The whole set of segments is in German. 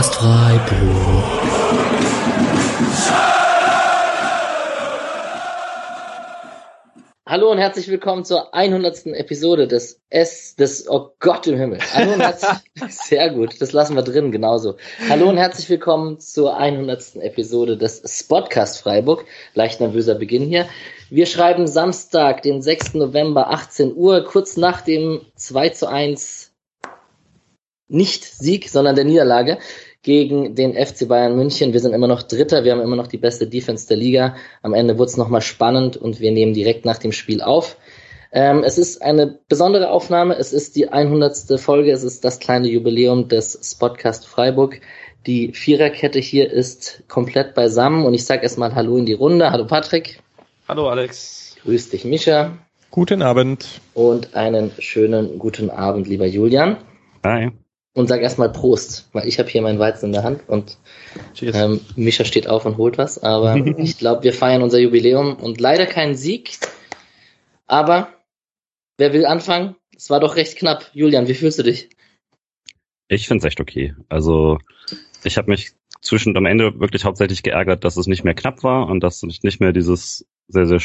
Podcast Freiburg. Hallo und herzlich willkommen zur 100. Episode des S, des, oh Gott im Himmel. Hallo und herzlich, sehr gut, das lassen wir drin, genauso. Hallo und herzlich willkommen zur 100. Episode des Spotcast Freiburg. Leicht nervöser Beginn hier. Wir schreiben Samstag, den 6. November, 18 Uhr, kurz nach dem 2 zu 1 nicht Sieg, sondern der Niederlage gegen den FC Bayern München. Wir sind immer noch Dritter, wir haben immer noch die beste Defense der Liga. Am Ende wurde es nochmal spannend und wir nehmen direkt nach dem Spiel auf. Ähm, es ist eine besondere Aufnahme, es ist die 100. Folge, es ist das kleine Jubiläum des Spotcast Freiburg. Die Viererkette hier ist komplett beisammen und ich sage erstmal Hallo in die Runde. Hallo Patrick. Hallo Alex. Grüß dich Mischa. Guten Abend. Und einen schönen guten Abend, lieber Julian. Hi und sag erstmal Prost, weil ich habe hier meinen Weizen in der Hand und ähm, Mischa steht auf und holt was. Aber ich glaube, wir feiern unser Jubiläum und leider keinen Sieg. Aber wer will anfangen? Es war doch recht knapp. Julian, wie fühlst du dich? Ich finde es echt okay. Also ich habe mich zwischen am Ende wirklich hauptsächlich geärgert, dass es nicht mehr knapp war und dass ich nicht mehr dieses sehr, sehr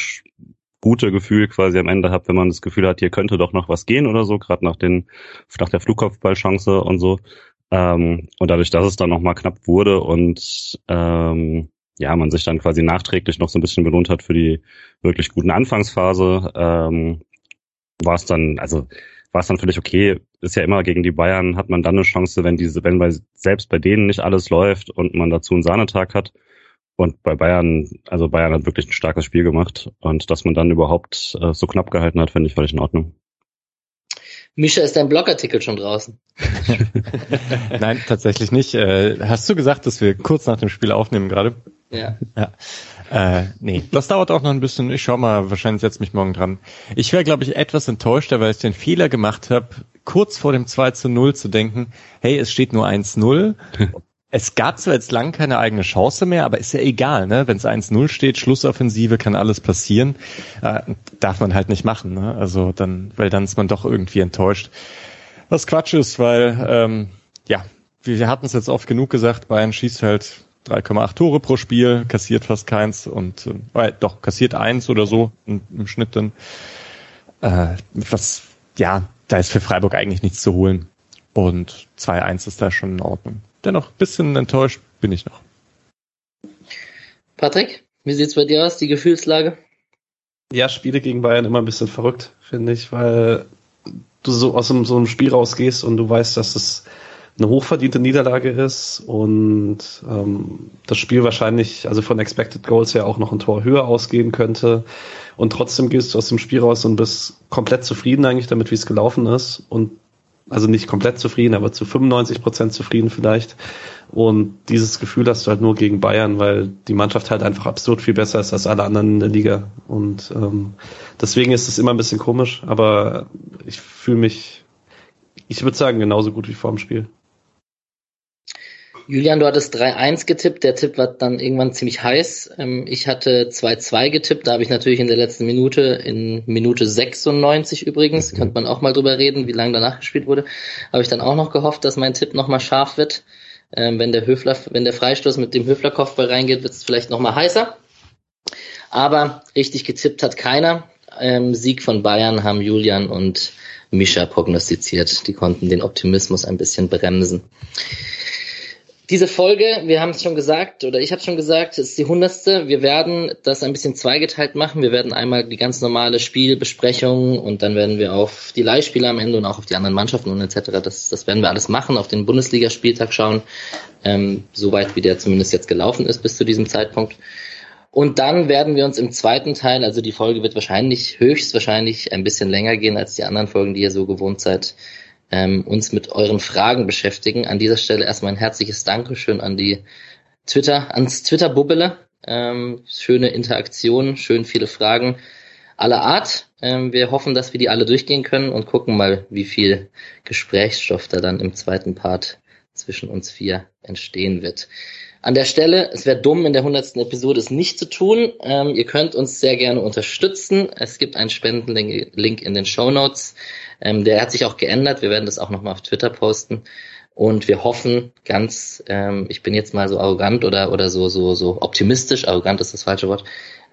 gute Gefühl quasi am Ende habe, wenn man das Gefühl hat, hier könnte doch noch was gehen oder so, gerade nach den nach der Flugkopfballchance und so. Ähm, und dadurch, dass es dann nochmal knapp wurde und ähm, ja, man sich dann quasi nachträglich noch so ein bisschen belohnt hat für die wirklich guten Anfangsphase, ähm, war es dann, also war es dann völlig okay. Ist ja immer gegen die Bayern hat man dann eine Chance, wenn diese, wenn bei selbst bei denen nicht alles läuft und man dazu einen Sahnetag hat. Und bei Bayern, also Bayern hat wirklich ein starkes Spiel gemacht und dass man dann überhaupt äh, so knapp gehalten hat, finde ich völlig in Ordnung. Mischa, ist dein Blogartikel schon draußen? Nein, tatsächlich nicht. Äh, hast du gesagt, dass wir kurz nach dem Spiel aufnehmen gerade? Ja. ja. Äh, nee, das dauert auch noch ein bisschen. Ich schau mal, wahrscheinlich setze mich morgen dran. Ich wäre, glaube ich, etwas enttäuschter, weil ich den Fehler gemacht habe, kurz vor dem 2 zu 0 zu denken, hey, es steht nur 1-0 es gab zwar jetzt lang keine eigene Chance mehr, aber ist ja egal, ne? Wenn es 1-0 steht, Schlussoffensive, kann alles passieren. Äh, darf man halt nicht machen, ne? Also dann, weil dann ist man doch irgendwie enttäuscht. Was Quatsch ist, weil, ähm, ja, wir, wir hatten es jetzt oft genug gesagt, Bayern schießt halt 3,8 Tore pro Spiel, kassiert fast keins und äh, doch, kassiert eins oder so im, im Schnitt dann. Äh, was, ja, da ist für Freiburg eigentlich nichts zu holen. Und 2-1 ist da schon in Ordnung dennoch ein bisschen enttäuscht bin ich noch. Patrick, wie sieht's bei dir aus, die Gefühlslage? Ja, Spiele gegen Bayern immer ein bisschen verrückt, finde ich, weil du so aus einem, so einem Spiel rausgehst und du weißt, dass es eine hochverdiente Niederlage ist und ähm, das Spiel wahrscheinlich, also von Expected Goals ja auch noch ein Tor höher ausgehen könnte. Und trotzdem gehst du aus dem Spiel raus und bist komplett zufrieden eigentlich damit, wie es gelaufen ist. Und also nicht komplett zufrieden, aber zu 95 Prozent zufrieden vielleicht. Und dieses Gefühl hast du halt nur gegen Bayern, weil die Mannschaft halt einfach absurd viel besser ist als alle anderen in der Liga. Und ähm, deswegen ist es immer ein bisschen komisch, aber ich fühle mich, ich würde sagen, genauso gut wie vor dem Spiel. Julian, du hattest 3-1 getippt, der Tipp war dann irgendwann ziemlich heiß. Ähm, ich hatte 2-2 getippt, da habe ich natürlich in der letzten Minute, in Minute 96 übrigens, mhm. könnte man auch mal drüber reden, wie lange danach gespielt wurde, habe ich dann auch noch gehofft, dass mein Tipp nochmal scharf wird. Ähm, wenn der Höfler, wenn der Freistoß mit dem Höfler-Kopfball reingeht, wird es vielleicht nochmal heißer. Aber richtig getippt hat keiner. Ähm, Sieg von Bayern haben Julian und Mischa prognostiziert. Die konnten den Optimismus ein bisschen bremsen. Diese Folge, wir haben es schon gesagt, oder ich habe schon gesagt, ist die hundertste. Wir werden das ein bisschen zweigeteilt machen. Wir werden einmal die ganz normale Spielbesprechung und dann werden wir auf die Leihspieler am Ende und auch auf die anderen Mannschaften und etc. Das, das werden wir alles machen, auf den Bundesligaspieltag schauen, ähm, soweit wie der zumindest jetzt gelaufen ist bis zu diesem Zeitpunkt. Und dann werden wir uns im zweiten Teil, also die Folge wird wahrscheinlich, höchstwahrscheinlich ein bisschen länger gehen als die anderen Folgen, die ihr so gewohnt seid, ähm, uns mit euren Fragen beschäftigen. An dieser Stelle erstmal ein herzliches Dankeschön an die Twitter, ans Twitter-Bubbele. Ähm, schöne Interaktion, schön viele Fragen aller Art. Ähm, wir hoffen, dass wir die alle durchgehen können und gucken mal, wie viel Gesprächsstoff da dann im zweiten Part zwischen uns vier entstehen wird. An der Stelle, es wäre dumm, in der hundertsten Episode es nicht zu tun. Ähm, ihr könnt uns sehr gerne unterstützen. Es gibt einen Spendenlink in den Show Notes. Ähm, der hat sich auch geändert. Wir werden das auch nochmal auf Twitter posten. Und wir hoffen ganz, ähm, ich bin jetzt mal so arrogant oder, oder so, so, so optimistisch, arrogant ist das falsche Wort,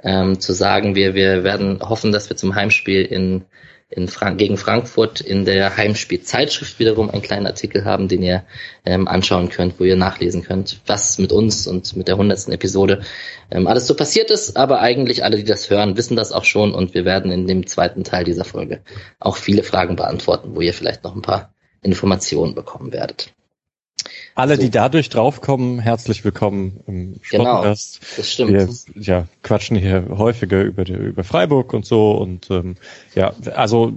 ähm, zu sagen, wir, wir werden hoffen, dass wir zum Heimspiel in in Frank gegen Frankfurt in der Heimspielzeitschrift wiederum einen kleinen Artikel haben, den ihr ähm, anschauen könnt, wo ihr nachlesen könnt, was mit uns und mit der hundertsten Episode ähm, alles so passiert ist. Aber eigentlich alle, die das hören, wissen das auch schon und wir werden in dem zweiten Teil dieser Folge auch viele Fragen beantworten, wo ihr vielleicht noch ein paar Informationen bekommen werdet. Alle, so. die dadurch draufkommen, herzlich willkommen im Sportcast. Genau, das stimmt. Wir ja, quatschen hier häufiger über, die, über Freiburg und so und ähm, ja, also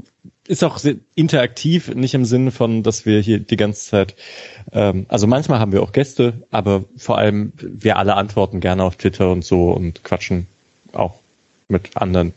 ist auch interaktiv, nicht im Sinne von, dass wir hier die ganze Zeit, ähm, also manchmal haben wir auch Gäste, aber vor allem wir alle antworten gerne auf Twitter und so und quatschen auch mit anderen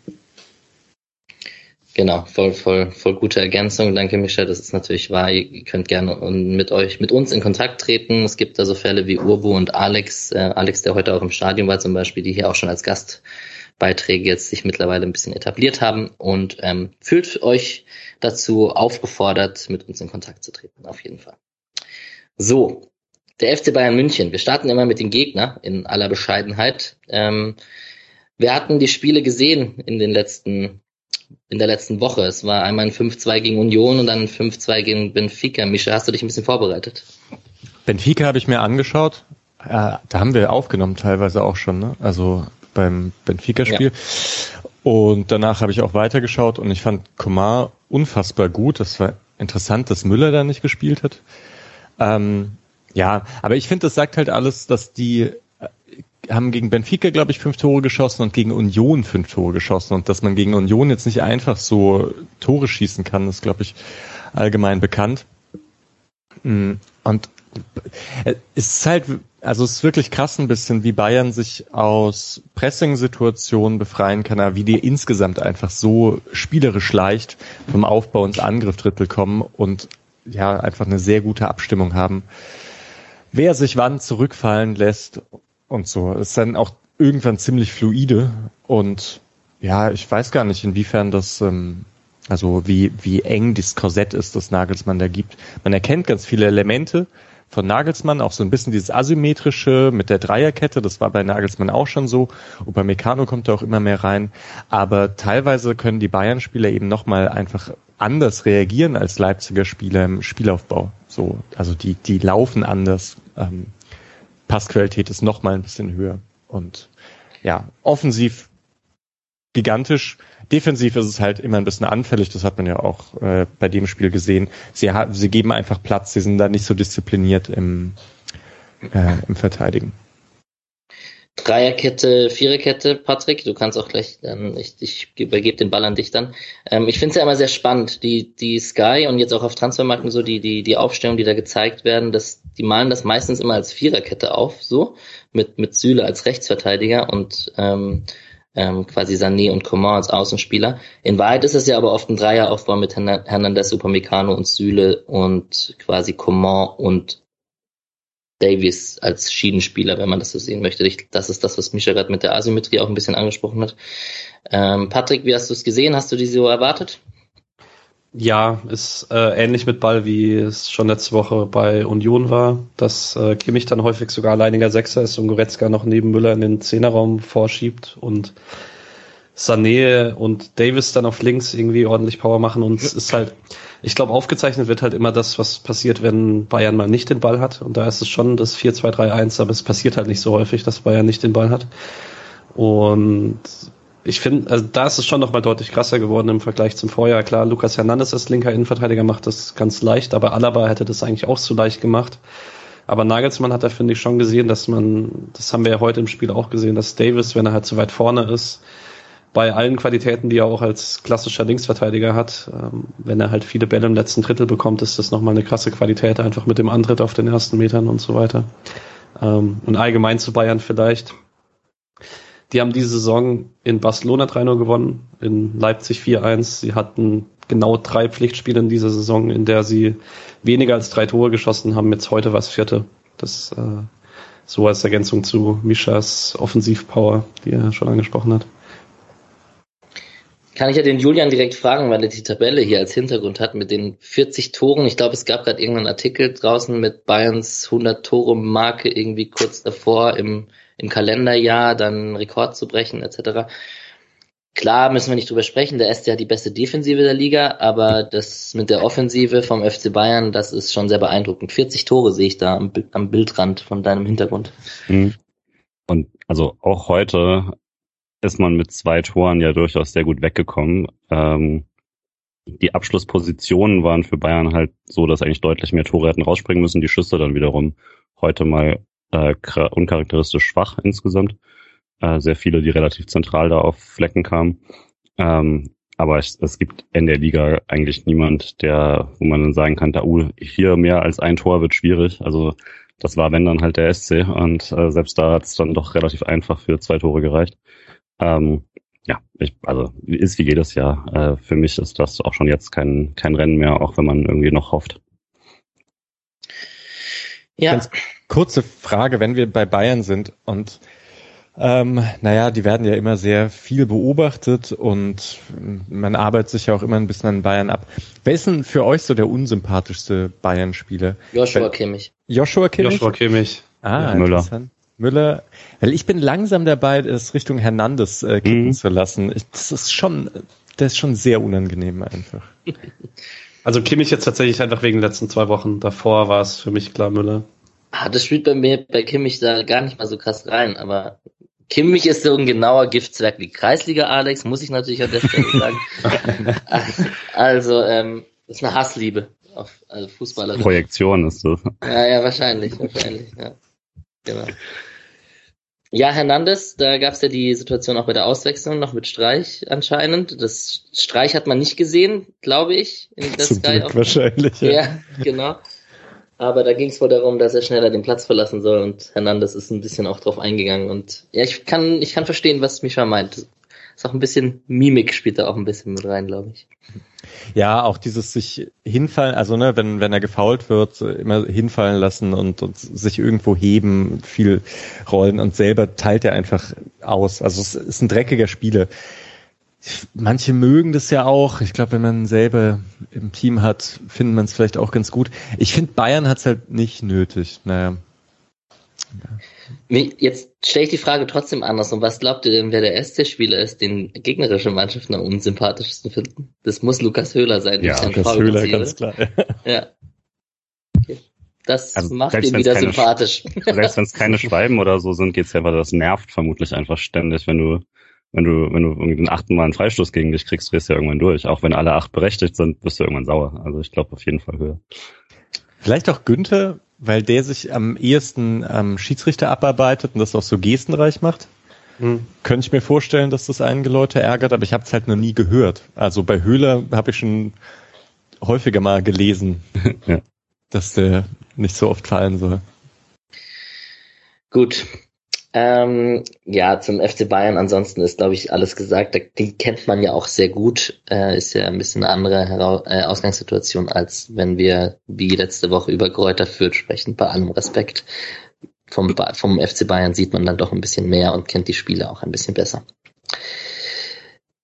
Genau, voll, voll, voll gute Ergänzung. Danke, Michel. Das ist natürlich wahr. Ihr könnt gerne mit euch, mit uns in Kontakt treten. Es gibt da so Fälle wie Urbu und Alex, äh, Alex, der heute auch im Stadion war zum Beispiel, die hier auch schon als Gastbeiträge jetzt sich mittlerweile ein bisschen etabliert haben und ähm, fühlt euch dazu aufgefordert, mit uns in Kontakt zu treten, auf jeden Fall. So, der FC Bayern München. Wir starten immer mit dem Gegner in aller Bescheidenheit. Ähm, wir hatten die Spiele gesehen in den letzten in der letzten Woche. Es war einmal ein 5-2 gegen Union und dann ein 5-2 gegen Benfica. Mischa, hast du dich ein bisschen vorbereitet? Benfica habe ich mir angeschaut. Da haben wir aufgenommen teilweise auch schon, ne? Also beim Benfica-Spiel. Ja. Und danach habe ich auch weitergeschaut und ich fand Komar unfassbar gut. Das war interessant, dass Müller da nicht gespielt hat. Ähm, ja, aber ich finde, das sagt halt alles, dass die haben gegen Benfica, glaube ich, fünf Tore geschossen und gegen Union fünf Tore geschossen. Und dass man gegen Union jetzt nicht einfach so Tore schießen kann, ist, glaube ich, allgemein bekannt. Mm, und es ist halt, also es ist wirklich krass ein bisschen, wie Bayern sich aus Pressing-Situationen befreien kann, wie die insgesamt einfach so spielerisch leicht vom Aufbau ins Angriffdrittel kommen und ja, einfach eine sehr gute Abstimmung haben. Wer sich wann zurückfallen lässt und so. Ist dann auch irgendwann ziemlich fluide und ja, ich weiß gar nicht, inwiefern das, ähm, also wie, wie eng das Korsett ist, das Nagelsmann da gibt. Man erkennt ganz viele Elemente von Nagelsmann, auch so ein bisschen dieses asymmetrische mit der Dreierkette, das war bei Nagelsmann auch schon so. Und bei Meccano kommt da auch immer mehr rein. Aber teilweise können die Bayern-Spieler eben nochmal einfach anders reagieren als Leipziger Spieler im Spielaufbau. So, also die, die laufen anders. Ähm, Passqualität ist noch mal ein bisschen höher. Und ja, offensiv gigantisch. Defensiv ist es halt immer ein bisschen anfällig. Das hat man ja auch äh, bei dem Spiel gesehen. Sie, sie geben einfach Platz. Sie sind da nicht so diszipliniert im, äh, im Verteidigen. Dreierkette, Viererkette, Patrick, du kannst auch gleich dann, ich, ich übergebe den Ball an dich dann. Ähm, ich finde es ja immer sehr spannend, die, die Sky und jetzt auch auf Transfermarken so die, die, die Aufstellung, die da gezeigt werden, dass die malen das meistens immer als Viererkette auf, so, mit, mit Süle als Rechtsverteidiger und ähm, ähm, quasi Sané und Coman als Außenspieler. In Wahrheit ist es ja aber oft ein Dreieraufbau mit Hernandez, Upamecano und Süle und quasi Coman und Davies als Schiedenspieler, wenn man das so sehen möchte. Ich, das ist das, was Mischa gerade mit der Asymmetrie auch ein bisschen angesprochen hat. Ähm, Patrick, wie hast du es gesehen? Hast du die so erwartet? Ja, ist äh, ähnlich mit Ball, wie es schon letzte Woche bei Union war, dass äh, Kimmich dann häufig sogar alleiniger Sechser ist und Goretzka noch neben Müller in den Zehnerraum vorschiebt und Sané und Davis dann auf links irgendwie ordentlich Power machen und es ist halt, ich glaube, aufgezeichnet wird halt immer das, was passiert, wenn Bayern mal nicht den Ball hat. Und da ist es schon das 4-2-3-1, aber es passiert halt nicht so häufig, dass Bayern nicht den Ball hat. Und ich finde, also da ist es schon nochmal deutlich krasser geworden im Vergleich zum Vorjahr. Klar, Lukas Hernandez als linker Innenverteidiger macht das ganz leicht, aber Alaba hätte das eigentlich auch zu leicht gemacht. Aber Nagelsmann hat da, finde ich, schon gesehen, dass man, das haben wir ja heute im Spiel auch gesehen, dass Davis, wenn er halt zu weit vorne ist, bei allen Qualitäten, die er auch als klassischer Linksverteidiger hat, ähm, wenn er halt viele Bälle im letzten Drittel bekommt, ist das nochmal eine krasse Qualität, einfach mit dem Antritt auf den ersten Metern und so weiter. Ähm, und allgemein zu Bayern vielleicht. Die haben diese Saison in Barcelona 3-0 gewonnen, in Leipzig 4-1. Sie hatten genau drei Pflichtspiele in dieser Saison, in der sie weniger als drei Tore geschossen haben. Jetzt heute was vierte. Das äh, so als Ergänzung zu Mischas Offensivpower, die er schon angesprochen hat. Kann ich ja den Julian direkt fragen, weil er die Tabelle hier als Hintergrund hat mit den 40 Toren. Ich glaube, es gab gerade irgendeinen Artikel draußen mit Bayerns 100 Tore Marke irgendwie kurz davor im, im Kalenderjahr dann Rekord zu brechen etc. Klar müssen wir nicht drüber sprechen, der SC hat die beste Defensive der Liga, aber das mit der Offensive vom FC Bayern, das ist schon sehr beeindruckend. 40 Tore sehe ich da am, am Bildrand von deinem Hintergrund. Mhm. Und also auch heute ist man mit zwei Toren ja durchaus sehr gut weggekommen. Ähm, die Abschlusspositionen waren für Bayern halt so, dass eigentlich deutlich mehr Tore hätten rausspringen müssen. Die Schüsse dann wiederum heute mal äh, uncharakteristisch schwach insgesamt. Äh, sehr viele, die relativ zentral da auf Flecken kamen. Ähm, aber es, es gibt in der Liga eigentlich niemand, der, wo man dann sagen kann, da, uh, hier mehr als ein Tor wird schwierig. Also das war wenn dann halt der SC und äh, selbst da hat es dann doch relativ einfach für zwei Tore gereicht. Ähm, ja, ich, also ist wie jedes Jahr. Äh, für mich ist das auch schon jetzt kein, kein Rennen mehr, auch wenn man irgendwie noch hofft. Ja. Ganz kurze Frage, wenn wir bei Bayern sind und ähm, naja, die werden ja immer sehr viel beobachtet und man arbeitet sich ja auch immer ein bisschen an Bayern ab. Wer ist denn für euch so der unsympathischste Bayern-Spieler? Joshua Kimmich. Joshua Kimmich? Joshua Kimmich. Ah, ja, Müller. Müller, weil ich bin langsam dabei, es Richtung Hernandez äh, kicken mhm. zu lassen. Ich, das ist schon, das ist schon sehr unangenehm einfach. Also Kimmich jetzt tatsächlich einfach wegen den letzten zwei Wochen. Davor war es für mich klar Müller. Ah, das spielt bei mir bei Kimmich da gar nicht mal so krass rein, aber Kimmich ist so ein genauer Giftzwerg wie Kreisliga Alex, muss ich natürlich an der Stelle sagen. also, ähm, das ist eine Hassliebe auf also Fußballer. Projektion ist das. Ja, ja, wahrscheinlich, wahrscheinlich, ja. Genau. Ja, Hernandez, da gab es ja die Situation auch bei der Auswechslung noch mit Streich anscheinend. Das Streich hat man nicht gesehen, glaube ich. In der Zum Sky Glück wahrscheinlich. Ja. ja, genau. Aber da ging es wohl darum, dass er schneller den Platz verlassen soll und Hernandez ist ein bisschen auch drauf eingegangen. Und ja, ich kann, ich kann verstehen, was Mischa meint. Ist auch ein bisschen Mimik spielt da auch ein bisschen mit rein, glaube ich. Ja, auch dieses sich hinfallen, also ne, wenn, wenn er gefault wird, immer hinfallen lassen und, und sich irgendwo heben, viel rollen und selber teilt er einfach aus. Also es ist ein dreckiger Spieler. Manche mögen das ja auch. Ich glaube, wenn man selber im Team hat, findet man es vielleicht auch ganz gut. Ich finde, Bayern hat es halt nicht nötig. Naja. Jetzt stelle ich die Frage trotzdem anders. Und was glaubt ihr denn, wer der erste Spieler ist, den gegnerische Mannschaften am unsympathischsten finden? Das muss Lukas Höhler sein. Ja, Lukas Höhler, ganz klar. Ja. Okay. Das also macht ihn wieder keine, sympathisch. Selbst wenn es keine Schweiben oder so sind, geht's ja, weil das nervt vermutlich einfach ständig, wenn du wenn du, wenn du irgendwie den achten Mal einen Freistoß gegen dich kriegst, drehst du ja irgendwann durch. Auch wenn alle acht berechtigt sind, bist du irgendwann sauer. Also ich glaube auf jeden Fall höher. Vielleicht auch Günther, weil der sich am ehesten am Schiedsrichter abarbeitet und das auch so gestenreich macht. Hm. Könnte ich mir vorstellen, dass das einige Leute ärgert, aber ich habe es halt noch nie gehört. Also bei Höhler habe ich schon häufiger mal gelesen, ja. dass der nicht so oft fallen soll. Gut, ähm, ja, zum FC Bayern ansonsten ist, glaube ich, alles gesagt. Den kennt man ja auch sehr gut. Äh, ist ja ein bisschen eine andere Hera äh, Ausgangssituation, als wenn wir wie letzte Woche über Kräuter Fürth sprechen. Bei allem Respekt. Vom, vom FC Bayern sieht man dann doch ein bisschen mehr und kennt die Spiele auch ein bisschen besser.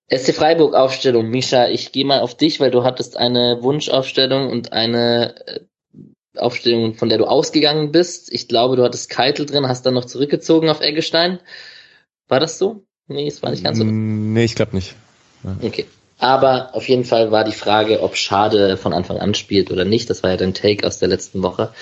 SC Freiburg Aufstellung, Misha, ich gehe mal auf dich, weil du hattest eine Wunschaufstellung und eine äh, Aufstellung, von der du ausgegangen bist. Ich glaube, du hattest Keitel drin, hast dann noch zurückgezogen auf Eggestein. War das so? Nee, es war nicht ganz so. Nee, ich glaube nicht. Ja. Okay. Aber auf jeden Fall war die Frage, ob Schade von Anfang an spielt oder nicht. Das war ja dein Take aus der letzten Woche.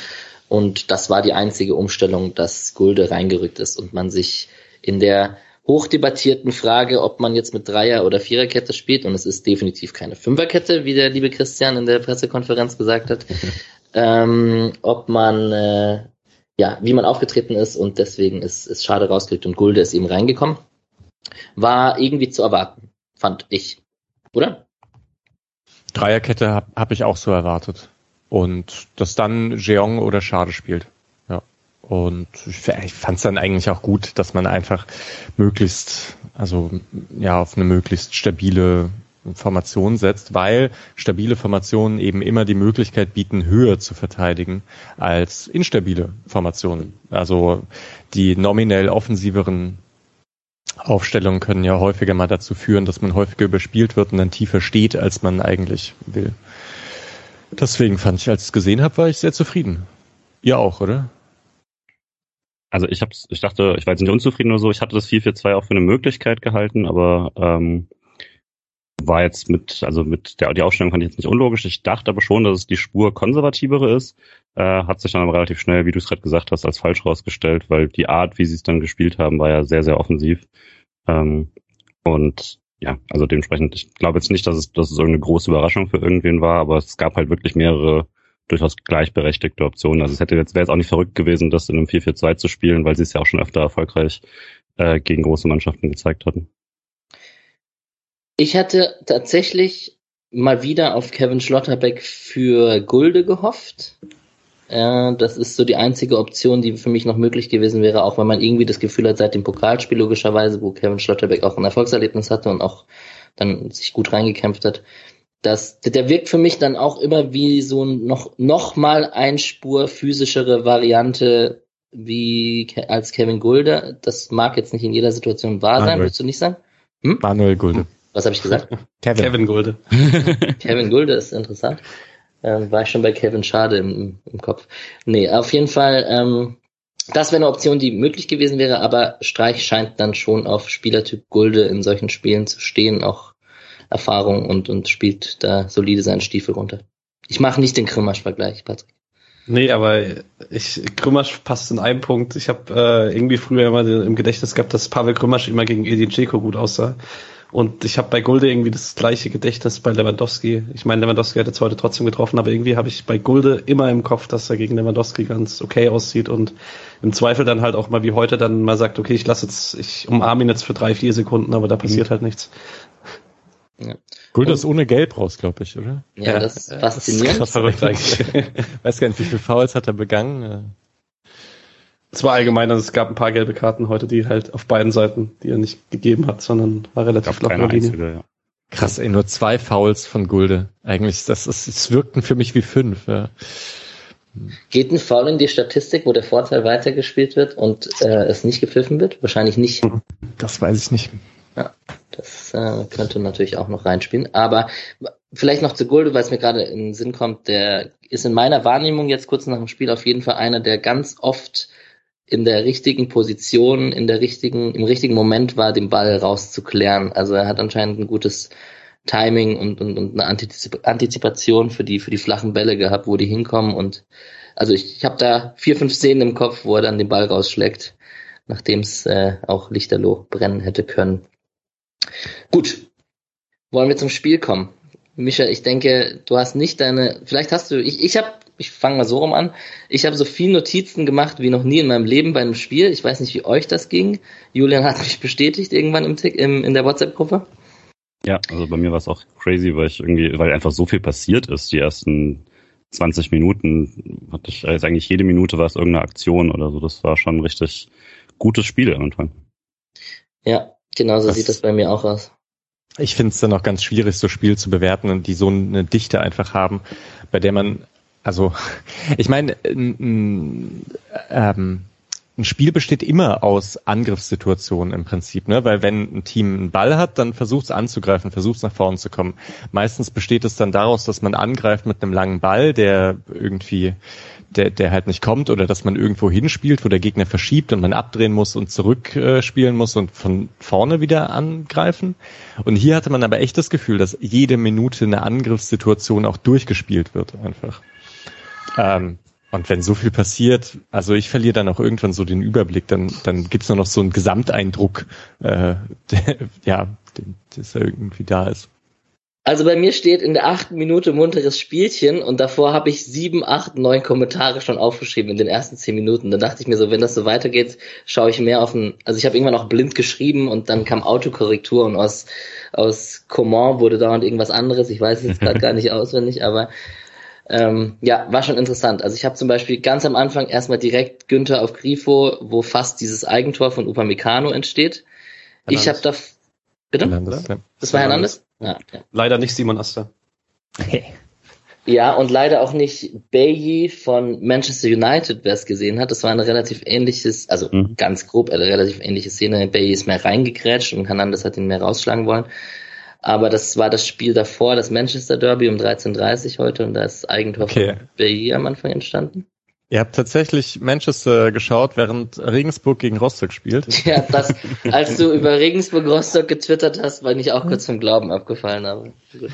Und das war die einzige Umstellung, dass Gulde reingerückt ist und man sich in der hochdebattierten Frage, ob man jetzt mit Dreier- oder Viererkette spielt, und es ist definitiv keine Fünferkette, wie der liebe Christian in der Pressekonferenz gesagt hat, ähm, ob man, äh, ja, wie man aufgetreten ist und deswegen ist, ist schade rausgelegt und Gulde ist eben reingekommen. War irgendwie zu erwarten, fand ich. Oder? Dreierkette habe hab ich auch so erwartet. Und dass dann Jeong oder Schade spielt. Ja. Und ich, ich fand es dann eigentlich auch gut, dass man einfach möglichst, also ja, auf eine möglichst stabile Formation setzt, weil stabile Formationen eben immer die Möglichkeit bieten, höher zu verteidigen als instabile Formationen. Also die nominell offensiveren Aufstellungen können ja häufiger mal dazu führen, dass man häufiger überspielt wird und dann tiefer steht, als man eigentlich will. Deswegen fand ich, als ich es gesehen habe, war ich sehr zufrieden. Ihr auch, oder? Also ich hab's, ich dachte, ich war jetzt nicht unzufrieden oder so, ich hatte das 4-4-2 auch für eine Möglichkeit gehalten, aber ähm, war jetzt mit, also mit der die Aufstellung fand ich jetzt nicht unlogisch. Ich dachte aber schon, dass es die Spur konservativere ist. Äh, hat sich dann aber relativ schnell, wie du es gerade gesagt hast, als falsch rausgestellt, weil die Art, wie sie es dann gespielt haben, war ja sehr, sehr offensiv. Ähm, und ja, also dementsprechend, ich glaube jetzt nicht, dass es, dass es irgendeine große Überraschung für irgendwen war, aber es gab halt wirklich mehrere durchaus gleichberechtigte Optionen. Also es hätte jetzt, wäre jetzt auch nicht verrückt gewesen, das in einem 4-4-2 zu spielen, weil sie es ja auch schon öfter erfolgreich äh, gegen große Mannschaften gezeigt hatten. Ich hatte tatsächlich mal wieder auf Kevin Schlotterbeck für Gulde gehofft. Äh, das ist so die einzige Option, die für mich noch möglich gewesen wäre, auch wenn man irgendwie das Gefühl hat, seit dem Pokalspiel logischerweise, wo Kevin Schlotterbeck auch ein Erfolgserlebnis hatte und auch dann sich gut reingekämpft hat, dass der wirkt für mich dann auch immer wie so noch noch mal ein Spur physischere Variante wie als Kevin Gulde. Das mag jetzt nicht in jeder Situation wahr sein, würdest du nicht sagen? Hm? Manuel Gulde. Was habe ich gesagt? Kevin. Kevin Gulde. Kevin Gulde ist interessant. Ähm, war ich schon bei Kevin Schade im, im Kopf. Nee, auf jeden Fall, ähm, das wäre eine Option, die möglich gewesen wäre, aber Streich scheint dann schon auf Spielertyp Gulde in solchen Spielen zu stehen, auch Erfahrung und, und spielt da solide seinen Stiefel runter. Ich mache nicht den Krümmersch-Vergleich, Patrick. Nee, aber ich, Krümmersch passt in einem Punkt. Ich habe äh, irgendwie früher immer im Gedächtnis gehabt, dass Pavel Krümmersch immer gegen Edin Dzeko gut aussah. Und ich habe bei Gulde irgendwie das gleiche Gedächtnis bei Lewandowski. Ich meine, Lewandowski hat jetzt heute trotzdem getroffen, aber irgendwie habe ich bei Gulde immer im Kopf, dass er gegen Lewandowski ganz okay aussieht und im Zweifel dann halt auch mal wie heute dann mal sagt, okay, ich lasse jetzt, ich umarme ihn jetzt für drei, vier Sekunden, aber da passiert mhm. halt nichts. Ja. Gulde ist ohne Gelb raus, glaube ich, oder? Ja, das ist faszinierend. Das ist verrückt eigentlich. Weiß gar nicht, wie viele Fouls hat er begangen. Es war allgemein, also es gab ein paar gelbe Karten heute, die halt auf beiden Seiten, die er nicht gegeben hat, sondern war relativ flach Linie. Einzige, ja. Krass, ey, nur zwei Fouls von Gulde. Eigentlich, das ist, es wirkten für mich wie fünf. Ja. Geht ein Foul in die Statistik, wo der Vorteil weitergespielt wird und äh, es nicht gepfiffen wird? Wahrscheinlich nicht. Das weiß ich nicht. Ja, das äh, könnte natürlich auch noch reinspielen. Aber vielleicht noch zu Gulde, weil es mir gerade in den Sinn kommt, der ist in meiner Wahrnehmung jetzt kurz nach dem Spiel auf jeden Fall einer, der ganz oft in der richtigen Position, in der richtigen, im richtigen Moment war, den Ball rauszuklären. Also er hat anscheinend ein gutes Timing und, und, und eine Antizip Antizipation für die, für die flachen Bälle gehabt, wo die hinkommen. Und also ich, ich habe da vier, fünf Szenen im Kopf, wo er dann den Ball rausschlägt, nachdem es äh, auch lichterloh brennen hätte können. Gut, wollen wir zum Spiel kommen. Micha, ich denke, du hast nicht deine, vielleicht hast du, ich, ich habe ich fange mal so rum an. Ich habe so viel Notizen gemacht wie noch nie in meinem Leben bei einem Spiel. Ich weiß nicht, wie euch das ging. Julian hat mich bestätigt irgendwann im, im in der WhatsApp-Gruppe. Ja, also bei mir war es auch crazy, weil ich irgendwie, weil einfach so viel passiert ist. Die ersten 20 Minuten hatte ich, also eigentlich jede Minute war es irgendeine Aktion oder so. Das war schon ein richtig gutes Spiel am Anfang. Ja, genau so das sieht das bei mir auch aus. Ich finde es dann auch ganz schwierig, so Spiele zu bewerten und die so eine Dichte einfach haben, bei der man also, ich meine, ein, ähm, ein Spiel besteht immer aus Angriffssituationen im Prinzip, ne? Weil wenn ein Team einen Ball hat, dann versucht es anzugreifen, versucht es nach vorne zu kommen. Meistens besteht es dann daraus, dass man angreift mit einem langen Ball, der irgendwie, der, der halt nicht kommt, oder dass man irgendwo hinspielt, wo der Gegner verschiebt und man abdrehen muss und zurückspielen äh, muss und von vorne wieder angreifen. Und hier hatte man aber echt das Gefühl, dass jede Minute eine Angriffssituation auch durchgespielt wird einfach. Ähm, und wenn so viel passiert, also ich verliere dann auch irgendwann so den Überblick, dann, dann gibt's nur noch so einen Gesamteindruck, äh, der, ja, der irgendwie da ist. Also bei mir steht in der achten Minute munteres Spielchen und davor habe ich sieben, acht, neun Kommentare schon aufgeschrieben in den ersten zehn Minuten. Da dachte ich mir so, wenn das so weitergeht, schaue ich mehr auf ein, also ich habe irgendwann auch blind geschrieben und dann kam Autokorrektur und aus, aus Command wurde dauernd irgendwas anderes. Ich weiß es jetzt gerade gar nicht auswendig, aber ähm, ja, war schon interessant. Also ich habe zum Beispiel ganz am Anfang erstmal direkt Günther auf Grifo, wo fast dieses Eigentor von Upamecano entsteht. Hernandez. Ich habe da... Bitte? Hernandez. Das war Hernandez? Ja, ja. Leider nicht Simon Aster. Ja, und leider auch nicht Bailey von Manchester United, wer es gesehen hat. Das war ein relativ ähnliches, also mhm. ganz grob, eine relativ ähnliche Szene. Bailey ist mehr reingegrätscht und Hernandez hat ihn mehr rausschlagen wollen. Aber das war das Spiel davor, das Manchester Derby um 13.30 heute und da ist Eigentor okay. von Bailly am Anfang entstanden. Ihr habt tatsächlich Manchester geschaut, während Regensburg gegen Rostock spielt. Ja, das, als du über Regensburg-Rostock getwittert hast, war ich auch kurz vom Glauben abgefallen, aber gut.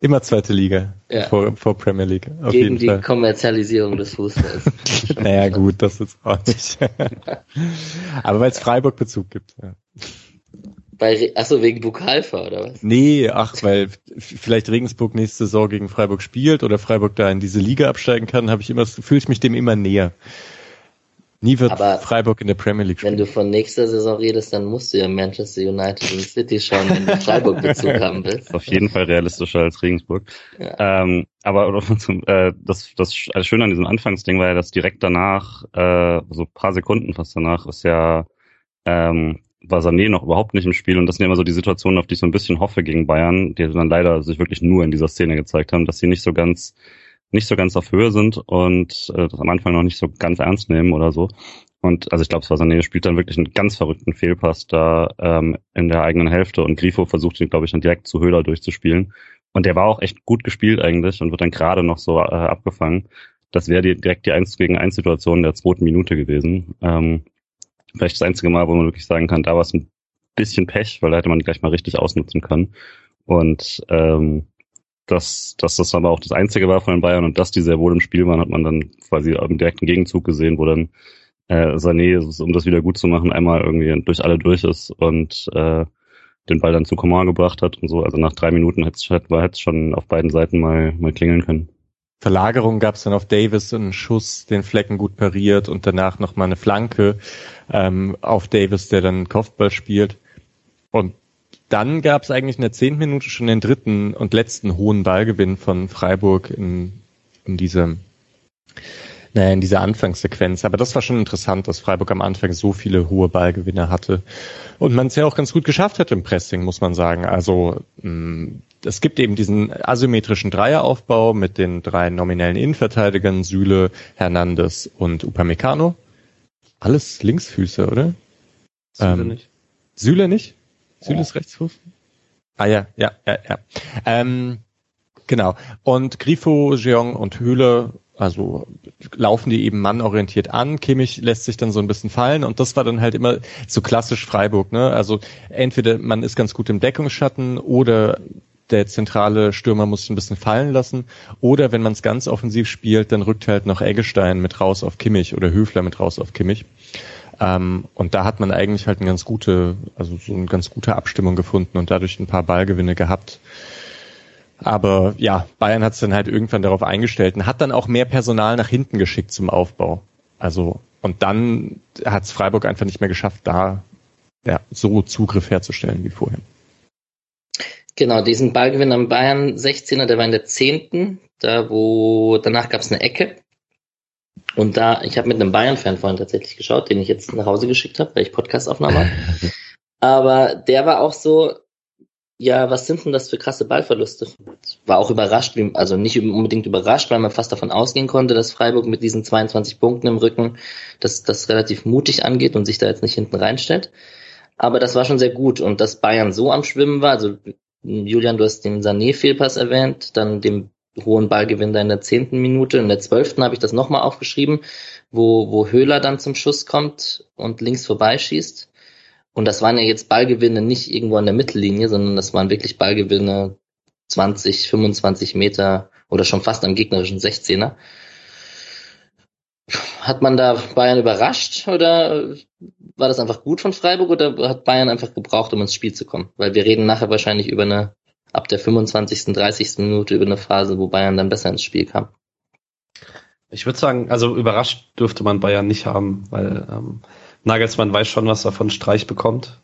Immer zweite Liga ja. vor, vor Premier League. Auf Gegen die Fall. Kommerzialisierung des Fußballs. naja, gut, das ist auch nicht. aber weil es Freiburg-Bezug gibt. Ja. Bei, achso, wegen Bukalfa oder was? Nee, ach, weil vielleicht Regensburg nächste Saison gegen Freiburg spielt oder Freiburg da in diese Liga absteigen kann, habe ich immer, fühle ich mich dem immer näher. Nie wird Aber Freiburg in der Premier League spielen. Wenn du von nächster Saison redest, dann musst du ja Manchester United und City schauen, wenn du Freiburg-Bezug haben willst. Auf jeden Fall realistischer als Regensburg. Ja. Ähm, aber äh, das, das Schöne an diesem Anfangsding war ja, dass direkt danach, äh, so paar Sekunden fast danach, ist ja ähm, war Sané noch überhaupt nicht im Spiel und das sind immer so die Situationen, auf die ich so ein bisschen hoffe gegen Bayern, die dann leider sich wirklich nur in dieser Szene gezeigt haben, dass sie nicht so ganz nicht so ganz auf Höhe sind und äh, das am Anfang noch nicht so ganz ernst nehmen oder so. Und also ich glaube, Sané spielt dann wirklich einen ganz verrückten Fehlpass da ähm, in der eigenen Hälfte und Grifo versucht ihn, glaube ich, dann direkt zu Höhler durchzuspielen. Und der war auch echt gut gespielt eigentlich und wird dann gerade noch so äh, abgefangen. Das wäre direkt die 1 gegen 1 Situation der zweiten Minute gewesen. Ähm, vielleicht das einzige Mal, wo man wirklich sagen kann, da war es ein bisschen Pech, weil da hätte man gleich mal richtig ausnutzen können. Und ähm, dass, dass das aber auch das Einzige war von den Bayern und dass die sehr wohl im Spiel waren, hat man dann quasi im direkten Gegenzug gesehen, wo dann äh, Sané, um das wieder gut zu machen, einmal irgendwie durch alle durch ist und äh, den Ball dann zu Coman gebracht hat und so. Also nach drei Minuten hätte es schon auf beiden Seiten mal, mal klingeln können. Verlagerung gab es dann auf Davis einen Schuss, den Flecken gut pariert und danach nochmal eine Flanke ähm, auf Davis, der dann Kopfball spielt. Und dann gab es eigentlich in der zehnten Minute schon den dritten und letzten hohen Ballgewinn von Freiburg in, in diesem naja, in dieser Anfangssequenz. Aber das war schon interessant, dass Freiburg am Anfang so viele hohe Ballgewinne hatte. Und man es ja auch ganz gut geschafft hat im Pressing, muss man sagen. Also mh, mm, es gibt eben diesen asymmetrischen Dreieraufbau mit den drei nominellen Innenverteidigern, Süle, Hernandez und Upamecano. Alles Linksfüße, oder? Süle ähm, nicht. Süle nicht? Süle oh. ist Rechtsfuß? Ah ja, ja, ja, ja. Ähm, genau. Und Grifo, Jeong und Höhle also laufen die eben mannorientiert an. Kimmich lässt sich dann so ein bisschen fallen und das war dann halt immer so klassisch Freiburg. Ne? Also entweder man ist ganz gut im Deckungsschatten oder der zentrale Stürmer muss ein bisschen fallen lassen. Oder wenn man es ganz offensiv spielt, dann rückt halt noch Eggestein mit raus auf Kimmich oder Höfler mit raus auf Kimmich. Ähm, und da hat man eigentlich halt eine ganz gute, also so eine ganz gute Abstimmung gefunden und dadurch ein paar Ballgewinne gehabt. Aber ja, Bayern hat es dann halt irgendwann darauf eingestellt und hat dann auch mehr Personal nach hinten geschickt zum Aufbau. Also, und dann hat es Freiburg einfach nicht mehr geschafft, da ja, so Zugriff herzustellen wie vorher. Genau, diesen Ballgewinn am Bayern 16er, der war in der zehnten, da wo danach gab es eine Ecke. Und da, ich habe mit einem Bayern-Fan vorhin tatsächlich geschaut, den ich jetzt nach Hause geschickt habe, weil ich Podcast-Aufnahme habe. Aber der war auch so, ja, was sind denn das für krasse Ballverluste? War auch überrascht, also nicht unbedingt überrascht, weil man fast davon ausgehen konnte, dass Freiburg mit diesen 22 Punkten im Rücken das, das relativ mutig angeht und sich da jetzt nicht hinten reinstellt. Aber das war schon sehr gut und dass Bayern so am Schwimmen war, also Julian, du hast den Sané-Fehlpass erwähnt, dann den hohen Ballgewinn da in der zehnten Minute, in der zwölften habe ich das nochmal aufgeschrieben, wo, wo Höhler dann zum Schuss kommt und links vorbeischießt. Und das waren ja jetzt Ballgewinne nicht irgendwo an der Mittellinie, sondern das waren wirklich Ballgewinne 20, 25 Meter oder schon fast am gegnerischen 16er. Hat man da Bayern überrascht oder war das einfach gut von Freiburg oder hat Bayern einfach gebraucht, um ins Spiel zu kommen? Weil wir reden nachher wahrscheinlich über eine, ab der 25., 30. Minute über eine Phase, wo Bayern dann besser ins Spiel kam. Ich würde sagen, also überrascht dürfte man Bayern nicht haben, weil ähm, Nagelsmann weiß schon, was er von Streich bekommt.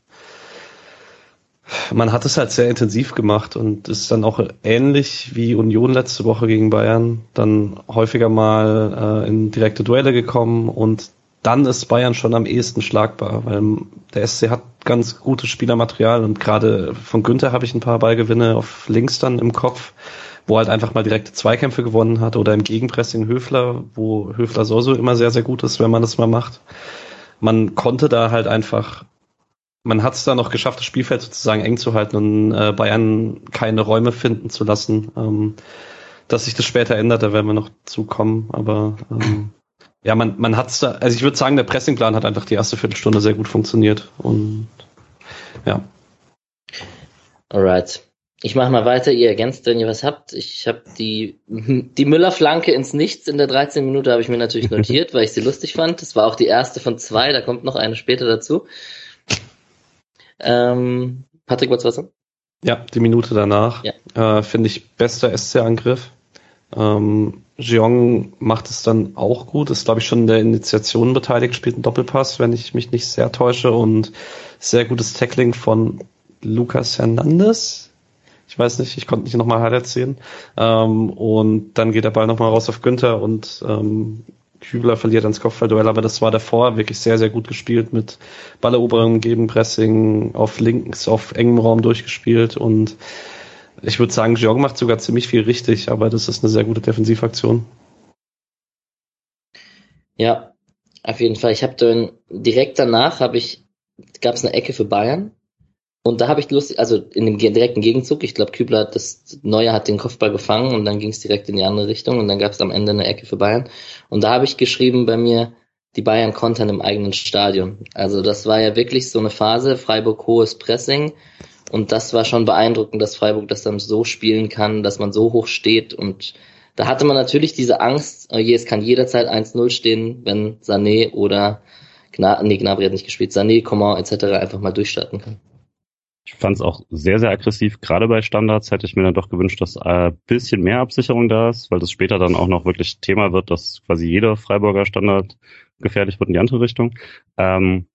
Man hat es halt sehr intensiv gemacht und ist dann auch ähnlich wie Union letzte Woche gegen Bayern dann häufiger mal äh, in direkte Duelle gekommen und dann ist Bayern schon am ehesten schlagbar, weil der SC hat ganz gutes Spielermaterial und gerade von Günther habe ich ein paar Ballgewinne auf links dann im Kopf, wo halt einfach mal direkte Zweikämpfe gewonnen hat oder im Gegenpressing Höfler, wo Höfler sowieso immer sehr, sehr gut ist, wenn man das mal macht. Man konnte da halt einfach, man hat es da noch geschafft, das Spielfeld sozusagen eng zu halten und äh, Bayern keine Räume finden zu lassen. Ähm, dass sich das später ändert, da werden wir noch zukommen, aber ähm, ja, man, man hat's da, also ich würde sagen, der Pressingplan hat einfach die erste Viertelstunde sehr gut funktioniert und ja. Alright. Ich mache mal weiter, ihr ergänzt, wenn ihr was habt. Ich habe die, die Müller-Flanke ins Nichts in der 13 Minute habe ich mir natürlich notiert, weil ich sie lustig fand. Das war auch die erste von zwei, da kommt noch eine später dazu. Ähm, Patrick, was was? Ja, die Minute danach. Ja. Äh, Finde ich bester SC-Angriff. Ähm, Jeong macht es dann auch gut, ist glaube ich schon in der Initiation beteiligt, spielt einen Doppelpass, wenn ich mich nicht sehr täusche und sehr gutes Tackling von Lucas Hernandez. Ich weiß nicht, ich konnte nicht nochmal Highlights sehen. Ähm, und dann geht der Ball nochmal raus auf Günther und ähm, Kübler verliert ans Kopfballduell, aber das war davor wirklich sehr, sehr gut gespielt mit Balleroberung, Gegenpressing, auf links, auf engem Raum durchgespielt und ich würde sagen, Jeong macht sogar ziemlich viel richtig, aber das ist eine sehr gute Defensivaktion. Ja, auf jeden Fall. Ich habe dann direkt danach habe ich gab es eine Ecke für Bayern und da habe ich lustig, also in dem direkten Gegenzug, ich glaube Kübler hat das Neue hat den Kopfball gefangen und dann ging es direkt in die andere Richtung und dann gab es am Ende eine Ecke für Bayern und da habe ich geschrieben bei mir die Bayern kontern im eigenen Stadion. Also das war ja wirklich so eine Phase, Freiburg hohes Pressing und das war schon beeindruckend, dass Freiburg das dann so spielen kann, dass man so hoch steht. Und da hatte man natürlich diese Angst, oh es kann jederzeit 1-0 stehen, wenn Sané oder Gna nee, Gnabry hat nicht gespielt, Sané, Coman etc. einfach mal durchstarten kann. Ich fand es auch sehr, sehr aggressiv. Gerade bei Standards hätte ich mir dann doch gewünscht, dass ein bisschen mehr Absicherung da ist, weil das später dann auch noch wirklich Thema wird, dass quasi jeder Freiburger Standard gefährlich wird in die andere Richtung. Ähm,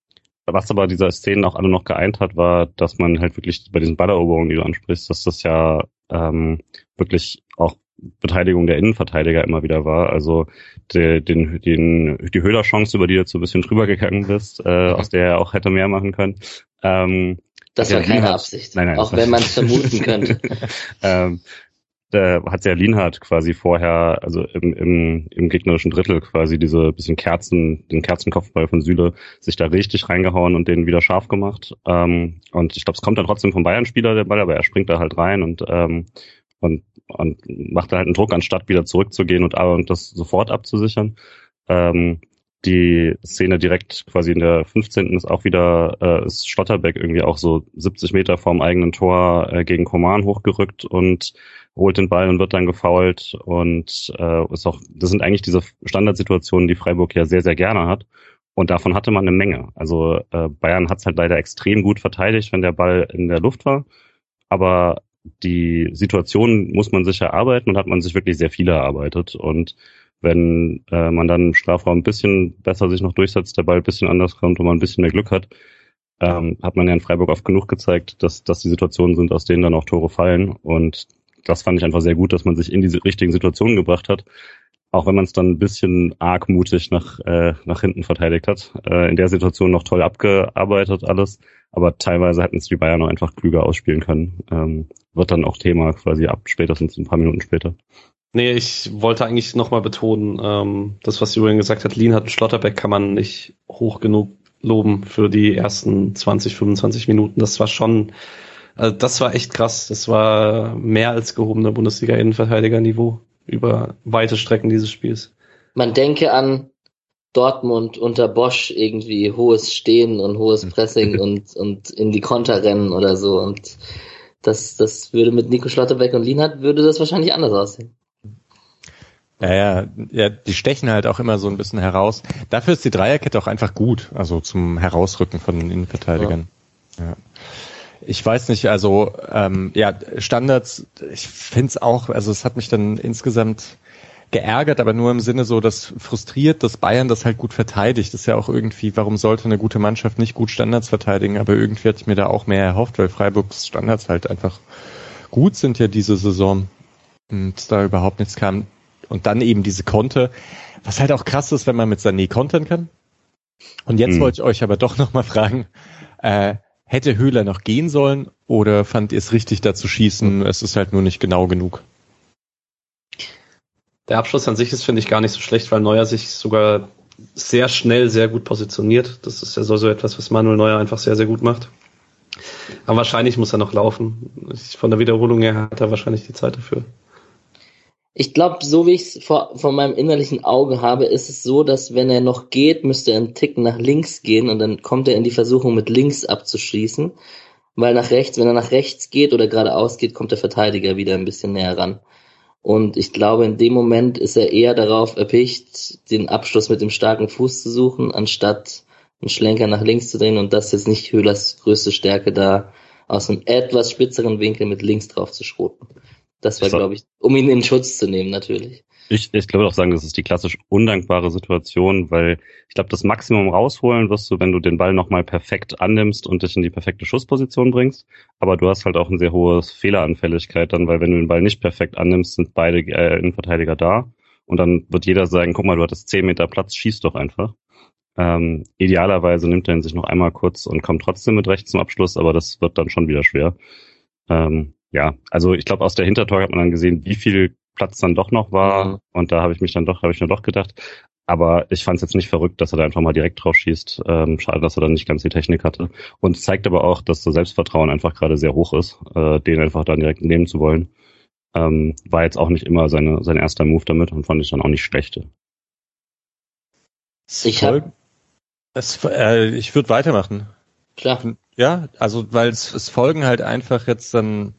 was aber dieser Szenen auch alle noch geeint hat, war, dass man halt wirklich bei diesen Balleroberungen, die du ansprichst, dass das ja ähm, wirklich auch Beteiligung der Innenverteidiger immer wieder war. Also de, den, den, die Höhler-Chance, über die du jetzt so ein bisschen drüber gegangen bist, äh, aus der er auch hätte mehr machen können. Ähm, das war keine Absicht, nein, nein, auch wenn man es vermuten könnte. ähm, da hat ja Lienhardt quasi vorher, also im, im, im gegnerischen Drittel quasi diese bisschen Kerzen, den Kerzenkopfball von Süle, sich da richtig reingehauen und den wieder scharf gemacht. Ähm, und ich glaube, es kommt dann trotzdem vom Bayern-Spieler der Ball, aber er springt da halt rein und ähm, und, und macht da halt einen Druck, anstatt wieder zurückzugehen und, und das sofort abzusichern. Ähm, die Szene direkt quasi in der 15. ist auch wieder, äh, ist Schlotterbeck irgendwie auch so 70 Meter vorm eigenen Tor äh, gegen Koman hochgerückt und holt den Ball und wird dann gefoult und äh, ist auch, das sind eigentlich diese Standardsituationen, die Freiburg ja sehr, sehr gerne hat. Und davon hatte man eine Menge. Also äh, Bayern hat es halt leider extrem gut verteidigt, wenn der Ball in der Luft war. Aber die Situation muss man sich erarbeiten und hat man sich wirklich sehr viel erarbeitet. Und wenn äh, man dann im Strafraum ein bisschen besser sich noch durchsetzt, der Ball ein bisschen anders kommt und man ein bisschen mehr Glück hat, ähm, hat man ja in Freiburg oft genug gezeigt, dass, dass die Situationen sind, aus denen dann auch Tore fallen. Und das fand ich einfach sehr gut, dass man sich in diese richtigen Situationen gebracht hat. Auch wenn man es dann ein bisschen argmutig nach, äh, nach hinten verteidigt hat. Äh, in der Situation noch toll abgearbeitet alles. Aber teilweise hätten es die Bayern noch einfach klüger ausspielen können. Ähm, wird dann auch Thema quasi ab spätestens ein paar Minuten später. Nee, ich wollte eigentlich nochmal betonen, ähm, das, was Julian gesagt hat, Lien hat Schlotterbeck kann man nicht hoch genug loben für die ersten 20, 25 Minuten. Das war schon also das war echt krass. Das war mehr als gehobener Bundesliga-Innenverteidiger-Niveau über weite Strecken dieses Spiels. Man denke an Dortmund unter Bosch irgendwie hohes Stehen und hohes Pressing und, und in die Konter rennen oder so. Und das, das würde mit Nico Schlotterbeck und Lienhardt würde das wahrscheinlich anders aussehen. Ja, ja, ja, die stechen halt auch immer so ein bisschen heraus. Dafür ist die Dreierkette auch einfach gut, also zum Herausrücken von den Innenverteidigern. Ja. ja ich weiß nicht, also ähm, ja, Standards, ich finde es auch, also es hat mich dann insgesamt geärgert, aber nur im Sinne so, dass frustriert, dass Bayern das halt gut verteidigt. Das ist ja auch irgendwie, warum sollte eine gute Mannschaft nicht gut Standards verteidigen? Aber irgendwie hatte ich mir da auch mehr erhofft, weil Freiburgs Standards halt einfach gut sind ja diese Saison und da überhaupt nichts kam. Und dann eben diese Konte, was halt auch krass ist, wenn man mit Sané kontern kann. Und jetzt hm. wollte ich euch aber doch nochmal fragen, äh, hätte Höhler noch gehen sollen oder fand ihr es richtig, da zu schießen? Es ist halt nur nicht genau genug. Der Abschluss an sich ist, finde ich, gar nicht so schlecht, weil Neuer sich sogar sehr schnell sehr gut positioniert. Das ist ja so, so etwas, was Manuel Neuer einfach sehr, sehr gut macht. Aber wahrscheinlich muss er noch laufen. Von der Wiederholung her hat er wahrscheinlich die Zeit dafür. Ich glaube, so wie ich es vor, vor meinem innerlichen Auge habe, ist es so, dass wenn er noch geht, müsste er einen Tick nach links gehen und dann kommt er in die Versuchung, mit links abzuschließen. Weil nach rechts, wenn er nach rechts geht oder geradeaus geht, kommt der Verteidiger wieder ein bisschen näher ran. Und ich glaube, in dem Moment ist er eher darauf erpicht, den Abschluss mit dem starken Fuß zu suchen, anstatt einen Schlenker nach links zu drehen. Und das ist nicht Höhlers größte Stärke, da aus einem etwas spitzeren Winkel mit links drauf zu schroten. Das war, glaube ich, um ihn in Schutz zu nehmen, natürlich. Ich, ich glaube auch sagen, das ist die klassisch undankbare Situation, weil ich glaube, das Maximum rausholen wirst du, wenn du den Ball nochmal perfekt annimmst und dich in die perfekte Schussposition bringst. Aber du hast halt auch ein sehr hohes Fehleranfälligkeit dann, weil wenn du den Ball nicht perfekt annimmst, sind beide äh, Innenverteidiger da. Und dann wird jeder sagen, guck mal, du hattest 10 Meter Platz, schieß doch einfach. Ähm, idealerweise nimmt er ihn sich noch einmal kurz und kommt trotzdem mit rechts zum Abschluss, aber das wird dann schon wieder schwer. Ähm, ja, also ich glaube, aus der Hintertor hat man dann gesehen, wie viel Platz dann doch noch war. Mhm. Und da habe ich mich dann doch, habe ich mir doch gedacht. Aber ich fand es jetzt nicht verrückt, dass er da einfach mal direkt drauf schießt. Ähm, schade, dass er dann nicht ganz die Technik hatte. Und zeigt aber auch, dass das Selbstvertrauen einfach gerade sehr hoch ist, äh, den einfach dann direkt nehmen zu wollen. Ähm, war jetzt auch nicht immer seine, sein erster Move damit und fand ich dann auch nicht schlechte. Ich hab, es, äh, ich würde weitermachen. Klar. Ja, also weil es, es folgen halt einfach jetzt dann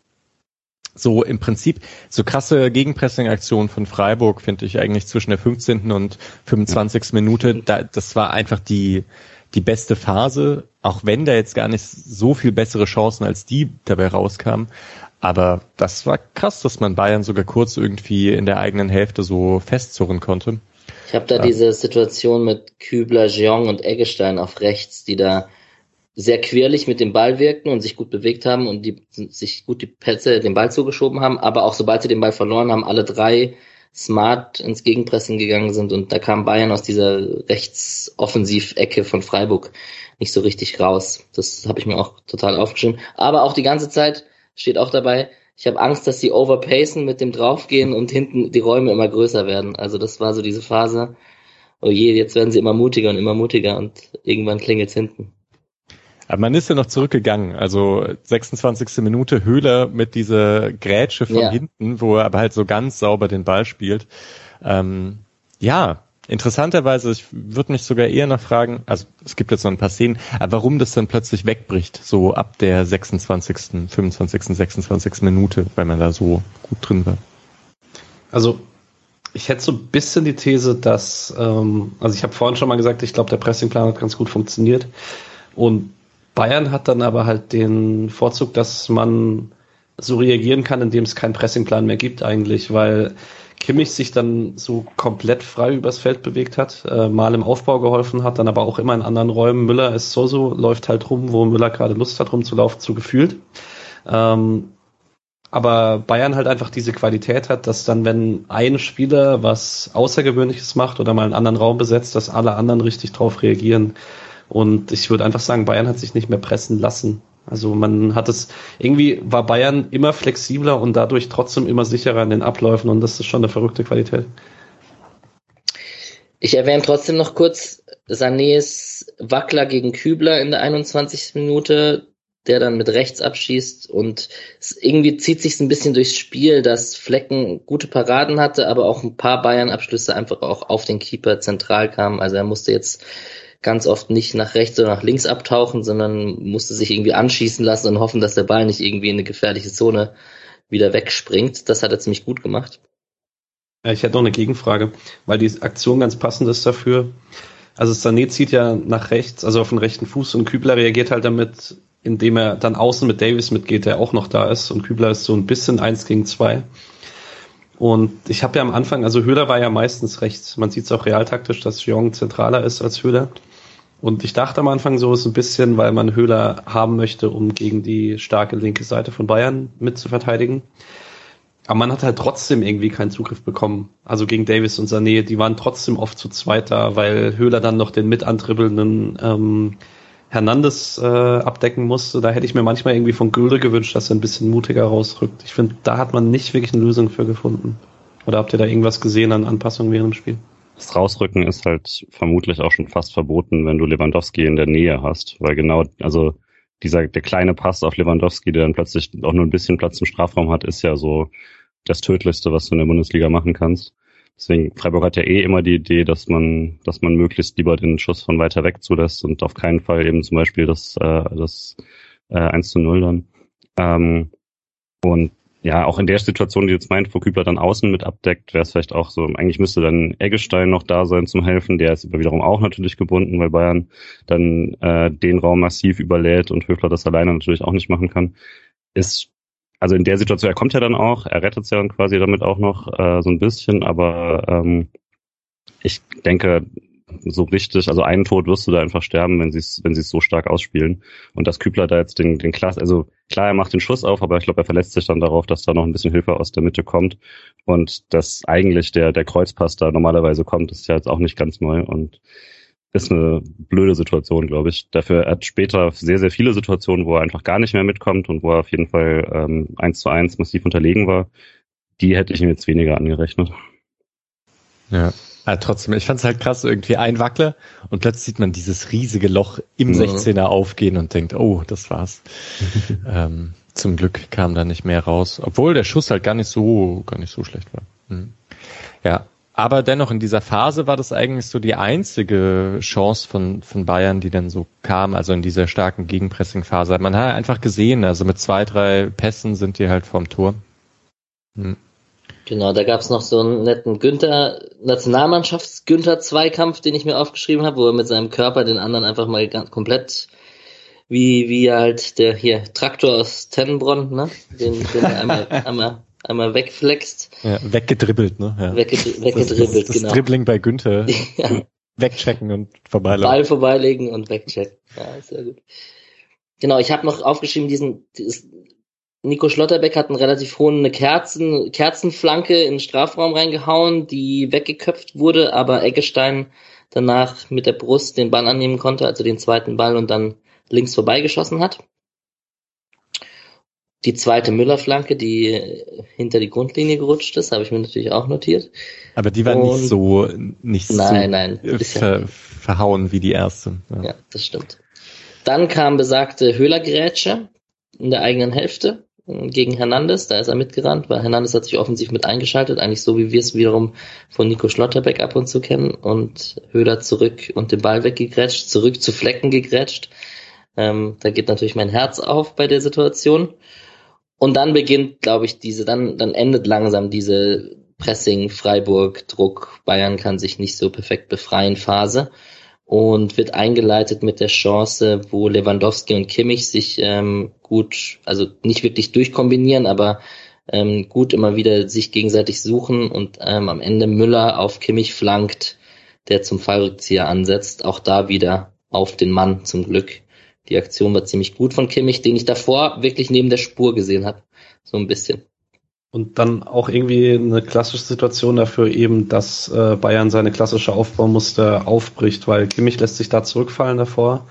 so im Prinzip so krasse Gegenpressing-Aktionen von Freiburg finde ich eigentlich zwischen der 15. und 25. Minute. Da, das war einfach die die beste Phase, auch wenn da jetzt gar nicht so viel bessere Chancen als die dabei rauskamen. Aber das war krass, dass man Bayern sogar kurz irgendwie in der eigenen Hälfte so festzurren konnte. Ich habe da ja. diese Situation mit Kübler, Jeong und Eggestein auf rechts, die da sehr quirlig mit dem Ball wirkten und sich gut bewegt haben und die sich gut die Pässe den Ball zugeschoben haben, aber auch sobald sie den Ball verloren haben, alle drei smart ins Gegenpressing gegangen sind und da kam Bayern aus dieser Rechtsoffensiv-Ecke von Freiburg nicht so richtig raus. Das habe ich mir auch total aufgeschrieben. Aber auch die ganze Zeit steht auch dabei, ich habe Angst, dass sie overpacen mit dem draufgehen und hinten die Räume immer größer werden. Also das war so diese Phase, oh je, jetzt werden sie immer mutiger und immer mutiger und irgendwann klingelt's hinten. Aber man ist ja noch zurückgegangen. Also 26. Minute Höhler mit dieser Grätsche von ja. hinten, wo er aber halt so ganz sauber den Ball spielt. Ähm, ja, interessanterweise, ich würde mich sogar eher noch fragen, also es gibt jetzt noch ein paar Szenen, aber warum das dann plötzlich wegbricht, so ab der 26., 25., 26. Minute, weil man da so gut drin war. Also ich hätte so ein bisschen die These, dass, ähm, also ich habe vorhin schon mal gesagt, ich glaube, der Pressingplan hat ganz gut funktioniert. Und Bayern hat dann aber halt den Vorzug, dass man so reagieren kann, indem es keinen Pressingplan mehr gibt eigentlich, weil Kimmich sich dann so komplett frei übers Feld bewegt hat, äh, mal im Aufbau geholfen hat, dann aber auch immer in anderen Räumen. Müller ist so so, läuft halt rum, wo Müller gerade Lust hat, rumzulaufen, zu gefühlt. Ähm, aber Bayern halt einfach diese Qualität hat, dass dann, wenn ein Spieler was Außergewöhnliches macht oder mal einen anderen Raum besetzt, dass alle anderen richtig drauf reagieren. Und ich würde einfach sagen, Bayern hat sich nicht mehr pressen lassen. Also man hat es, irgendwie war Bayern immer flexibler und dadurch trotzdem immer sicherer in den Abläufen und das ist schon eine verrückte Qualität. Ich erwähne trotzdem noch kurz Sanés Wackler gegen Kübler in der 21. Minute, der dann mit rechts abschießt und irgendwie zieht sich ein bisschen durchs Spiel, dass Flecken gute Paraden hatte, aber auch ein paar Bayern-Abschlüsse einfach auch auf den Keeper zentral kamen. Also er musste jetzt ganz oft nicht nach rechts oder nach links abtauchen, sondern musste sich irgendwie anschießen lassen und hoffen, dass der Ball nicht irgendwie in eine gefährliche Zone wieder wegspringt. Das hat er ziemlich gut gemacht. Ich hätte noch eine Gegenfrage, weil die Aktion ganz passend ist dafür. Also Sané zieht ja nach rechts, also auf den rechten Fuß und Kübler reagiert halt damit, indem er dann außen mit Davis mitgeht, der auch noch da ist und Kübler ist so ein bisschen eins gegen zwei. Und ich habe ja am Anfang, also Höhler war ja meistens rechts. Man sieht es auch realtaktisch, dass Jong zentraler ist als Höhler. Und ich dachte am Anfang so ist ein bisschen, weil man Höhler haben möchte, um gegen die starke linke Seite von Bayern mit zu verteidigen. Aber man hat halt trotzdem irgendwie keinen Zugriff bekommen. Also gegen Davis und Sané, die waren trotzdem oft zu zweit da, weil Höhler dann noch den mitantribbelnden ähm, Hernandez äh, abdecken musste. Da hätte ich mir manchmal irgendwie von Gülde gewünscht, dass er ein bisschen mutiger rausrückt. Ich finde, da hat man nicht wirklich eine Lösung für gefunden. Oder habt ihr da irgendwas gesehen an Anpassungen während dem Spiel? Das Rausrücken ist halt vermutlich auch schon fast verboten, wenn du Lewandowski in der Nähe hast, weil genau, also dieser der kleine Pass auf Lewandowski, der dann plötzlich auch nur ein bisschen Platz im Strafraum hat, ist ja so das Tödlichste, was du in der Bundesliga machen kannst. Deswegen, Freiburg hat ja eh immer die Idee, dass man, dass man möglichst lieber den Schuss von weiter weg zulässt und auf keinen Fall eben zum Beispiel das, äh, das äh, 1 zu 0 dann. Ähm, und ja, auch in der Situation, die jetzt meint, wo Kübler dann außen mit abdeckt, wäre es vielleicht auch so, eigentlich müsste dann Eggestein noch da sein zum Helfen, der ist aber wiederum auch natürlich gebunden, weil Bayern dann äh, den Raum massiv überlädt und Höfler das alleine natürlich auch nicht machen kann. Ist, also in der Situation, er kommt ja dann auch, er rettet es ja dann quasi damit auch noch äh, so ein bisschen, aber ähm, ich denke, so richtig, also einen Tod wirst du da einfach sterben, wenn sie es wenn sie es so stark ausspielen. Und dass Kübler da jetzt den, den Klass, also klar, er macht den Schuss auf, aber ich glaube, er verlässt sich dann darauf, dass da noch ein bisschen Hilfe aus der Mitte kommt. Und dass eigentlich der, der Kreuzpass da normalerweise kommt, ist ja jetzt auch nicht ganz neu und ist eine blöde Situation, glaube ich. Dafür hat später sehr, sehr viele Situationen, wo er einfach gar nicht mehr mitkommt und wo er auf jeden Fall ähm, eins zu eins massiv unterlegen war. Die hätte ich ihm jetzt weniger angerechnet. Ja. Ja, trotzdem, ich fand es halt krass, irgendwie ein Wackler und plötzlich sieht man dieses riesige Loch im mhm. 16er aufgehen und denkt, oh, das war's. ähm, zum Glück kam da nicht mehr raus, obwohl der Schuss halt gar nicht so, gar nicht so schlecht war. Mhm. Ja, aber dennoch in dieser Phase war das eigentlich so die einzige Chance von, von Bayern, die dann so kam, also in dieser starken Gegenpressing-Phase. Man hat einfach gesehen, also mit zwei, drei Pässen sind die halt vorm Tor. Mhm. Genau, da gab's noch so einen netten Günther, Nationalmannschafts-Günther-Zweikampf, den ich mir aufgeschrieben habe, wo er mit seinem Körper den anderen einfach mal ganz komplett wie, wie halt der hier Traktor aus Tennenbronn, ne? Den, den er einmal, einmal, einmal wegflext. Ja, weggedribbelt, ne? Ja. Weggedri weggedribbelt, das, das, genau. Das Dribbling bei Günther. ja. Wegchecken und vorbeilegen. Ball vorbeilegen und wegchecken. Ja, sehr gut. Genau, ich habe noch aufgeschrieben, diesen, diesen Nico Schlotterbeck hat einen relativ hohen Kerzen, Kerzenflanke in den Strafraum reingehauen, die weggeköpft wurde, aber Eggestein danach mit der Brust den Ball annehmen konnte, also den zweiten Ball und dann links vorbeigeschossen hat. Die zweite Müllerflanke, die hinter die Grundlinie gerutscht ist, habe ich mir natürlich auch notiert. Aber die war und nicht so nicht nein, so nein, ver, verhauen wie die erste. Ja. ja, das stimmt. Dann kam besagte Höhlergrätsche in der eigenen Hälfte gegen Hernandez, da ist er mitgerannt, weil Hernandez hat sich offensiv mit eingeschaltet, eigentlich so wie wir es wiederum von Nico Schlotterbeck ab und zu kennen und Höhler zurück und den Ball weggegrätscht, zurück zu Flecken gegrätscht. Ähm, da geht natürlich mein Herz auf bei der Situation. Und dann beginnt, glaube ich, diese, dann, dann endet langsam diese Pressing, Freiburg, Druck, Bayern kann sich nicht so perfekt befreien Phase und wird eingeleitet mit der Chance, wo Lewandowski und Kimmich sich ähm, gut, also nicht wirklich durchkombinieren, aber ähm, gut immer wieder sich gegenseitig suchen und ähm, am Ende Müller auf Kimmich flankt, der zum Fallrückzieher ansetzt, auch da wieder auf den Mann zum Glück. Die Aktion war ziemlich gut von Kimmich, den ich davor wirklich neben der Spur gesehen habe, so ein bisschen. Und dann auch irgendwie eine klassische Situation dafür eben, dass äh, Bayern seine klassische Aufbaumuster aufbricht, weil Kimmich lässt sich da zurückfallen davor.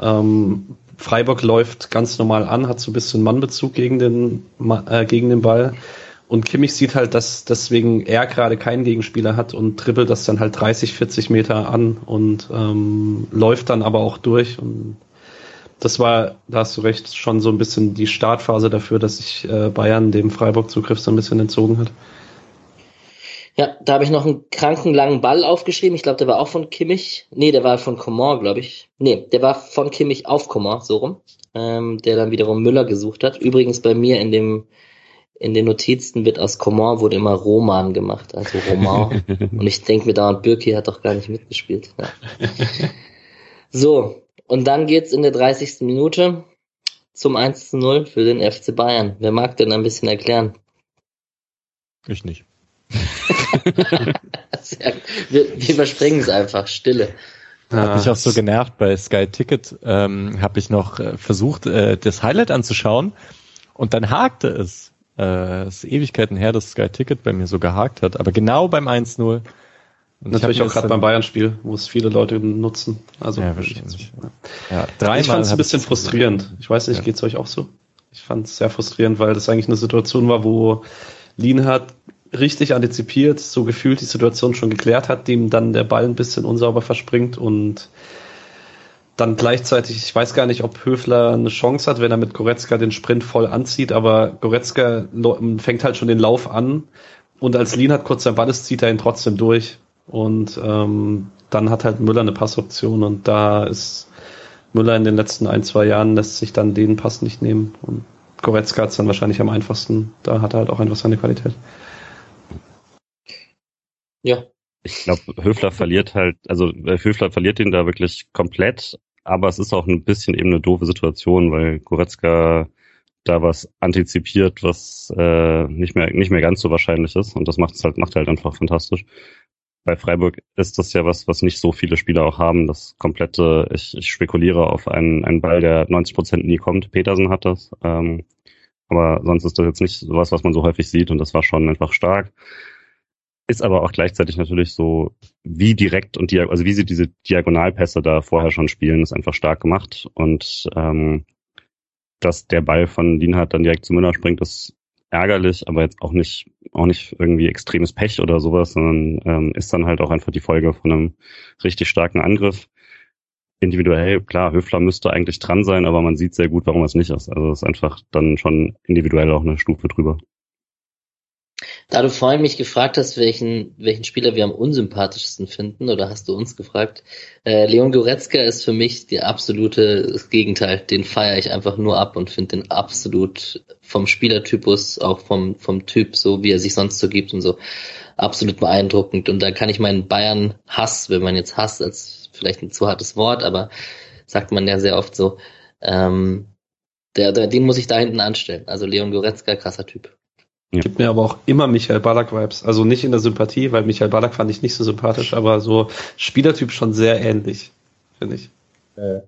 Ähm, Freiburg läuft ganz normal an, hat so ein bisschen Mannbezug gegen den, äh, gegen den Ball. Und Kimmich sieht halt, dass deswegen er gerade keinen Gegenspieler hat und trippelt das dann halt 30, 40 Meter an und ähm, läuft dann aber auch durch. Und das war, da hast du recht, schon so ein bisschen die Startphase dafür, dass sich äh, Bayern dem Freiburg-Zugriff so ein bisschen entzogen hat. Ja, da habe ich noch einen kranken langen Ball aufgeschrieben. Ich glaube, der war auch von Kimmich. Nee, der war von Coman, glaube ich. Nee, der war von Kimmich auf Coman, so rum. Ähm, der dann wiederum Müller gesucht hat. Übrigens bei mir in dem in den Notizen wird aus Coman wurde immer Roman gemacht, also Roman. Und ich denke mir da, und Birki hat doch gar nicht mitgespielt. Ja. So, und dann geht's in der 30. Minute zum 1 zu 0 für den FC Bayern. Wer mag denn ein bisschen erklären? Ich nicht. wir, wir überspringen es einfach, Stille. Hat mich auch so genervt bei Sky Ticket, ähm, habe ich noch äh, versucht, äh, das Highlight anzuschauen und dann hakte es. äh, es ist Ewigkeiten her, dass Sky Ticket bei mir so gehakt hat, aber genau beim 1-0. Natürlich auch gerade beim Bayern-Spiel, wo es viele Leute nutzen. Also ja, wahrscheinlich. Ja, dreimal ich fand es ein bisschen frustrierend. Ich weiß nicht, ja. geht's euch auch so? Ich fand es sehr frustrierend, weil das eigentlich eine Situation war, wo Lienhardt richtig antizipiert, so gefühlt die Situation schon geklärt hat, dem dann der Ball ein bisschen unsauber verspringt und dann gleichzeitig, ich weiß gar nicht, ob Höfler eine Chance hat, wenn er mit Goretzka den Sprint voll anzieht, aber Goretzka fängt halt schon den Lauf an und als Lienhardt kurz sein Ball ist, zieht er ihn trotzdem durch und ähm, dann hat halt Müller eine Passoption und da ist Müller in den letzten ein, zwei Jahren lässt sich dann den Pass nicht nehmen und Goretzka hat es dann wahrscheinlich am einfachsten, da hat er halt auch einfach seine Qualität. Ja. Ich glaube, Höfler verliert halt, also äh, Höfler verliert ihn da wirklich komplett, aber es ist auch ein bisschen eben eine doofe Situation, weil Goretzka da was antizipiert, was äh, nicht mehr nicht mehr ganz so wahrscheinlich ist und das macht es halt macht halt einfach fantastisch. Bei Freiburg ist das ja was, was nicht so viele Spieler auch haben. Das komplette, ich, ich spekuliere auf einen, einen Ball, der 90 Prozent nie kommt. Petersen hat das, ähm, aber sonst ist das jetzt nicht sowas, was man so häufig sieht und das war schon einfach stark ist aber auch gleichzeitig natürlich so, wie direkt und die, also wie sie diese Diagonalpässe da vorher schon spielen, ist einfach stark gemacht und ähm, dass der Ball von Lienhardt dann direkt zu Müller springt, ist ärgerlich, aber jetzt auch nicht auch nicht irgendwie extremes Pech oder sowas, sondern ähm, ist dann halt auch einfach die Folge von einem richtig starken Angriff. Individuell, klar, Höfler müsste eigentlich dran sein, aber man sieht sehr gut, warum es nicht ist. Also es ist einfach dann schon individuell auch eine Stufe drüber. Da du vorhin mich gefragt hast, welchen, welchen Spieler wir am unsympathischsten finden, oder hast du uns gefragt, äh, Leon Goretzka ist für mich die absolute das Gegenteil. Den feiere ich einfach nur ab und finde den absolut vom Spielertypus, auch vom, vom Typ, so wie er sich sonst so gibt und so, absolut beeindruckend. Und da kann ich meinen Bayern-Hass, wenn man jetzt Hass als vielleicht ein zu hartes Wort, aber sagt man ja sehr oft so, ähm, der, der, den muss ich da hinten anstellen. Also Leon Goretzka, krasser Typ. Ja. Gibt mir aber auch immer Michael Ballack-Vibes. Also nicht in der Sympathie, weil Michael Ballack fand ich nicht so sympathisch, aber so Spielertyp schon sehr ähnlich, finde ich. Äh.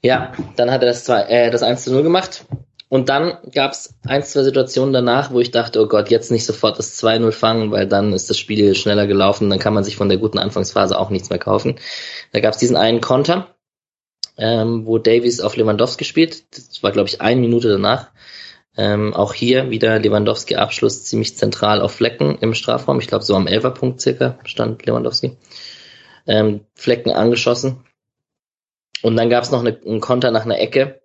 Ja, dann hat er das, zwei, äh, das 1 zu 0 gemacht. Und dann gab es ein, zwei Situationen danach, wo ich dachte, oh Gott, jetzt nicht sofort das 2-0 fangen, weil dann ist das Spiel schneller gelaufen, dann kann man sich von der guten Anfangsphase auch nichts mehr kaufen. Da gab es diesen einen Konter, ähm, wo Davies auf Lewandowski spielt. Das war, glaube ich, eine Minute danach. Ähm, auch hier wieder Lewandowski Abschluss ziemlich zentral auf Flecken im Strafraum. Ich glaube, so am Elferpunkt circa stand Lewandowski. Ähm, Flecken angeschossen. Und dann gab es noch eine, einen Konter nach einer Ecke,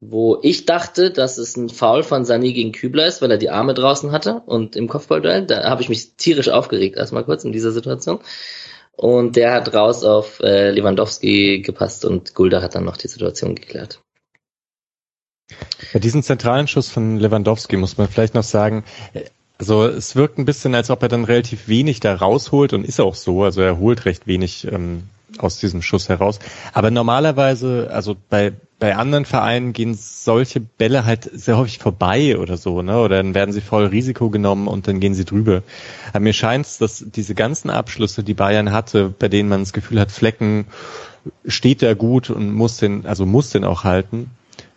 wo ich dachte, dass es ein Foul von Sani gegen Kübler ist, weil er die Arme draußen hatte und im Kopfballduell. Da habe ich mich tierisch aufgeregt, erstmal kurz in dieser Situation. Und der hat raus auf äh, Lewandowski gepasst und Gulda hat dann noch die Situation geklärt. Bei diesem zentralen Schuss von Lewandowski muss man vielleicht noch sagen, also es wirkt ein bisschen, als ob er dann relativ wenig da rausholt und ist auch so. Also er holt recht wenig ähm, aus diesem Schuss heraus. Aber normalerweise, also bei bei anderen Vereinen gehen solche Bälle halt sehr häufig vorbei oder so, ne? Oder dann werden sie voll Risiko genommen und dann gehen sie drüber. Aber mir scheint dass diese ganzen Abschlüsse, die Bayern hatte, bei denen man das Gefühl hat, Flecken steht da gut und muss den, also muss den auch halten,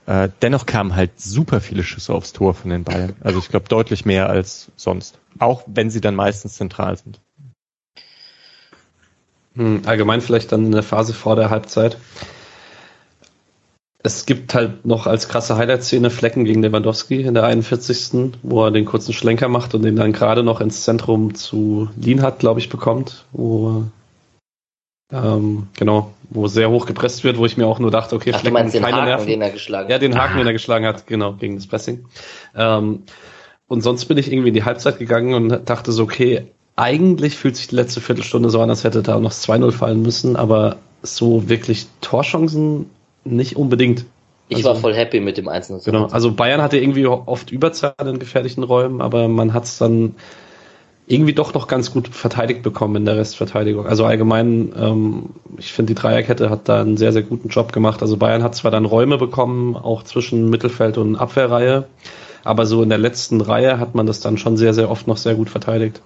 äh, dennoch kamen halt super viele Schüsse aufs Tor von den Bayern. Also ich glaube deutlich mehr als sonst. Auch wenn sie dann meistens zentral sind. Hm, allgemein vielleicht dann in der Phase vor der Halbzeit. Es gibt halt noch als krasse Highlight-Szene Flecken gegen Lewandowski in der 41. wo er den kurzen Schlenker macht und den dann gerade noch ins Zentrum zu Lienhardt, glaube ich, bekommt, wo ähm, genau, wo sehr hoch gepresst wird, wo ich mir auch nur dachte, okay, Ach, Flecken, du meinst den keine Haken, Nerven. den er geschlagen hat. Ja, den Haken, den er geschlagen hat, genau, gegen das Pressing. Ähm, und sonst bin ich irgendwie in die Halbzeit gegangen und dachte so, okay, eigentlich fühlt sich die letzte Viertelstunde so an, als hätte da noch 2-0 fallen müssen, aber so wirklich Torchancen nicht unbedingt. Ich also, war voll happy mit dem Einzelnen. Genau, also Bayern hatte irgendwie oft Überzahl in gefährlichen Räumen, aber man hat es dann irgendwie doch noch ganz gut verteidigt bekommen in der Restverteidigung. Also allgemein, ähm, ich finde, die Dreierkette hat da einen sehr, sehr guten Job gemacht. Also Bayern hat zwar dann Räume bekommen, auch zwischen Mittelfeld und Abwehrreihe, aber so in der letzten Reihe hat man das dann schon sehr, sehr oft noch sehr gut verteidigt.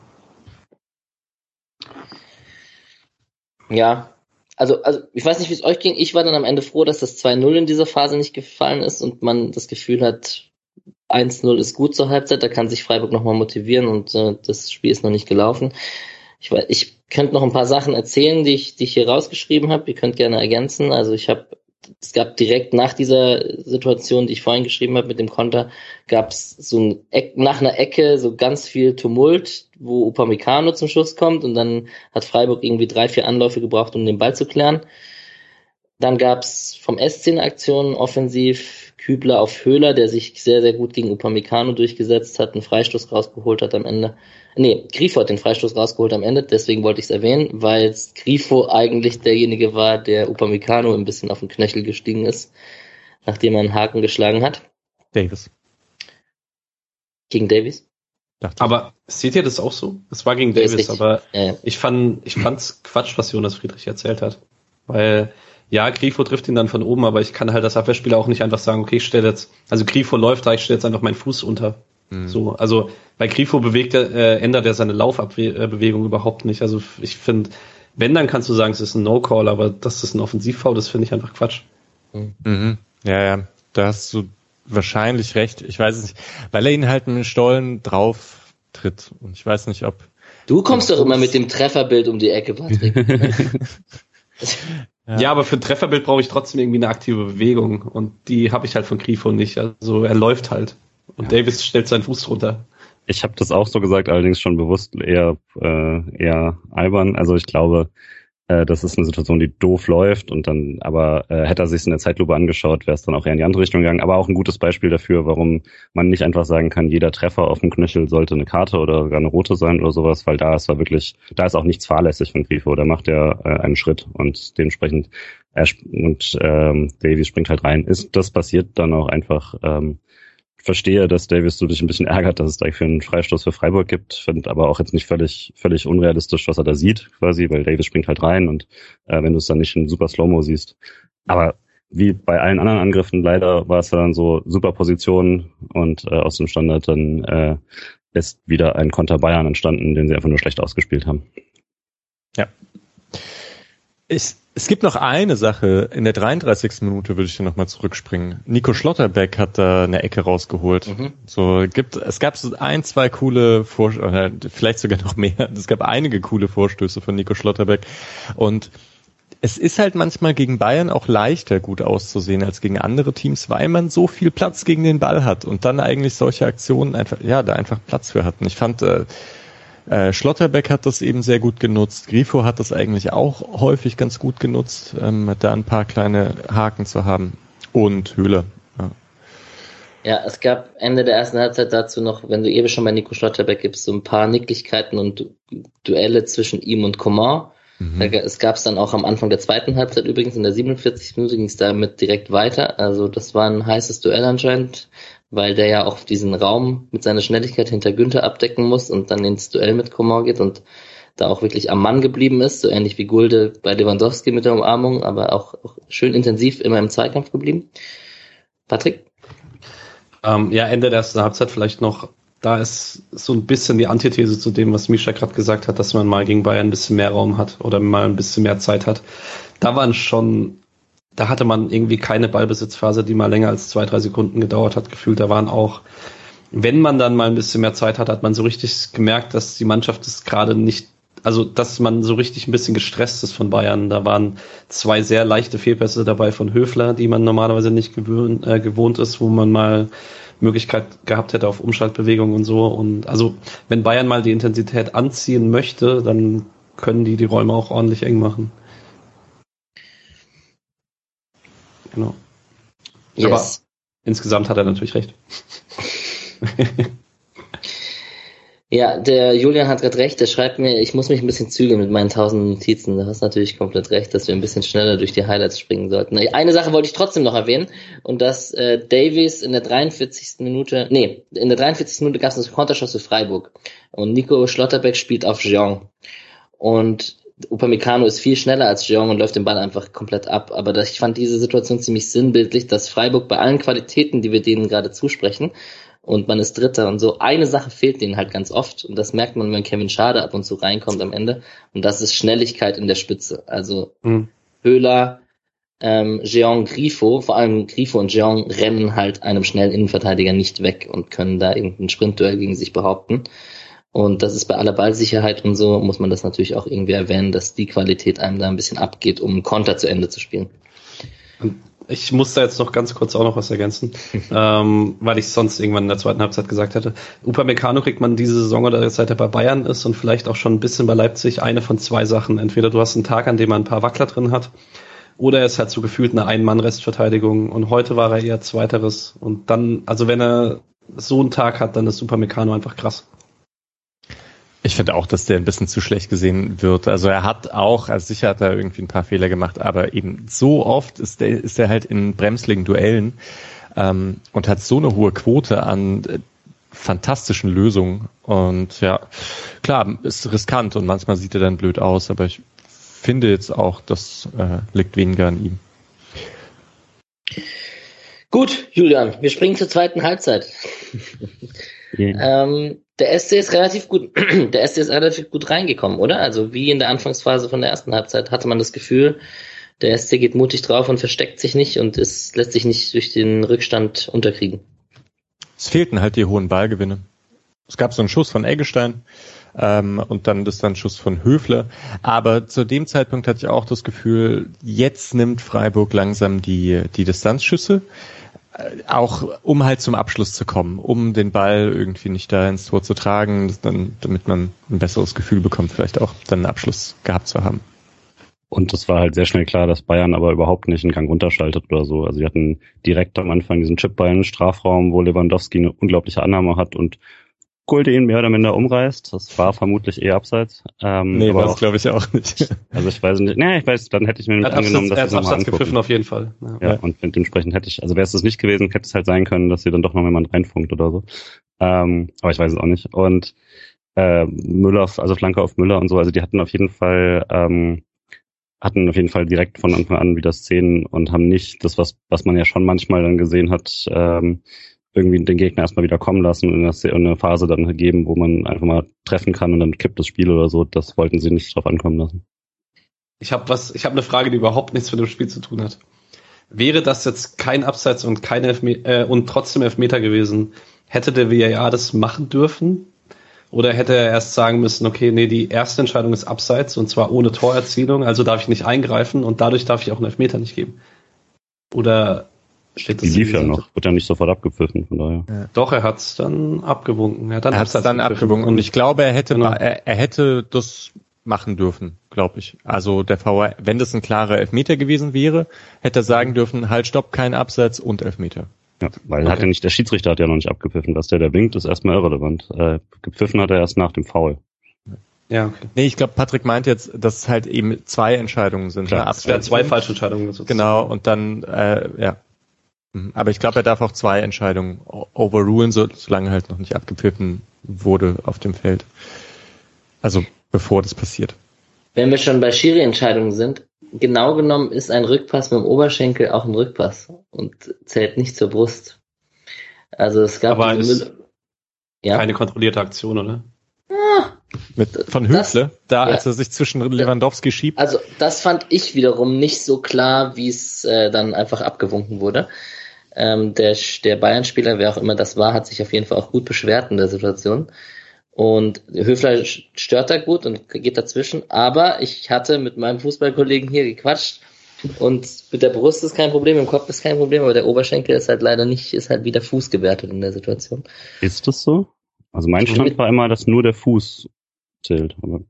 Ja, also, also ich weiß nicht, wie es euch ging. Ich war dann am Ende froh, dass das 2-0 in dieser Phase nicht gefallen ist und man das Gefühl hat, 1-0 ist gut zur Halbzeit, da kann sich Freiburg nochmal motivieren und äh, das Spiel ist noch nicht gelaufen. Ich, ich könnte noch ein paar Sachen erzählen, die ich, die ich hier rausgeschrieben habe. Ihr könnt gerne ergänzen. Also ich habe, es gab direkt nach dieser Situation, die ich vorhin geschrieben habe mit dem Konter, gab es so ein Eck, nach einer Ecke so ganz viel Tumult, wo Upamecano zum Schuss kommt und dann hat Freiburg irgendwie drei, vier Anläufe gebraucht, um den Ball zu klären. Dann gab es vom S10 Aktionen offensiv Kübler auf Höhler, der sich sehr, sehr gut gegen Upamecano durchgesetzt hat, einen Freistoß rausgeholt hat am Ende. Nee, Grifo hat den Freistoß rausgeholt am Ende, deswegen wollte ich es erwähnen, weil Grifo eigentlich derjenige war, der Upamecano ein bisschen auf den Knöchel gestiegen ist, nachdem er einen Haken geschlagen hat. Davis. Gegen Davis? Aber seht ihr das auch so? Es war gegen Davis, aber ja, ja. ich fand, ich fand's Quatsch, was Jonas Friedrich erzählt hat. Weil ja, Grifo trifft ihn dann von oben, aber ich kann halt als Abwehrspieler auch nicht einfach sagen, okay, ich stelle jetzt, also Grifo läuft da, ich stelle jetzt einfach meinen Fuß unter. Mhm. So, also bei Grifo bewegt er, äh, ändert er seine Laufbewegung überhaupt nicht. Also ich finde, wenn, dann kannst du sagen, es ist ein No-Call, aber dass das ein Offensivfoul ist, finde ich einfach Quatsch. Mhm. Ja, ja, da hast du wahrscheinlich recht. Ich weiß es nicht, weil er ihn halt mit dem Stollen drauf tritt. Und ich weiß nicht, ob. Du kommst doch immer mit dem Trefferbild um die Ecke, Patrick. Ja. ja, aber für ein Trefferbild brauche ich trotzdem irgendwie eine aktive Bewegung und die habe ich halt von Grifo nicht. Also er läuft halt und ja. Davis stellt seinen Fuß runter. Ich habe das auch so gesagt, allerdings schon bewusst eher äh, eher albern. Also ich glaube, äh, das ist eine Situation, die doof läuft und dann, aber äh, hätte er sich in der Zeitlupe angeschaut, wäre es dann auch eher in die andere Richtung gegangen. Aber auch ein gutes Beispiel dafür, warum man nicht einfach sagen kann, jeder Treffer auf dem Knöchel sollte eine Karte oder sogar eine rote sein oder sowas, weil da ist war wirklich, da ist auch nichts fahrlässig von Grifo, da macht er äh, einen Schritt und dementsprechend er und ähm, Davies springt halt rein. Ist das passiert dann auch einfach ähm, verstehe, dass Davis du dich ein bisschen ärgert, dass es da für einen Freistoß für Freiburg gibt, finde aber auch jetzt nicht völlig, völlig unrealistisch, was er da sieht, quasi, weil Davis springt halt rein und äh, wenn du es dann nicht in super Slow-Mo siehst. Aber wie bei allen anderen Angriffen leider war es dann so super Position und äh, aus dem Standard dann äh, ist wieder ein Konter Bayern entstanden, den sie einfach nur schlecht ausgespielt haben. Ja. Ich, es gibt noch eine Sache. In der 33. Minute würde ich hier nochmal zurückspringen. Nico Schlotterbeck hat da eine Ecke rausgeholt. Mhm. So gibt es gab so ein, zwei coole Vorstöße, äh, vielleicht sogar noch mehr. Es gab einige coole Vorstöße von Nico Schlotterbeck und es ist halt manchmal gegen Bayern auch leichter gut auszusehen als gegen andere Teams, weil man so viel Platz gegen den Ball hat und dann eigentlich solche Aktionen einfach, ja, da einfach Platz für hatten. Ich fand, äh, äh, Schlotterbeck hat das eben sehr gut genutzt. Grifo hat das eigentlich auch häufig ganz gut genutzt, ähm, da ein paar kleine Haken zu haben. Und Höhle. Ja. ja, es gab Ende der ersten Halbzeit dazu noch, wenn du eben schon bei Nico Schlotterbeck gibst, so ein paar Nicklichkeiten und Duelle zwischen ihm und Coman. Mhm. Es gab es dann auch am Anfang der zweiten Halbzeit übrigens, in der 47. Minute ging es damit direkt weiter. Also das war ein heißes Duell anscheinend weil der ja auch diesen Raum mit seiner Schnelligkeit hinter Günther abdecken muss und dann ins Duell mit Coman geht und da auch wirklich am Mann geblieben ist, so ähnlich wie Gulde bei Lewandowski mit der Umarmung, aber auch, auch schön intensiv immer im Zweikampf geblieben. Patrick? Ähm, ja, Ende der ersten Halbzeit vielleicht noch, da ist so ein bisschen die Antithese zu dem, was Misha gerade gesagt hat, dass man mal gegen Bayern ein bisschen mehr Raum hat oder mal ein bisschen mehr Zeit hat. Da waren schon da hatte man irgendwie keine Ballbesitzphase, die mal länger als zwei, drei Sekunden gedauert hat, gefühlt. Da waren auch, wenn man dann mal ein bisschen mehr Zeit hat, hat man so richtig gemerkt, dass die Mannschaft es gerade nicht, also dass man so richtig ein bisschen gestresst ist von Bayern. Da waren zwei sehr leichte Fehlpässe dabei von Höfler, die man normalerweise nicht gewöhnt, äh, gewohnt ist, wo man mal Möglichkeit gehabt hätte auf Umschaltbewegungen und so. Und also wenn Bayern mal die Intensität anziehen möchte, dann können die die Räume auch ordentlich eng machen. Genau. Yes. Aber insgesamt hat er natürlich recht. ja, der Julian hat gerade recht, der schreibt mir, ich muss mich ein bisschen zügeln mit meinen tausend Notizen. Du hast natürlich komplett recht, dass wir ein bisschen schneller durch die Highlights springen sollten. Eine Sache wollte ich trotzdem noch erwähnen und dass äh, Davies in der 43. Minute, nee, in der 43. Minute gab es einen Konterschuss für Freiburg und Nico Schlotterbeck spielt auf Jean. Und Upamecano ist viel schneller als Jeong und läuft den Ball einfach komplett ab. Aber das, ich fand diese Situation ziemlich sinnbildlich, dass Freiburg bei allen Qualitäten, die wir denen gerade zusprechen, und man ist Dritter und so, eine Sache fehlt denen halt ganz oft. Und das merkt man, wenn Kevin Schade ab und zu reinkommt am Ende. Und das ist Schnelligkeit in der Spitze. Also mhm. Höhler, ähm, Jean Grifo, vor allem Grifo und Jean rennen halt einem schnellen Innenverteidiger nicht weg und können da irgendein Sprintduell gegen sich behaupten. Und das ist bei aller Ballsicherheit und so, muss man das natürlich auch irgendwie erwähnen, dass die Qualität einem da ein bisschen abgeht, um Konter zu Ende zu spielen. Ich muss da jetzt noch ganz kurz auch noch was ergänzen, ähm, weil ich sonst irgendwann in der zweiten Halbzeit gesagt hätte. Upamecano kriegt man diese Saison oder seit er bei Bayern ist und vielleicht auch schon ein bisschen bei Leipzig eine von zwei Sachen. Entweder du hast einen Tag, an dem man ein paar Wackler drin hat, oder er ist halt so gefühlt eine Ein-Mann-Restverteidigung und heute war er eher Zweiteres und dann, also wenn er so einen Tag hat, dann ist Upamecano einfach krass. Ich finde auch, dass der ein bisschen zu schlecht gesehen wird. Also er hat auch, also sicher hat er irgendwie ein paar Fehler gemacht, aber eben so oft ist der, ist er halt in bremsligen Duellen ähm, und hat so eine hohe Quote an äh, fantastischen Lösungen. Und ja, klar, ist riskant und manchmal sieht er dann blöd aus, aber ich finde jetzt auch, das äh, liegt weniger an ihm. Gut, Julian, wir springen zur zweiten Halbzeit. Ähm, der SC ist relativ gut, der SC ist relativ gut reingekommen, oder? Also wie in der Anfangsphase von der ersten Halbzeit hatte man das Gefühl, der SC geht mutig drauf und versteckt sich nicht und es lässt sich nicht durch den Rückstand unterkriegen. Es fehlten halt die hohen Ballgewinne. Es gab so einen Schuss von Eggestein ähm, und dann das dann Schuss von Höfler. Aber zu dem Zeitpunkt hatte ich auch das Gefühl, jetzt nimmt Freiburg langsam die, die Distanzschüsse auch um halt zum Abschluss zu kommen, um den Ball irgendwie nicht da ins Tor zu tragen, dann, damit man ein besseres Gefühl bekommt, vielleicht auch dann einen Abschluss gehabt zu haben. Und es war halt sehr schnell klar, dass Bayern aber überhaupt nicht einen Gang runterschaltet oder so. Also sie hatten direkt am Anfang diesen Chipball in den Strafraum, wo Lewandowski eine unglaubliche Annahme hat und Gulde ihn mehr oder minder umreißt. Das war vermutlich eher abseits. Ähm, nee, das glaube ich auch nicht. Also ich weiß nicht. Nee, ich weiß, dann hätte ich mir nicht angenommen, dass er hat Absatz gepfiffen auf jeden Fall. Ja, ja und dementsprechend hätte ich, also wäre es das nicht gewesen, hätte es halt sein können, dass hier dann doch noch jemand reinfunkt oder so. Ähm, aber ich weiß es auch nicht. Und äh, Müller, also Flanke auf Müller und so, also die hatten auf jeden Fall ähm, hatten auf jeden Fall direkt von Anfang an wieder Szenen und haben nicht das, was, was man ja schon manchmal dann gesehen hat, ähm, irgendwie den Gegner erstmal wieder kommen lassen und eine Phase dann geben, wo man einfach mal treffen kann und dann kippt das Spiel oder so. Das wollten sie nicht drauf ankommen lassen. Ich habe was, ich habe eine Frage, die überhaupt nichts mit dem Spiel zu tun hat. Wäre das jetzt kein Abseits und kein Elfmeter äh, und trotzdem Elfmeter gewesen, hätte der VAR das machen dürfen? Oder hätte er erst sagen müssen, okay, nee, die erste Entscheidung ist Abseits und zwar ohne Torerzielung, also darf ich nicht eingreifen und dadurch darf ich auch einen Elfmeter nicht geben? Oder Steht die lief ja noch, wird ja nicht sofort abgepfiffen, von daher. Ja. Doch, er hat's dann abgewunken. Er hat dann, er hat's dann abgewunken und ich glaube, er hätte, genau. er, er hätte das machen dürfen, glaube ich. Also der VR, wenn das ein klarer Elfmeter gewesen wäre, hätte er sagen dürfen, halt, stopp, kein Absatz und Elfmeter. Ja, weil okay. hat ja nicht, der Schiedsrichter hat ja noch nicht abgepfiffen. Was der, der winkt, ist erstmal irrelevant. Äh, gepfiffen hat er erst nach dem Foul. Ja, okay. Nee, ich glaube, Patrick meint jetzt, dass es halt eben zwei Entscheidungen sind. Klar, ne? es wären zwei falsche Entscheidungen. Sozusagen. Genau, und dann, äh, ja. Aber ich glaube, er darf auch zwei Entscheidungen overrulen, so, solange halt noch nicht abgepfiffen wurde auf dem Feld. Also bevor das passiert. Wenn wir schon bei Schiri-Entscheidungen sind, genau genommen ist ein Rückpass mit dem Oberschenkel auch ein Rückpass und zählt nicht zur Brust. Also es gab Aber diese ja? keine kontrollierte Aktion, oder? Ah, mit, von Höfle, da ja. als er sich zwischen Lewandowski schiebt. Also das fand ich wiederum nicht so klar, wie es äh, dann einfach abgewunken wurde. Ähm, der der Bayern-Spieler, wer auch immer das war, hat sich auf jeden Fall auch gut beschwert in der Situation. Und Höfler stört da gut und geht dazwischen. Aber ich hatte mit meinem Fußballkollegen hier gequatscht und mit der Brust ist kein Problem, im Kopf ist kein Problem, aber der Oberschenkel ist halt leider nicht, ist halt wie der Fuß gewertet in der Situation. Ist das so? Also mein Stand war immer, dass nur der Fuß zählt. Aber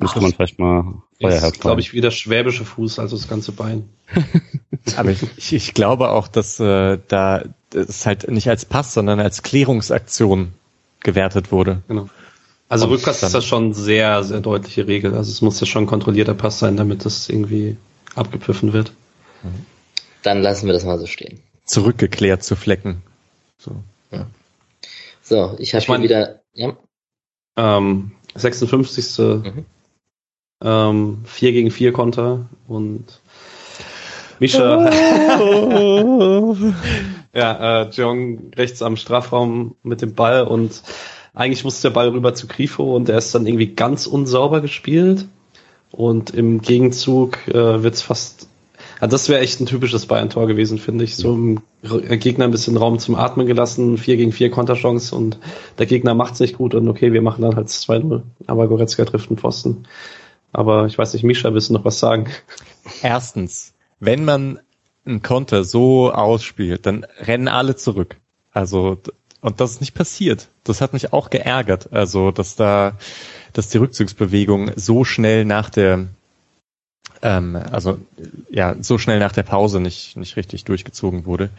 Müsste man vielleicht mal Feuerherz ist, glaube ich, wie der schwäbische Fuß, also das ganze Bein. Aber ich, ich glaube auch, dass äh, da es halt nicht als Pass, sondern als Klärungsaktion gewertet wurde. Genau. Also Rückpass ist das schon sehr, sehr deutliche Regel. Also es muss ja schon kontrollierter Pass sein, damit das irgendwie abgepfiffen wird. Dann lassen wir das mal so stehen. Zurückgeklärt zu Flecken. So, ja. so ich habe hier wieder. Ja. Ähm, 56. Mhm. Ähm, 4 gegen 4 Konter und Misha. ja, äh, Jong rechts am Strafraum mit dem Ball und eigentlich musste der Ball rüber zu Grifo und der ist dann irgendwie ganz unsauber gespielt. Und im Gegenzug äh, wird's fast Also das wäre echt ein typisches Bayern-Tor gewesen, finde ich. So im Gegner ein bisschen Raum zum Atmen gelassen, 4 gegen 4 Konterchance und der Gegner macht's nicht gut und okay, wir machen dann halt 2-0. Aber Goretzka trifft einen Pfosten. Aber ich weiß nicht, Mischa, willst du noch was sagen? Erstens, wenn man einen Konter so ausspielt, dann rennen alle zurück. Also, und das ist nicht passiert. Das hat mich auch geärgert. Also, dass da, dass die Rückzugsbewegung so schnell nach der, ähm, also, ja, so schnell nach der Pause nicht, nicht richtig durchgezogen wurde.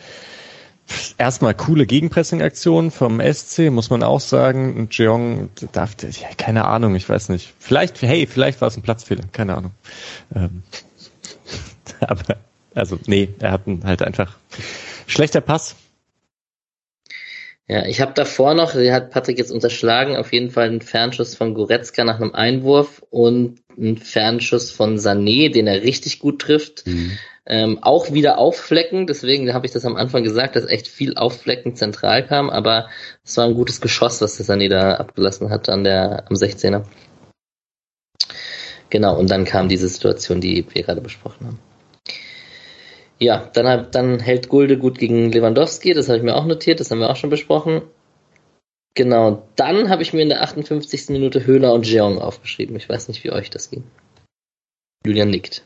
Erstmal coole Gegenpressing-Aktion vom SC, muss man auch sagen. Jeong darf, keine Ahnung, ich weiß nicht. Vielleicht, hey, vielleicht war es ein Platzfehler, keine Ahnung. Ähm, aber, also, nee, er hat halt einfach schlechter Pass. Ja, ich habe davor noch, der hat Patrick jetzt unterschlagen, auf jeden Fall einen Fernschuss von Goretzka nach einem Einwurf und einen Fernschuss von Sané, den er richtig gut trifft. Mhm. Ähm, auch wieder aufflecken, deswegen habe ich das am Anfang gesagt, dass echt viel aufflecken zentral kam, aber es war ein gutes Geschoss, was der Sané da abgelassen hat an der, am 16er. Genau, und dann kam diese Situation, die wir gerade besprochen haben. Ja, dann, dann hält Gulde gut gegen Lewandowski, das habe ich mir auch notiert, das haben wir auch schon besprochen. Genau, dann habe ich mir in der 58. Minute Höhler und Jeong aufgeschrieben. Ich weiß nicht, wie euch das ging. Julian nickt.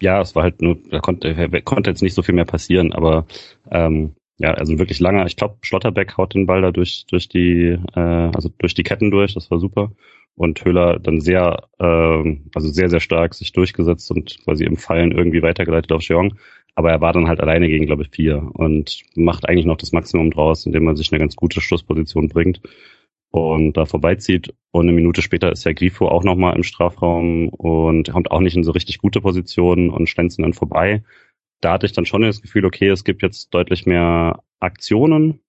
Ja, es war halt nur, da konnte, konnte jetzt nicht so viel mehr passieren, aber ähm, ja, also wirklich langer, ich glaube, Schlotterbeck haut den Ball da durch, durch die, äh, also durch die Ketten durch, das war super. Und Höhler dann sehr, äh, also sehr, sehr stark sich durchgesetzt und quasi im Fallen irgendwie weitergeleitet auf Jeong. Aber er war dann halt alleine gegen, glaube ich, vier und macht eigentlich noch das Maximum draus, indem man sich eine ganz gute Schlussposition bringt und da vorbeizieht. Und eine Minute später ist ja Grifo auch nochmal im Strafraum und kommt auch nicht in so richtig gute Positionen und schlänzen dann vorbei. Da hatte ich dann schon das Gefühl, okay, es gibt jetzt deutlich mehr Aktionen,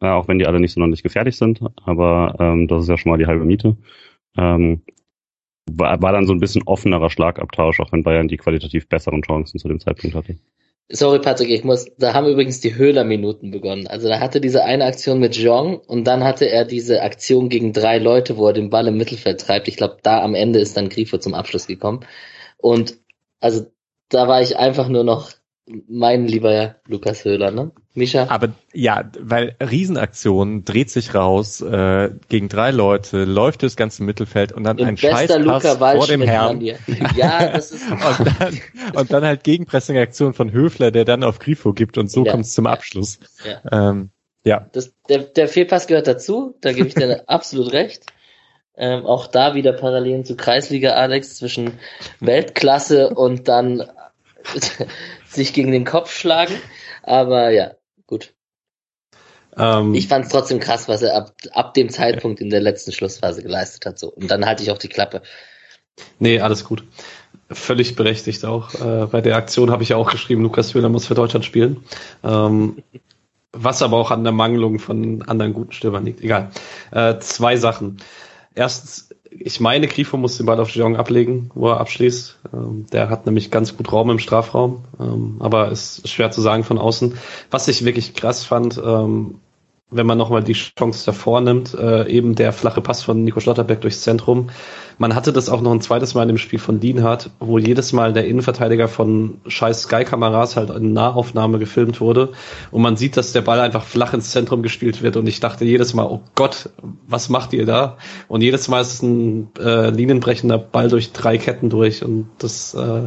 äh, auch wenn die alle nicht sonderlich gefährlich sind, aber ähm, das ist ja schon mal die halbe Miete. Ähm, war, war dann so ein bisschen offenerer Schlagabtausch, auch wenn Bayern die qualitativ besseren Chancen zu dem Zeitpunkt hatte. Sorry, Patrick, ich muss, da haben übrigens die Höhler-Minuten begonnen. Also da hatte diese eine Aktion mit Jeong und dann hatte er diese Aktion gegen drei Leute, wo er den Ball im Mittelfeld treibt. Ich glaube, da am Ende ist dann Grifo zum Abschluss gekommen. Und also da war ich einfach nur noch mein lieber Lukas Höhler, ne? Mischa? Aber ja, weil Riesenaktion dreht sich raus äh, gegen drei Leute, läuft das ganze Mittelfeld und dann Im ein Scheißpass vor dem Herrn. Ja, das ist und, dann, und dann halt Gegenpressing-Aktion von Höfler, der dann auf Grifo gibt und so ja. kommt es zum Abschluss. Ja. Ähm, ja. Das, der, der Fehlpass gehört dazu, da gebe ich dir absolut recht. Ähm, auch da wieder Parallelen zu Kreisliga Alex zwischen Weltklasse und dann sich gegen den Kopf schlagen. Aber ja, gut. Ähm, ich fand es trotzdem krass, was er ab, ab dem Zeitpunkt in der letzten Schlussphase geleistet hat. So. Und dann halte ich auch die Klappe. Nee, alles gut. Völlig berechtigt auch. Äh, bei der Aktion habe ich ja auch geschrieben, Lukas Höhler muss für Deutschland spielen. Ähm, was aber auch an der Mangelung von anderen guten Stürmern liegt. Egal. Äh, zwei Sachen. Erstens, ich meine, Grifo muss den Ball auf Jeong ablegen, wo er abschließt. Ähm, der hat nämlich ganz gut Raum im Strafraum, ähm, aber ist schwer zu sagen von außen. Was ich wirklich krass fand, ähm, wenn man nochmal die Chance davor nimmt, äh, eben der flache Pass von Nico Schlotterbeck durchs Zentrum. Man hatte das auch noch ein zweites Mal im Spiel von Lienhardt, wo jedes Mal der Innenverteidiger von scheiß Sky-Kameras halt in Nahaufnahme gefilmt wurde. Und man sieht, dass der Ball einfach flach ins Zentrum gespielt wird. Und ich dachte jedes Mal, oh Gott, was macht ihr da? Und jedes Mal ist es ein äh, linienbrechender Ball durch drei Ketten durch. Und das äh,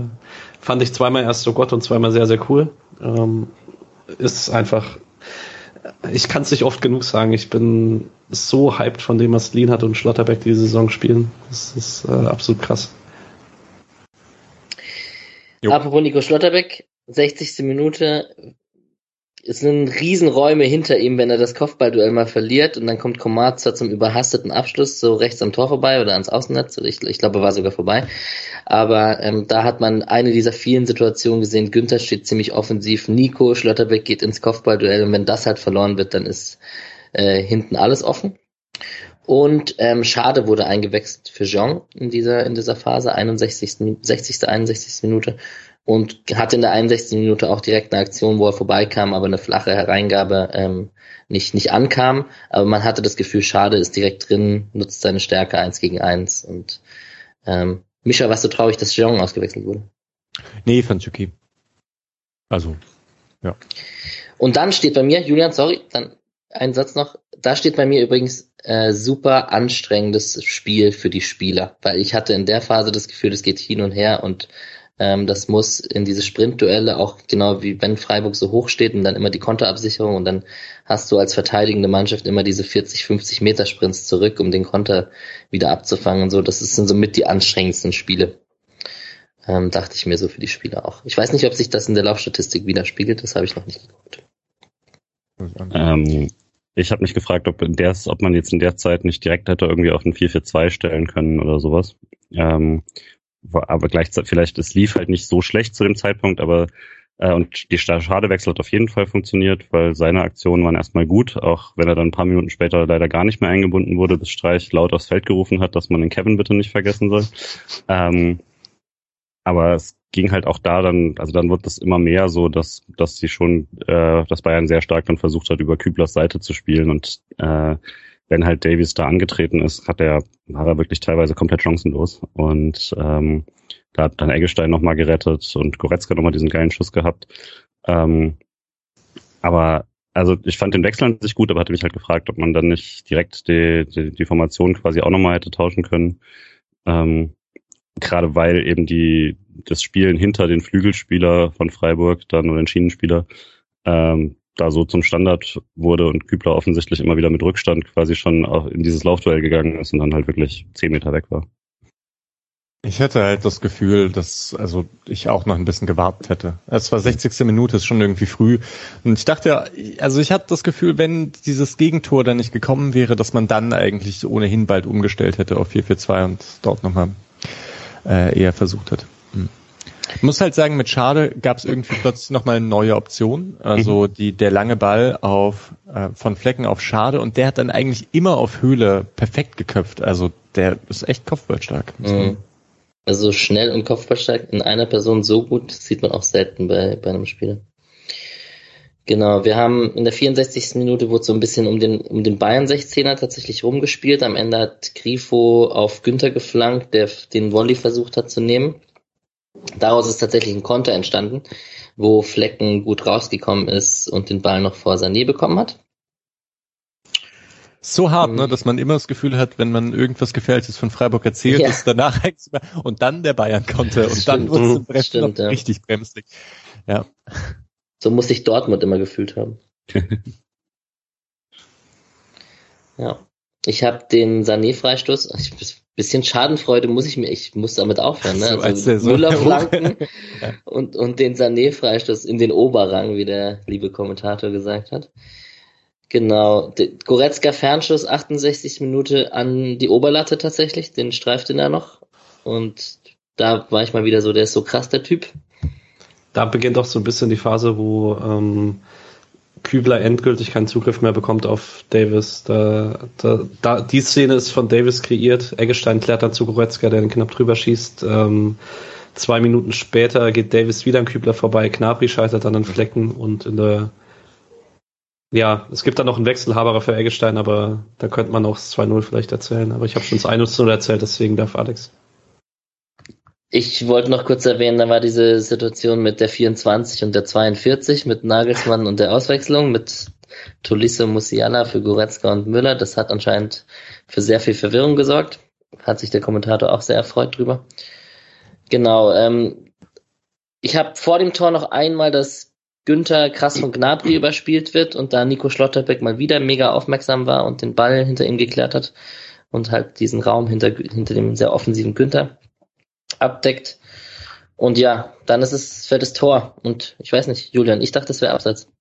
fand ich zweimal erst so Gott und zweimal sehr, sehr cool. Ähm, ist einfach ich kann es nicht oft genug sagen. Ich bin so hyped von dem, was Lean hat und Schlotterbeck diese Saison spielen. Das ist äh, absolut krass. Jo. Apropos Nico Schlotterbeck, 60. Minute, es sind Riesenräume hinter ihm, wenn er das Kopfballduell mal verliert und dann kommt Komatsa zum überhasteten Abschluss so rechts am Tor vorbei oder ans Außennetz. Ich, ich glaube, er war sogar vorbei. Aber ähm, da hat man eine dieser vielen Situationen gesehen. Günther steht ziemlich offensiv. Nico Schlotterbeck geht ins Kopfballduell und wenn das halt verloren wird, dann ist äh, hinten alles offen. Und ähm, Schade wurde eingewechselt für Jean in dieser in dieser Phase 61. 60. 61. Minute und hatte in der 61. Minute auch direkt eine Aktion, wo er vorbeikam, aber eine flache Hereingabe ähm, nicht, nicht ankam. Aber man hatte das Gefühl, schade, ist direkt drin, nutzt seine Stärke eins gegen eins. Und ähm, Mischa, warst du traurig, dass Jeong ausgewechselt wurde? Nee, fand ich okay. Also, ja. Und dann steht bei mir, Julian, sorry, dann ein Satz noch. Da steht bei mir übrigens äh, super anstrengendes Spiel für die Spieler, weil ich hatte in der Phase das Gefühl, es geht hin und her und ähm, das muss in diese Sprintduelle auch genau wie wenn Freiburg so hoch steht und dann immer die Konterabsicherung und dann hast du als verteidigende Mannschaft immer diese 40, 50 Meter Sprints zurück, um den Konter wieder abzufangen und so. Das sind somit die anstrengendsten Spiele. Ähm, dachte ich mir so für die Spieler auch. Ich weiß nicht, ob sich das in der Laufstatistik widerspiegelt, das habe ich noch nicht geguckt. Ähm, ich habe mich gefragt, ob, in der, ob man jetzt in der Zeit nicht direkt hätte irgendwie auf ein 4-4-2 stellen können oder sowas. Ähm, aber gleichzeitig, vielleicht, es lief halt nicht so schlecht zu dem Zeitpunkt, aber äh, und die Schadewechsel hat auf jeden Fall funktioniert, weil seine Aktionen waren erstmal gut, auch wenn er dann ein paar Minuten später leider gar nicht mehr eingebunden wurde, bis Streich laut aufs Feld gerufen hat, dass man den Kevin bitte nicht vergessen soll. Ähm, aber es ging halt auch da dann, also dann wird es immer mehr so, dass, dass sie schon, äh, dass Bayern sehr stark dann versucht hat, über Küblers Seite zu spielen und äh, wenn halt Davies da angetreten ist, hat er, war er wirklich teilweise komplett chancenlos. Und ähm, da hat dann Eggestein nochmal gerettet und Goretzka nochmal diesen geilen Schuss gehabt. Ähm, aber also ich fand den Wechsel an sich gut, aber hatte mich halt gefragt, ob man dann nicht direkt die, die, die Formation quasi auch nochmal hätte tauschen können. Ähm, Gerade weil eben die das Spielen hinter den Flügelspieler von Freiburg dann oder den Schienenspieler ähm, da so zum Standard wurde und Kübler offensichtlich immer wieder mit Rückstand quasi schon auch in dieses Laufduell gegangen ist und dann halt wirklich zehn Meter weg war. Ich hätte halt das Gefühl, dass also ich auch noch ein bisschen gewartet hätte. Es war 60. Minute, ist schon irgendwie früh. Und ich dachte, also ich hatte das Gefühl, wenn dieses Gegentor dann nicht gekommen wäre, dass man dann eigentlich ohnehin bald umgestellt hätte auf 4-4-2 und dort nochmal äh, eher versucht hat. Hm. Ich muss halt sagen, mit Schade gab es irgendwie plötzlich nochmal eine neue Option. Also mhm. die, der lange Ball auf äh, von Flecken auf Schade und der hat dann eigentlich immer auf Höhle perfekt geköpft. Also der ist echt kopfballstark. Mhm. Also schnell und kopfballstark in einer Person so gut sieht man auch selten bei, bei einem Spieler. Genau, wir haben in der 64. Minute wurde so ein bisschen um den, um den Bayern 16er tatsächlich rumgespielt. Am Ende hat Grifo auf Günther geflankt, der den Volley versucht hat zu nehmen. Daraus ist tatsächlich ein Konter entstanden, wo Flecken gut rausgekommen ist und den Ball noch vor Sané bekommen hat. So hart, ne, mhm. dass man immer das Gefühl hat, wenn man irgendwas Gefährliches von Freiburg erzählt, ja. ist danach und dann der Bayern konnte und dann wird es im Stimmt, ja. richtig bremsig. Ja. So muss sich Dortmund immer gefühlt haben. ja. Ich habe den Sané-Freistoß, bisschen Schadenfreude muss ich mir, ich muss damit aufhören. Ne? Also, also Müller Flanken ja. und, und den Sané-Freistoß in den Oberrang, wie der liebe Kommentator gesagt hat. Genau, Goretzka Fernschuss 68 Minute an die Oberlatte tatsächlich, den streifte er noch. Und da war ich mal wieder so, der ist so krass, der Typ. Da beginnt auch so ein bisschen die Phase, wo ähm, Kübler endgültig keinen Zugriff mehr bekommt auf Davis. Da, da, da, die Szene ist von Davis kreiert. Eggestein klärt dann zu Goretzka, der den knapp drüber schießt. Ähm, zwei Minuten später geht Davis wieder an Kübler vorbei. Knapri scheitert dann an Flecken und in der ja, es gibt dann noch einen Wechsel Haberer für Eggestein, aber da könnte man auch das 2-0 vielleicht erzählen. Aber ich habe schon das 1-0 erzählt, deswegen darf Alex. Ich wollte noch kurz erwähnen, da war diese Situation mit der 24 und der 42, mit Nagelsmann und der Auswechslung, mit Tolisso Musiala für Goretzka und Müller. Das hat anscheinend für sehr viel Verwirrung gesorgt. Hat sich der Kommentator auch sehr erfreut drüber. Genau. Ähm, ich habe vor dem Tor noch einmal, dass Günther krass von Gnabry überspielt wird und da Nico Schlotterbeck mal wieder mega aufmerksam war und den Ball hinter ihm geklärt hat und halt diesen Raum hinter, hinter dem sehr offensiven Günther abdeckt. Und ja, dann ist es für das Tor. Und ich weiß nicht, Julian, ich dachte, es wäre Abseits.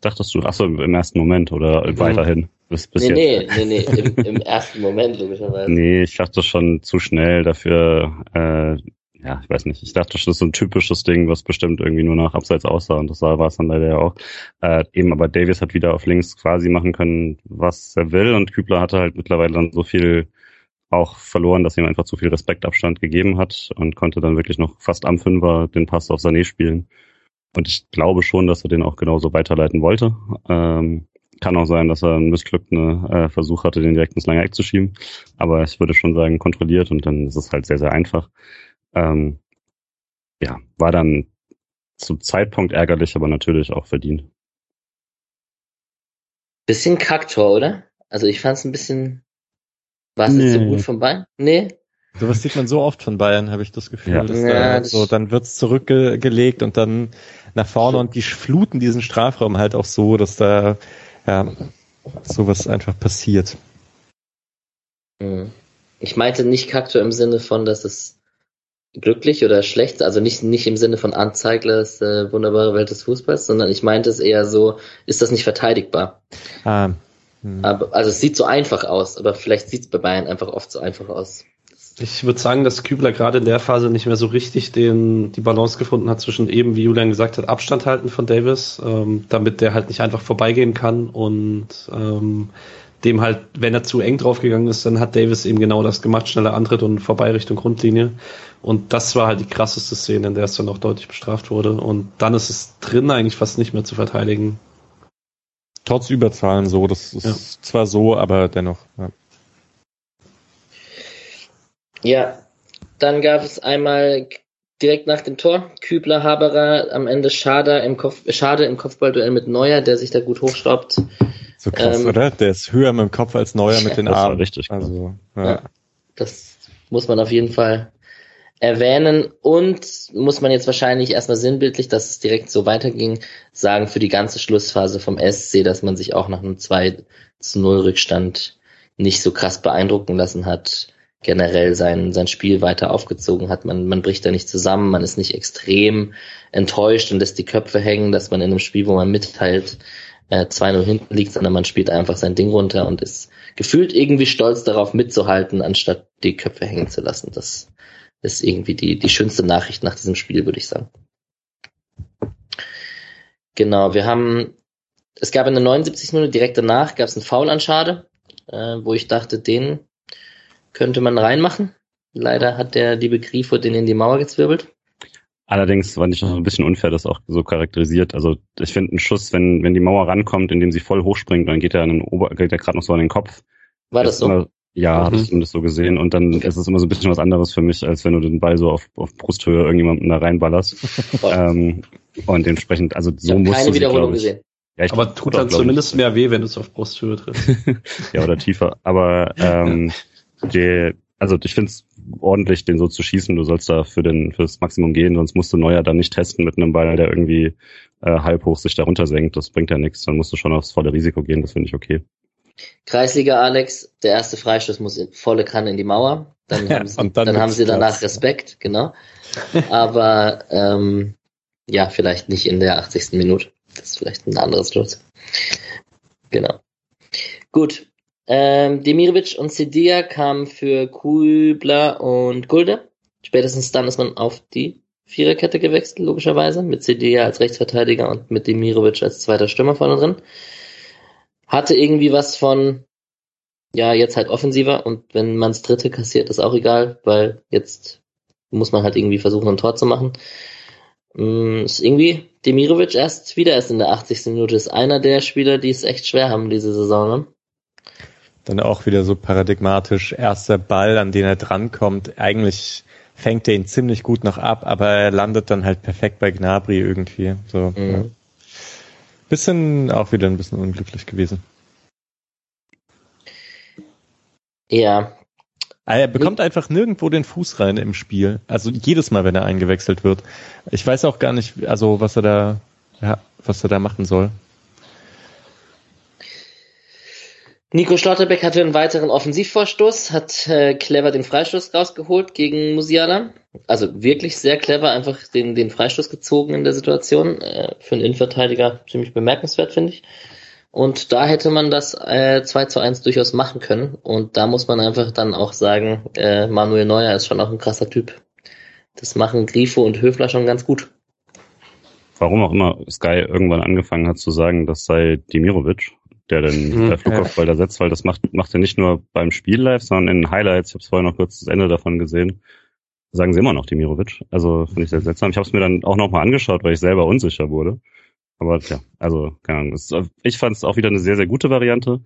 Dachtest du, achso, im ersten Moment oder mhm. weiterhin? Bis, bis nee, jetzt. nee, nee, nee, im, im ersten Moment logischerweise. Nee, ich dachte schon zu schnell dafür, äh, ja, ich weiß nicht. Ich dachte, das ist so ein typisches Ding, was bestimmt irgendwie nur nach Abseits aussah und das war es dann leider ja auch. Äh, eben, aber Davis hat wieder auf links quasi machen können, was er will und Kübler hatte halt mittlerweile dann so viel auch verloren, dass ihm einfach zu viel Respektabstand gegeben hat und konnte dann wirklich noch fast am Fünfer den Pass auf Sané spielen. Und ich glaube schon, dass er den auch genauso weiterleiten wollte. Ähm, kann auch sein, dass er einen missglückten äh, Versuch hatte, den direkt ins lange Eck zu schieben. Aber ich würde schon sagen, kontrolliert und dann ist es halt sehr, sehr einfach. Ähm, ja, war dann zum Zeitpunkt ärgerlich, aber natürlich auch verdient. Bisschen Kacktor, oder? Also ich fand es ein bisschen. War es nee. jetzt so gut von Bayern? Nee. Sowas sieht man so oft von Bayern, habe ich das Gefühl. Ja. Dass ja, da so, dann wird's zurückgelegt und dann nach vorne und die fluten diesen Strafraum halt auch so, dass da ja sowas einfach passiert. Hm. Ich meinte nicht Kaktor im Sinne von, dass es glücklich oder schlecht, also nicht, nicht im Sinne von Anzeiglers äh, wunderbare Welt des Fußballs, sondern ich meinte es eher so, ist das nicht verteidigbar? Ah. Hm. Aber, also es sieht so einfach aus, aber vielleicht sieht es bei Bayern einfach oft so einfach aus. Ich würde sagen, dass Kübler gerade in der Phase nicht mehr so richtig den, die Balance gefunden hat zwischen eben, wie Julian gesagt hat, Abstand halten von Davis, ähm, damit der halt nicht einfach vorbeigehen kann und ähm, dem halt, wenn er zu eng draufgegangen ist, dann hat Davis eben genau das gemacht, schneller Antritt und vorbei Richtung Grundlinie. Und das war halt die krasseste Szene, in der es dann auch deutlich bestraft wurde. Und dann ist es drin eigentlich fast nicht mehr zu verteidigen. Trotz Überzahlen so, das ist ja. zwar so, aber dennoch. Ja. Ja, dann gab es einmal direkt nach dem Tor Kübler, Haberer, am Ende Schade im, Kopf, Schade im Kopfballduell mit Neuer, der sich da gut hochstaubt. So krass, ähm, oder? Der ist höher mit dem Kopf als Neuer mit den Armen. Richtig. Also, ja. ja. Das muss man auf jeden Fall erwähnen und muss man jetzt wahrscheinlich erstmal sinnbildlich, dass es direkt so weiterging, sagen für die ganze Schlussphase vom SC, dass man sich auch nach einem 2 zu 0 Rückstand nicht so krass beeindrucken lassen hat generell sein, sein Spiel weiter aufgezogen hat. Man, man bricht da nicht zusammen, man ist nicht extrem enttäuscht und lässt die Köpfe hängen, dass man in einem Spiel, wo man mitteilt, äh, 2-0 hinten liegt, sondern man spielt einfach sein Ding runter und ist gefühlt irgendwie stolz darauf mitzuhalten, anstatt die Köpfe hängen zu lassen. Das ist irgendwie die, die schönste Nachricht nach diesem Spiel, würde ich sagen. Genau, wir haben, es gab in der 79. Minute direkt danach, gab es einen Foul an Schade, äh, wo ich dachte, den könnte man reinmachen. Leider hat der liebe Grifo den in die Mauer gezwirbelt. Allerdings fand ich noch ein bisschen unfair, das auch so charakterisiert. Also ich finde ein Schuss, wenn, wenn die Mauer rankommt, indem sie voll hochspringt, dann geht er, an den Ober geht er gerade noch so an den Kopf. War das so? Ja, mhm. habe ich zumindest so gesehen. Und dann ist es immer so ein bisschen was anderes für mich, als wenn du den Ball so auf, auf Brusthöhe irgendjemanden da reinballerst. ähm, und dementsprechend, also so muss keine Wiederholung sie, gesehen. Ja, Aber tut dann zumindest mehr weh, wenn du es auf Brusthöhe triffst. ja, oder tiefer. Aber ähm, die, also ich finde es ordentlich, den so zu schießen. Du sollst da für den fürs Maximum gehen, sonst musst du Neuer dann nicht testen mit einem Ball, der irgendwie äh, halb hoch sich darunter senkt. Das bringt ja nichts. Dann musst du schon aufs volle Risiko gehen. Das finde ich okay. Kreisliga Alex, der erste Freistoß muss in, volle Kanne in die Mauer. Dann haben sie, dann, dann haben sie danach Respekt, genau. Aber ähm, ja, vielleicht nicht in der 80. Minute. Das ist vielleicht ein anderes Schluss. Genau. Gut, ähm, Demirovic und Sedia kamen für Kübler und Gulde. Spätestens dann ist man auf die Viererkette gewechselt, logischerweise, mit Sedia als Rechtsverteidiger und mit Demirovic als zweiter Stürmer vorne drin. Hatte irgendwie was von, ja, jetzt halt offensiver und wenn man's dritte kassiert, ist auch egal, weil jetzt muss man halt irgendwie versuchen, ein Tor zu machen. Mm, ist irgendwie Demirovic erst wieder erst in der 80. Minute ist einer der Spieler, die es echt schwer haben diese Saison. Ne? Dann auch wieder so paradigmatisch, erster Ball, an den er drankommt. Eigentlich fängt er ihn ziemlich gut noch ab, aber er landet dann halt perfekt bei Gnabry irgendwie. So, mhm. Bisschen, auch wieder ein bisschen unglücklich gewesen. Ja. Ah, er bekommt einfach nirgendwo den Fuß rein im Spiel. Also jedes Mal, wenn er eingewechselt wird. Ich weiß auch gar nicht, also was er da, ja, was er da machen soll. Nico Schlotterbeck hatte einen weiteren Offensivvorstoß, hat äh, clever den Freistoß rausgeholt gegen Musiala. Also wirklich sehr clever, einfach den, den Freistoß gezogen in der Situation. Äh, für einen Innenverteidiger ziemlich bemerkenswert, finde ich. Und da hätte man das äh, 2 zu 1 durchaus machen können. Und da muss man einfach dann auch sagen, äh, Manuel Neuer ist schon auch ein krasser Typ. Das machen Grifo und Höfler schon ganz gut. Warum auch immer Sky irgendwann angefangen hat zu sagen, das sei Dimirovic der den mhm. der Flugkopfball da setzt, weil das macht, macht er nicht nur beim Spiel live, sondern in den Highlights, ich habe vorher noch kurz das Ende davon gesehen, sagen sie immer noch Dimirovic. Also finde ich sehr seltsam. Ich habe es mir dann auch nochmal angeschaut, weil ich selber unsicher wurde. Aber ja, also keine Ahnung. Es, ich fand es auch wieder eine sehr, sehr gute Variante.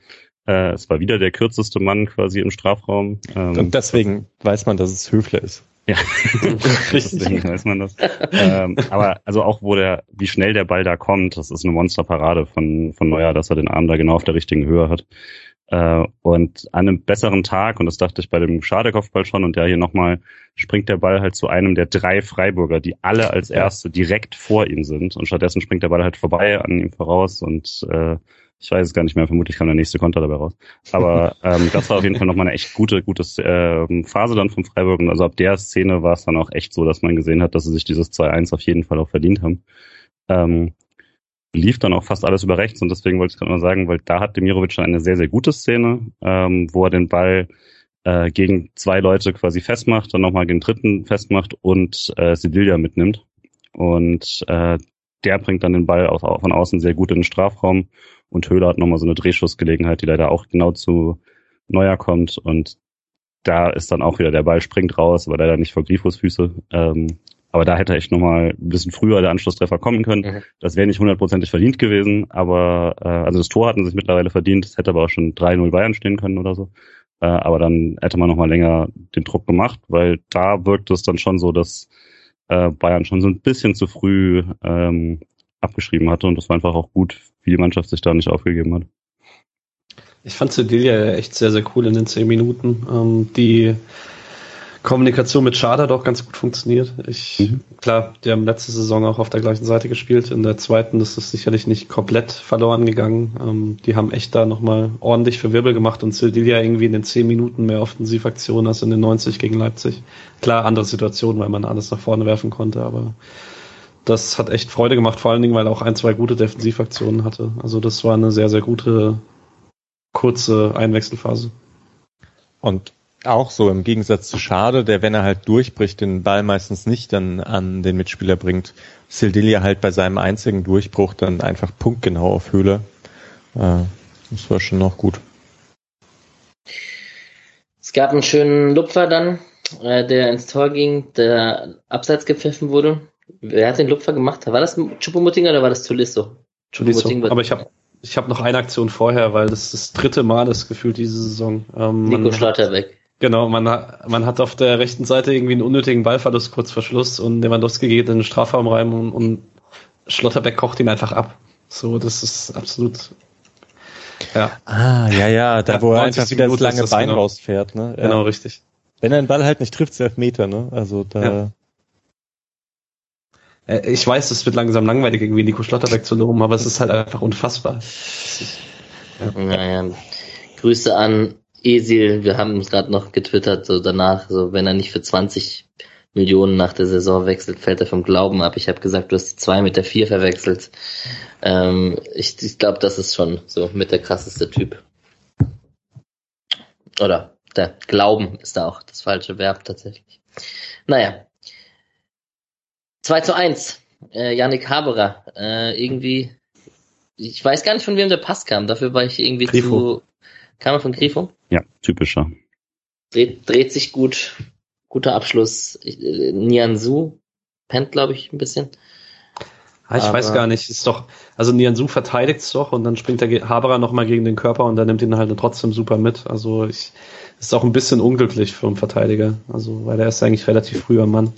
Äh, es war wieder der kürzeste Mann quasi im Strafraum. Ähm, Und deswegen weiß man, dass es Höfler ist. Ja, deswegen weiß man das. ähm, aber also auch, wo der, wie schnell der Ball da kommt, das ist eine Monsterparade von, von Neuer, dass er den Arm da genau auf der richtigen Höhe hat. Äh, und an einem besseren Tag, und das dachte ich bei dem Schadekopfball schon, und ja hier nochmal, springt der Ball halt zu einem der drei Freiburger, die alle als erste direkt vor ihm sind. Und stattdessen springt der Ball halt vorbei an ihm voraus und äh, ich weiß es gar nicht mehr, vermutlich kam der nächste Konter dabei raus. Aber ähm, das war auf jeden Fall nochmal eine echt gute, gute äh, Phase dann vom Freiburg. Und also ab der Szene war es dann auch echt so, dass man gesehen hat, dass sie sich dieses 2-1 auf jeden Fall auch verdient haben. Ähm, lief dann auch fast alles über rechts und deswegen wollte ich gerade mal sagen, weil da hat Demirovic schon eine sehr, sehr gute Szene, ähm, wo er den Ball äh, gegen zwei Leute quasi festmacht, dann nochmal gegen den dritten festmacht und äh, Sevilla mitnimmt. Und äh, der bringt dann den Ball auch, auch von außen sehr gut in den Strafraum und Höhler hat nochmal so eine Drehschussgelegenheit, die leider auch genau zu Neuer kommt und da ist dann auch wieder der Ball springt raus, aber leider nicht vor Grifos Füße. Ähm, aber da hätte echt nochmal ein bisschen früher der Anschlusstreffer kommen können. Mhm. Das wäre nicht hundertprozentig verdient gewesen, aber äh, also das Tor hatten sich mittlerweile verdient. Es hätte aber auch schon 3-0 Bayern stehen können oder so. Äh, aber dann hätte man nochmal länger den Druck gemacht, weil da wirkt es dann schon so, dass äh, Bayern schon so ein bisschen zu früh ähm, abgeschrieben hatte und das war einfach auch gut, wie die Mannschaft sich da nicht aufgegeben hat. Ich fand Sevilla echt sehr, sehr cool in den zehn Minuten. Ähm, die Kommunikation mit Schade hat auch ganz gut funktioniert. Ich, mhm. klar, die haben letzte Saison auch auf der gleichen Seite gespielt. In der zweiten ist es sicherlich nicht komplett verloren gegangen. Ähm, die haben echt da nochmal ordentlich für Wirbel gemacht und Sildilia irgendwie in den 10 Minuten mehr Offensivaktionen als in den 90 gegen Leipzig. Klar, andere Situation, weil man alles nach vorne werfen konnte, aber das hat echt Freude gemacht, vor allen Dingen, weil er auch ein, zwei gute Defensivaktionen hatte. Also das war eine sehr, sehr gute, kurze Einwechselphase. Und auch so im Gegensatz zu Schade, der, wenn er halt durchbricht, den Ball meistens nicht dann an den Mitspieler bringt. Sildilia halt bei seinem einzigen Durchbruch dann einfach punktgenau auf Höhle. Äh, das war schon noch gut. Es gab einen schönen Lupfer dann, äh, der ins Tor ging, der abseits gepfiffen wurde. Wer hat den Lupfer gemacht? War das Chupomoting oder war das Tulisso? Tulisso. Aber ich habe ich hab noch eine Aktion vorher, weil das das dritte Mal ist gefühlt diese Saison. Ähm, Nico Schlotterbeck. Genau, man hat, man hat auf der rechten Seite irgendwie einen unnötigen Ballverlust kurz vor Schluss und Lewandowski geht in den Strafraum rein und, und Schlotterbeck kocht ihn einfach ab. So, das ist absolut. Ja. Ah, ja, ja, da ja, wo er einfach wieder das lange Bein genau. rausfährt, ne? Ja. Genau, richtig. Wenn er den Ball halt nicht trifft, ist elf Meter, ne? Also da. Ja. Äh, ich weiß, es wird langsam langweilig, irgendwie Nico Schlotterbeck zu loben, aber es ist halt einfach unfassbar. Ja. Naja. Grüße an Esil, wir haben gerade noch getwittert, so danach, so wenn er nicht für 20 Millionen nach der Saison wechselt, fällt er vom Glauben ab. Ich habe gesagt, du hast die 2 mit der 4 verwechselt. Ähm, ich ich glaube, das ist schon so mit der krasseste Typ. Oder der Glauben ist da auch das falsche Verb tatsächlich. Naja, 2 zu 1. Äh, Yannick Haberer. Äh, irgendwie, ich weiß gar nicht, von wem der Pass kam. Dafür war ich irgendwie Grifo. zu. Kam er von Grifo? Ja, typischer. Dreht, dreht sich gut. Guter Abschluss. Äh, Nianzu pennt, glaube ich, ein bisschen. Ah, ich Aber weiß gar nicht, ist doch, also Nianzu verteidigt es doch und dann springt der Haberer nochmal gegen den Körper und dann nimmt ihn halt trotzdem super mit. Also ich, ist auch ein bisschen unglücklich für einen Verteidiger. Also, weil er ist eigentlich relativ früher Mann.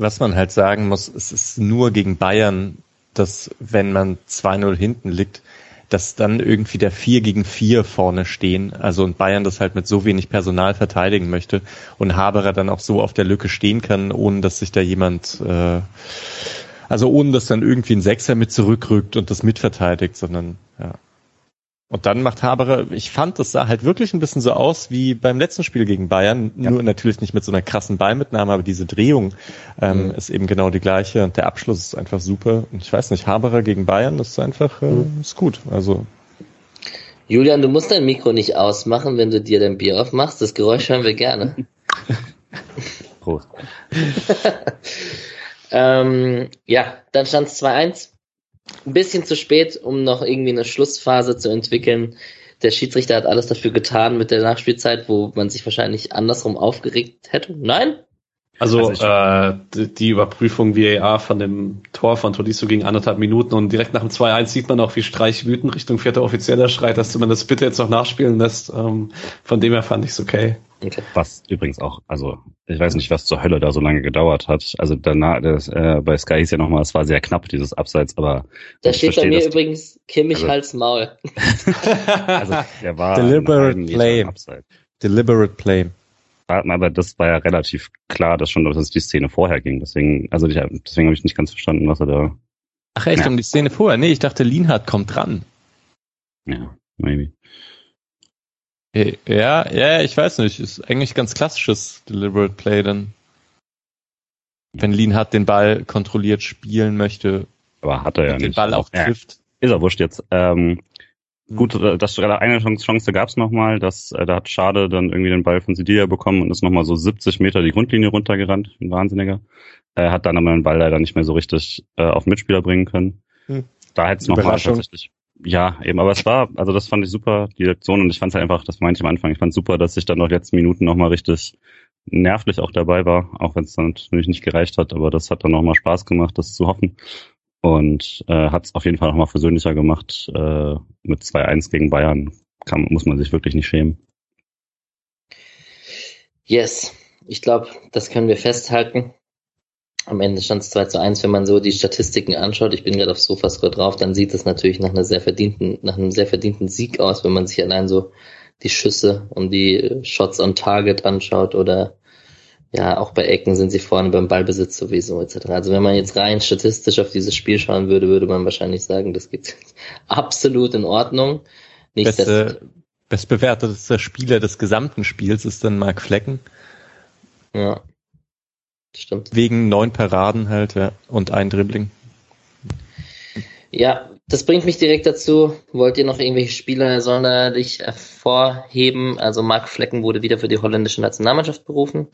Was man halt sagen muss, es ist nur gegen Bayern, dass wenn man 2-0 hinten liegt, dass dann irgendwie der 4 gegen 4 vorne stehen. Also und Bayern das halt mit so wenig Personal verteidigen möchte und Haberer dann auch so auf der Lücke stehen kann, ohne dass sich da jemand, äh, also ohne dass dann irgendwie ein Sechser mit zurückrückt und das mitverteidigt, sondern ja. Und dann macht Haberer, ich fand, das sah halt wirklich ein bisschen so aus wie beim letzten Spiel gegen Bayern, ja. nur natürlich nicht mit so einer krassen Ballmitnahme, aber diese Drehung ähm, mhm. ist eben genau die gleiche und der Abschluss ist einfach super. Und ich weiß nicht, Haberer gegen Bayern, das ist einfach, äh, mhm. ist gut. Also Julian, du musst dein Mikro nicht ausmachen, wenn du dir dein Bier aufmachst. Das Geräusch hören wir gerne. Prost. ähm, ja, dann stand es 2-1 ein bisschen zu spät, um noch irgendwie eine Schlussphase zu entwickeln. Der Schiedsrichter hat alles dafür getan mit der Nachspielzeit, wo man sich wahrscheinlich andersrum aufgeregt hätte. Nein? Also, also äh, die Überprüfung VAR von dem Tor von Tolisso ging anderthalb Minuten und direkt nach dem 2-1 sieht man auch, wie Streich wütend Richtung vierter Offizieller schreit, dass man das bitte jetzt noch nachspielen lässt. Ähm, von dem her fand ich es okay. okay. Was übrigens auch, also ich weiß nicht, was zur Hölle da so lange gedauert hat. Also danach, das, äh, bei Sky hieß ja nochmal, es war sehr knapp, dieses Abseits, aber. Da steht bei mir übrigens Kimmich also, Hals Maul. also der war Deliberate Play. Deliberate Play. Aber das war ja relativ klar, dass schon, dass es die Szene vorher ging. Deswegen, also ich, deswegen habe ich nicht ganz verstanden, was er da. Ach echt, ja. um die Szene vorher? Nee, ich dachte, Lienhardt kommt dran. Ja, maybe. Äh, ja, ja, ich weiß nicht. Ist eigentlich ganz klassisches Deliberate Play dann. Wenn Lienhardt den Ball kontrolliert spielen möchte. Aber hat er ja den nicht. Den Ball auch trifft. Ja, ist er wurscht jetzt. Ähm, Gut, äh, das eine Chance, Chance gab es nochmal, dass äh, da hat Schade dann irgendwie den Ball von Sidilia bekommen und ist nochmal so 70 Meter die Grundlinie runtergerannt, ein Wahnsinniger. Er hat dann aber den Ball leider nicht mehr so richtig äh, auf Mitspieler bringen können. Hm. Da hätte es nochmal tatsächlich. Ja, eben, aber es war, also das fand ich super, die Lektion, und ich fand es halt einfach, das meinte ich am Anfang, ich fand super, dass ich dann noch letzten Minuten nochmal richtig nervlich auch dabei war, auch wenn es dann natürlich nicht gereicht hat, aber das hat dann nochmal Spaß gemacht, das zu hoffen und äh, hat es auf jeden Fall nochmal versöhnlicher gemacht. Äh, mit 2-1 gegen Bayern kann, muss man sich wirklich nicht schämen. Yes, ich glaube, das können wir festhalten. Am Ende stand es 2 zu 1. Wenn man so die Statistiken anschaut, ich bin gerade auf Sofascore drauf, dann sieht es natürlich nach, einer sehr verdienten, nach einem sehr verdienten Sieg aus, wenn man sich allein so die Schüsse und die Shots on Target anschaut oder ja, auch bei Ecken sind sie vorne beim Ballbesitz sowieso etc. Also wenn man jetzt rein statistisch auf dieses Spiel schauen würde, würde man wahrscheinlich sagen, das geht absolut in Ordnung. Nicht Beste, bestbewertetester Spieler des gesamten Spiels ist dann Mark Flecken. Ja, stimmt. Wegen neun Paraden halt ja, und ein Dribbling. Ja, das bringt mich direkt dazu. Wollt ihr noch irgendwelche Spieler sonderlich hervorheben? Also Mark Flecken wurde wieder für die holländische Nationalmannschaft berufen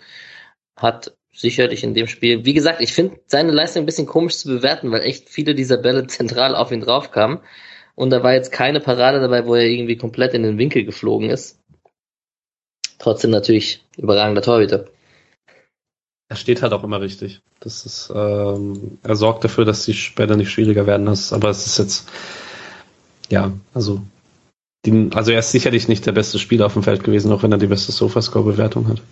hat sicherlich in dem Spiel, wie gesagt, ich finde seine Leistung ein bisschen komisch zu bewerten, weil echt viele dieser Bälle zentral auf ihn draufkamen. Und da war jetzt keine Parade dabei, wo er irgendwie komplett in den Winkel geflogen ist. Trotzdem natürlich überragender Torhüter. Er steht halt auch immer richtig. Das ist, ähm, er sorgt dafür, dass die Bälle nicht schwieriger werden. Das, aber es ist jetzt, ja, also, die, also er ist sicherlich nicht der beste Spieler auf dem Feld gewesen, auch wenn er die beste Sofascore-Bewertung hat.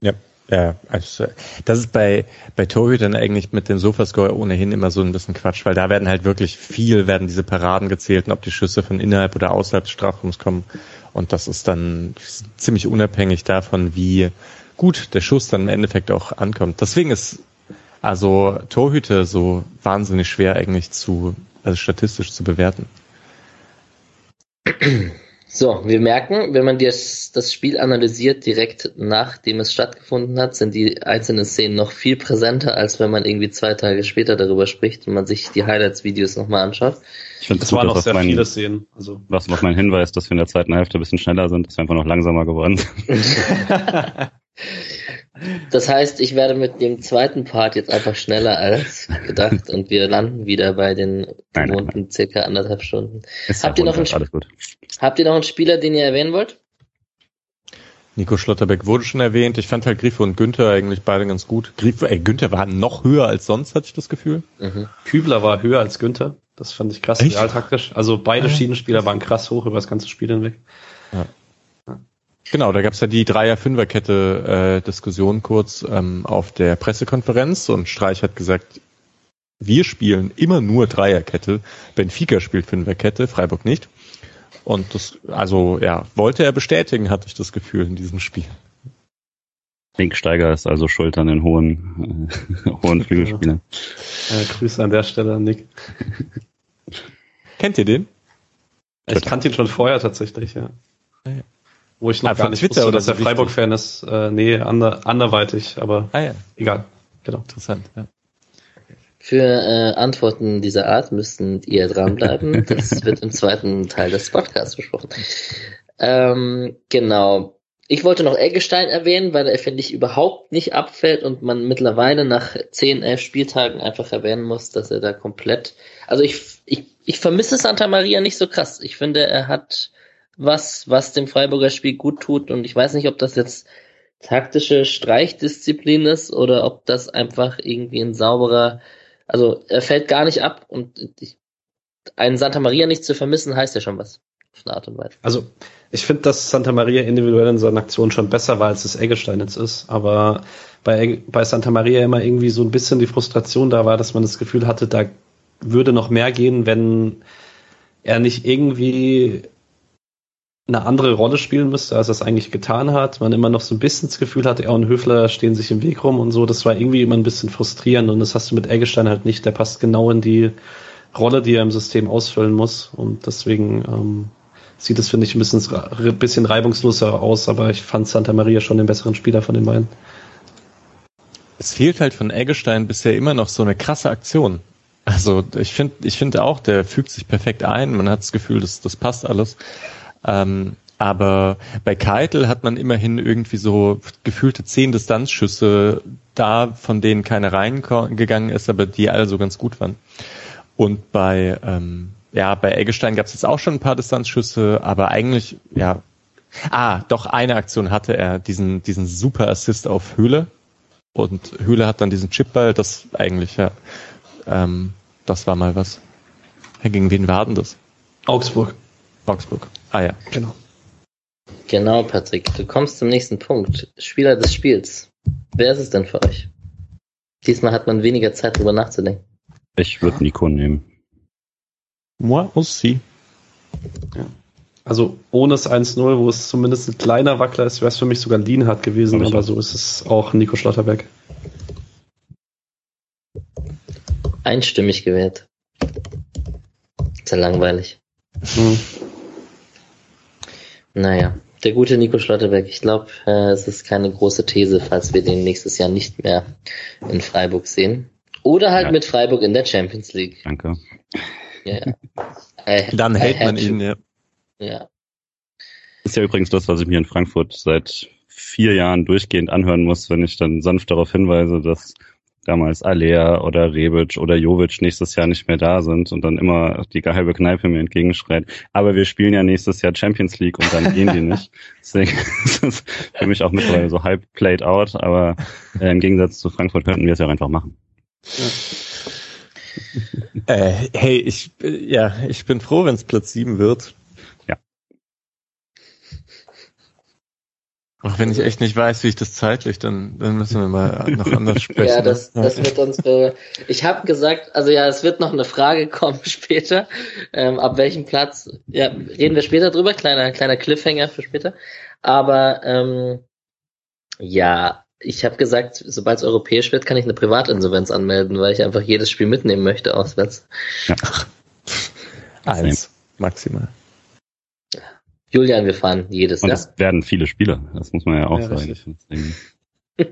Ja, ja, also das ist bei, bei Torhütern eigentlich mit dem Sofascore ohnehin immer so ein bisschen Quatsch, weil da werden halt wirklich viel, werden diese Paraden gezählt und ob die Schüsse von innerhalb oder außerhalb des Strafraums kommen. Und das ist dann ziemlich unabhängig davon, wie gut der Schuss dann im Endeffekt auch ankommt. Deswegen ist also Torhüter so wahnsinnig schwer eigentlich zu, also statistisch zu bewerten. So, wir merken, wenn man das, das Spiel analysiert, direkt nachdem es stattgefunden hat, sind die einzelnen Szenen noch viel präsenter, als wenn man irgendwie zwei Tage später darüber spricht und man sich die Highlights-Videos nochmal anschaut. Ich finde, es waren noch sehr mein, viele Szenen. Also. Was noch mein Hinweis, dass wir in der zweiten Hälfte ein bisschen schneller sind, dass wir einfach noch langsamer geworden Das heißt, ich werde mit dem zweiten Part jetzt einfach schneller als gedacht und wir landen wieder bei den gewohnten circa anderthalb Stunden. Habt ihr, noch einen, habt ihr noch einen Spieler, den ihr erwähnen wollt? Nico Schlotterbeck wurde schon erwähnt. Ich fand halt Grifo und Günther eigentlich beide ganz gut. Grifo, ey, Günther war noch höher als sonst, hatte ich das Gefühl. Mhm. Kübler war höher als Günther. Das fand ich krass, realtaktisch. Also beide Schienenspieler waren krass hoch über das ganze Spiel hinweg. Genau, da gab's ja die Dreier-Fünferkette-Diskussion äh, kurz ähm, auf der Pressekonferenz und Streich hat gesagt, wir spielen immer nur Dreierkette, Benfica spielt Fünferkette, Freiburg nicht. Und das, also ja, wollte er bestätigen, hatte ich das Gefühl in diesem Spiel. Linksteiger ist also schuld an den hohen, äh, hohen Flügelspielern. Ja, Grüße an der Stelle an Nick. Kennt ihr den? Ich kannte ihn schon vorher tatsächlich, ja. Ja. Wo ich noch ah, gar nicht Twitter wusste, dass er Freiburg-Fan ist. Äh, nee, ander, anderweitig, aber ah, ja. egal. Genau. Interessant, ja. Für äh, Antworten dieser Art müssten ihr dranbleiben. Das wird im zweiten Teil des Podcasts besprochen. Ähm, genau. Ich wollte noch Eggestein erwähnen, weil er, finde ich, überhaupt nicht abfällt und man mittlerweile nach 10, 11 Spieltagen einfach erwähnen muss, dass er da komplett, also ich, ich, ich vermisse Santa Maria nicht so krass. Ich finde, er hat was, was dem Freiburger Spiel gut tut. Und ich weiß nicht, ob das jetzt taktische Streichdisziplin ist oder ob das einfach irgendwie ein sauberer, also er fällt gar nicht ab und ich, einen Santa Maria nicht zu vermissen, heißt ja schon was. auf eine Art und Weise. Also ich finde, dass Santa Maria individuell in seinen Aktionen schon besser war, als es Eggestein jetzt ist. Aber bei, bei Santa Maria immer irgendwie so ein bisschen die Frustration da war, dass man das Gefühl hatte, da würde noch mehr gehen, wenn er nicht irgendwie eine andere Rolle spielen müsste, als er es eigentlich getan hat. Man immer noch so ein bisschen das Gefühl hatte, er und Höfler stehen sich im Weg rum und so. Das war irgendwie immer ein bisschen frustrierend und das hast du mit Eggestein halt nicht. Der passt genau in die Rolle, die er im System ausfüllen muss und deswegen ähm, sieht es, finde ich, ein bisschen, bisschen reibungsloser aus, aber ich fand Santa Maria schon den besseren Spieler von den beiden. Es fehlt halt von Eggestein bisher immer noch so eine krasse Aktion. Also ich finde, ich finde auch, der fügt sich perfekt ein. Man hat das Gefühl, dass das passt alles. Ähm, aber bei Keitel hat man immerhin irgendwie so gefühlte zehn Distanzschüsse da, von denen keine reingegangen ist, aber die alle so ganz gut waren. Und bei, ähm, ja, bei Eggestein gab es jetzt auch schon ein paar Distanzschüsse, aber eigentlich, ja, ah, doch eine Aktion hatte er, diesen, diesen super Assist auf Höhle. Und Höhle hat dann diesen Chipball, das eigentlich, ja, ähm, das war mal was. Gegen wen war denn das? Augsburg. Augsburg. Ah ja. Genau. Genau, Patrick. Du kommst zum nächsten Punkt. Spieler des Spiels. Wer ist es denn für euch? Diesmal hat man weniger Zeit, drüber nachzudenken. Ich würde Nico nehmen. Moi aussi. Ja. Also ohne das 1-0, wo es zumindest ein kleiner Wackler ist, wäre es für mich sogar Lienhardt gewesen, aber so ist es auch Nico Schlotterberg. Einstimmig gewählt. Sehr langweilig. Mhm. Naja, der gute Nico Schlotterberg. Ich glaube, äh, es ist keine große These, falls wir den nächstes Jahr nicht mehr in Freiburg sehen. Oder halt Ja. mit Freiburg in der Champions League. Danke. Ja, ja. I- Dann I hält man ihn, ja. Ja. Ist ja übrigens das, was ich mir in Frankfurt seit vier Jahren durchgehend anhören muss, wenn ich dann sanft darauf hinweise, dass damals Alea oder Rebic oder Jovic nächstes Jahr nicht mehr da sind und dann immer die halbe Kneipe mir entgegenschreit. Aber wir spielen ja nächstes Jahr Champions League und dann gehen die nicht. Deswegen ist es für mich auch mittlerweile so halb played out, aber äh, im Gegensatz zu Frankfurt könnten wir es ja auch einfach machen. Äh, hey, ich, äh, ja, ich bin froh, wenn es Platz 7 wird. Ja. Auch wenn ich echt nicht weiß, wie ich das zeitlich, dann, dann müssen wir mal noch anders sprechen. Ja, das, das wird uns. Äh, ich habe gesagt, also ja, es wird noch eine Frage kommen später. Ähm, ab welchem Platz? Ja, reden wir später drüber. Kleiner, kleiner Cliffhanger für später. Aber ähm, ja, ich habe gesagt, sobald es europäisch wird, kann ich eine Privatinsolvenz anmelden, weil ich einfach jedes Spiel mitnehmen möchte auswärts. Eins, maximal. Julian, wir fahren jedes Und Jahr. es werden viele Spieler, das muss man ja auch Ja, sagen.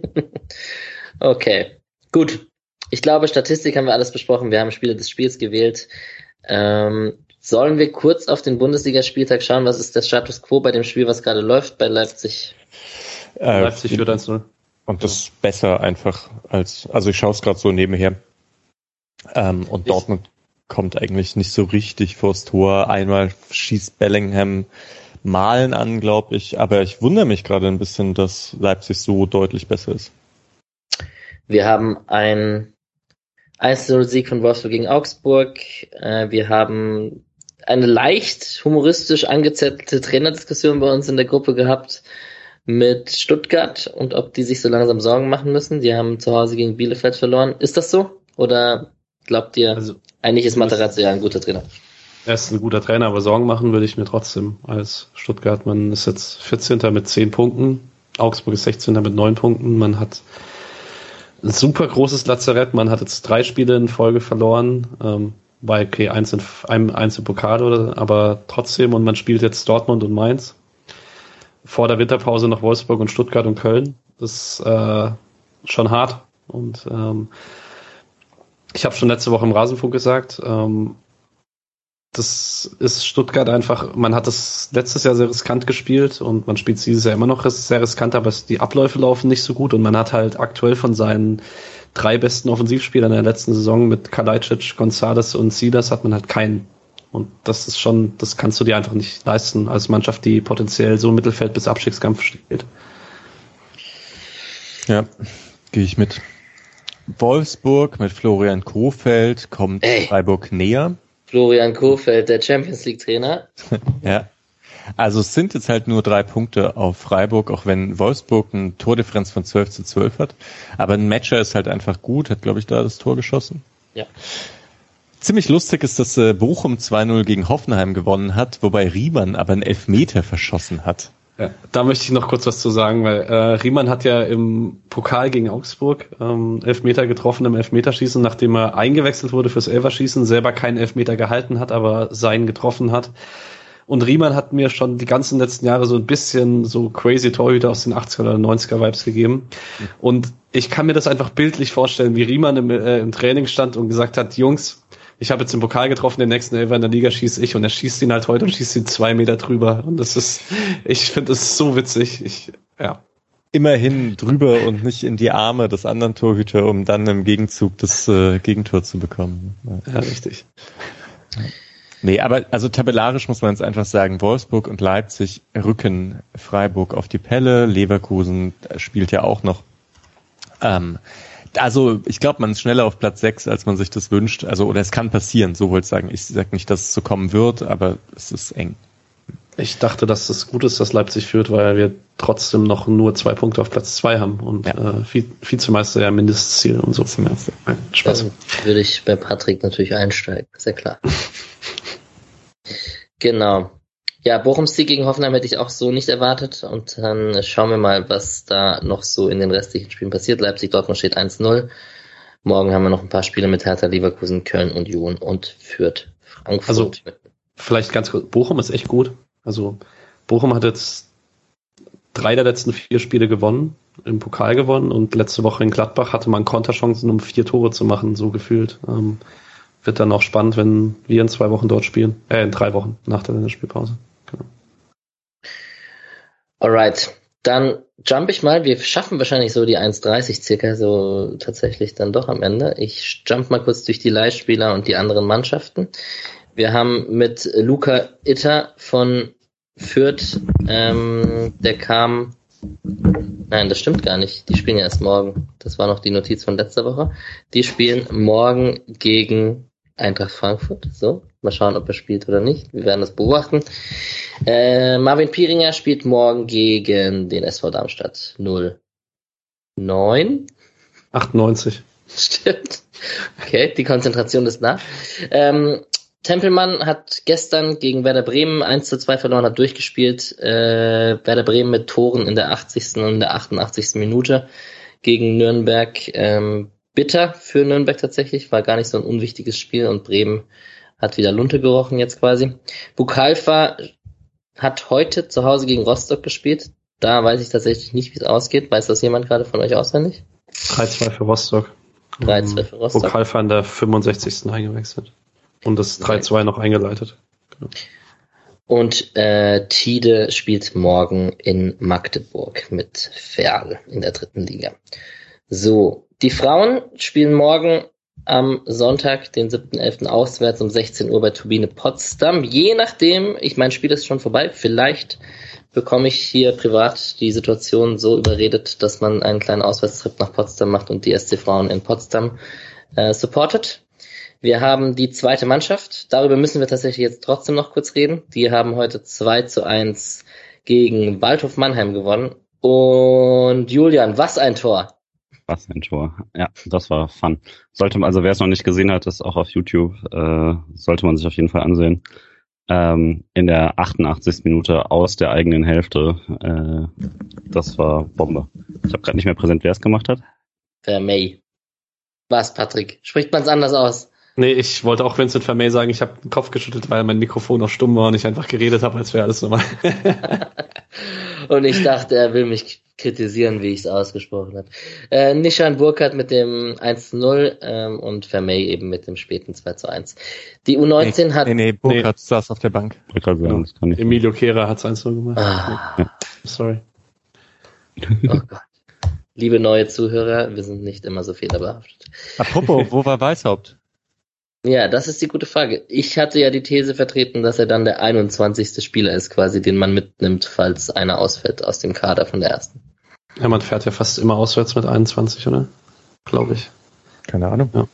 Okay, gut. Ich glaube, Statistik haben wir alles besprochen. Wir haben Spieler des Spiels gewählt. Ähm, sollen wir kurz auf den Bundesligaspieltag schauen? Was ist der Status quo bei dem Spiel, was gerade läuft bei Leipzig? Äh, Leipzig führt 1-0. Und das ist besser einfach als, also ich schaue es gerade so nebenher. Ähm, und Ich- Dortmund kommt eigentlich nicht so richtig vors Tor. Einmal schießt Bellingham Malen an, glaube ich. Aber ich wundere mich gerade ein bisschen, dass Leipzig so deutlich besser ist. Wir haben ein 1-0-Sieg von Wolfsburg gegen Augsburg. Äh, wir haben eine leicht humoristisch angezettelte Trainerdiskussion bei uns in der Gruppe gehabt mit Stuttgart und ob die sich so langsam Sorgen machen müssen. Die haben zu Hause gegen Bielefeld verloren. Ist das so? Oder glaubt ihr, Also eigentlich ist Materazzi ja ein guter Trainer? Er ist ein guter Trainer, aber Sorgen machen würde ich mir trotzdem als Stuttgart. Man ist jetzt 14. mit 10 Punkten. Augsburg ist 16. mit 9 Punkten. Man hat ein super großes Lazarett. Man hat jetzt drei Spiele in Folge verloren. Ähm, bei okay, eins in, einem, eins im Pokal oder, aber trotzdem. Und man spielt jetzt Dortmund und Mainz. Vor der Winterpause noch Wolfsburg und Stuttgart und Köln. Das ist äh, schon hart. Und ähm, ich habe schon letzte Woche im Rasenfunk gesagt, ähm, das ist Stuttgart einfach, man hat das letztes Jahr sehr riskant gespielt und man spielt dieses Jahr immer noch sehr riskant, aber die Abläufe laufen nicht so gut und man hat halt aktuell von seinen drei besten Offensivspielern in der letzten Saison mit Kalajdzic, González und Silas hat man halt keinen. Und das ist schon, das kannst du dir einfach nicht leisten als Mannschaft, die potenziell so im Mittelfeld bis Abstiegskampf steht. Ja, gehe ich mit. Wolfsburg mit Florian Kofeld kommt Ey. Freiburg näher. Florian Kohfeldt, der Champions League Trainer. Ja, Also es sind jetzt halt nur drei Punkte auf Freiburg, auch wenn Wolfsburg eine Tordifferenz von 12 zu 12 hat. Aber ein Matcher ist halt einfach gut, hat glaube ich da das Tor geschossen. Ja. Ziemlich lustig ist, dass äh, Bochum 2-0 gegen Hoffenheim gewonnen hat, wobei Riemann aber einen Elfmeter verschossen hat. Ja, da möchte ich noch kurz was zu sagen, weil äh, Riemann hat ja im Pokal gegen Augsburg ähm, Elfmeter getroffen im Elfmeterschießen, nachdem er eingewechselt wurde fürs Elferschießen, selber keinen Elfmeter gehalten hat, aber seinen getroffen hat. Und Riemann hat mir schon die ganzen letzten Jahre so ein bisschen so crazy Torhüter aus den 80er oder 90er Vibes gegeben. Und ich kann mir das einfach bildlich vorstellen, wie Riemann im, äh, im Training stand und gesagt hat, Jungs, ich habe jetzt den Pokal getroffen, den nächsten Elfer in der Liga schieße ich und er schießt ihn halt heute und schießt ihn zwei Meter drüber. Und das ist, ich finde das so witzig. Ich, ja. Immerhin drüber und nicht in die Arme des anderen Torhüter, um dann im Gegenzug das äh, Gegentor zu bekommen. Ja, ja richtig. Nee, aber also tabellarisch muss man jetzt einfach sagen, Wolfsburg und Leipzig rücken Freiburg auf die Pelle, Leverkusen spielt ja auch noch. Ähm, also ich glaube, man ist schneller auf Platz 6, als man sich das wünscht. Also, oder es kann passieren, so wollte ich sagen. Ich sage nicht, dass es so kommen wird, aber es ist eng. Ich dachte, dass es gut ist, dass Leipzig führt, weil wir trotzdem noch nur zwei Punkte auf Platz zwei haben und ja. äh, Vizemeister ja Mindestziel und so. Nein, Spaß. Dann würde ich bei Patrick natürlich einsteigen, ist ja klar. genau. Ja, Bochums Sieg gegen Hoffenheim hätte ich auch so nicht erwartet. Und dann schauen wir mal, was da noch so in den restlichen Spielen passiert. Leipzig-Dortmund steht 1-0. Morgen haben wir noch ein paar Spiele mit Hertha, Leverkusen, Köln, Union und Fürth, Frankfurt. Also, vielleicht ganz kurz. Bochum ist echt gut. Also, Bochum hat jetzt drei der letzten vier Spiele gewonnen, im Pokal gewonnen und letzte Woche in Gladbach hatte man Konterchancen, um vier Tore zu machen, so gefühlt. Ähm, wird dann auch spannend, wenn wir in zwei Wochen dort spielen. Äh, in drei Wochen nach der Länderspielpause. Alright. Dann jump ich mal. Wir schaffen wahrscheinlich so die 1,30 circa so tatsächlich dann doch am Ende. Ich jump mal kurz durch die Leihspieler und die anderen Mannschaften. Wir haben mit Luca Itter von Fürth, ähm, der kam, nein, das stimmt gar nicht. Die spielen ja erst morgen. Das war noch die Notiz von letzter Woche. Die spielen morgen gegen Eintracht Frankfurt. So, mal schauen, ob er spielt oder nicht. Wir werden das beobachten. Äh, Marvin Pieringer spielt morgen gegen den SV Darmstadt 09. 98. Stimmt. Okay, die Konzentration ist da. Ähm, Tempelmann hat gestern gegen Werder Bremen 1 zu 2 verloren, hat durchgespielt. Äh, Werder Bremen mit Toren in der 80. und der 88. Minute gegen Nürnberg. Ähm, bitter für Nürnberg tatsächlich, war gar nicht so ein unwichtiges Spiel und Bremen hat wieder Lunte gerochen jetzt quasi. Bukalfa hat heute zu Hause gegen Rostock gespielt. Da weiß ich tatsächlich nicht, wie es ausgeht. Weiß das jemand gerade von euch auswendig? 3-2 für Rostock. 3-2 für Rostock. Bukalfa in der 65. eingewechselt. Und das 3-2 noch eingeleitet. Genau. Und äh, Tide spielt morgen in Magdeburg mit Ferl in der dritten Liga. So, die Frauen spielen morgen am Sonntag, den 7.11. auswärts um 16 Uhr bei Turbine Potsdam. Je nachdem, ich mein Spiel ist schon vorbei, vielleicht bekomme ich hier privat die Situation so überredet, dass man einen kleinen Auswärtstrip nach Potsdam macht und die SC Frauen in Potsdam äh, supportet. Wir haben die zweite Mannschaft. Darüber müssen wir tatsächlich jetzt trotzdem noch kurz reden. Die haben heute 2 zu 1 gegen Waldhof Mannheim gewonnen. Und Julian, was ein Tor! Was ein Tor. Ja, das war fun. Sollte man, also wer es noch nicht gesehen hat, ist auch auf YouTube, äh, sollte man sich auf jeden Fall ansehen. Ähm, in der 88. Minute aus der eigenen Hälfte. Äh, das war Bombe. Ich habe gerade nicht mehr präsent, wer es gemacht hat. Vermey. Was, Patrick? Spricht man es anders aus? Nee, ich wollte auch Vincent Vermey sagen, ich habe den Kopf geschüttelt, weil mein Mikrofon noch stumm war und ich einfach geredet habe, als wäre alles normal. und ich dachte, er will mich kritisieren, wie ich es ausgesprochen habe. Äh, Nishan Burkhardt mit dem 1-0 ähm, und Vermey eben mit dem späten 2 1. Die U19 nee, hat. Nee, nee, Burkhardt nee. saß auf der Bank. Ich sagen, genau. das kann ich Emilio Kehrer hat es 1-0 gemacht. Ah. Sorry. Oh Gott. Liebe neue Zuhörer, wir sind nicht immer so fehlerbehaftet. Apropos, wo war Weißhaupt? Ja, das ist die gute Frage. Ich hatte ja die These vertreten, dass er dann der 21. Spieler ist, quasi, den man mitnimmt, falls einer ausfällt aus dem Kader von der ersten. Ja, man fährt ja fast immer auswärts mit 21, oder? Glaube ich. Keine Ahnung. Ja.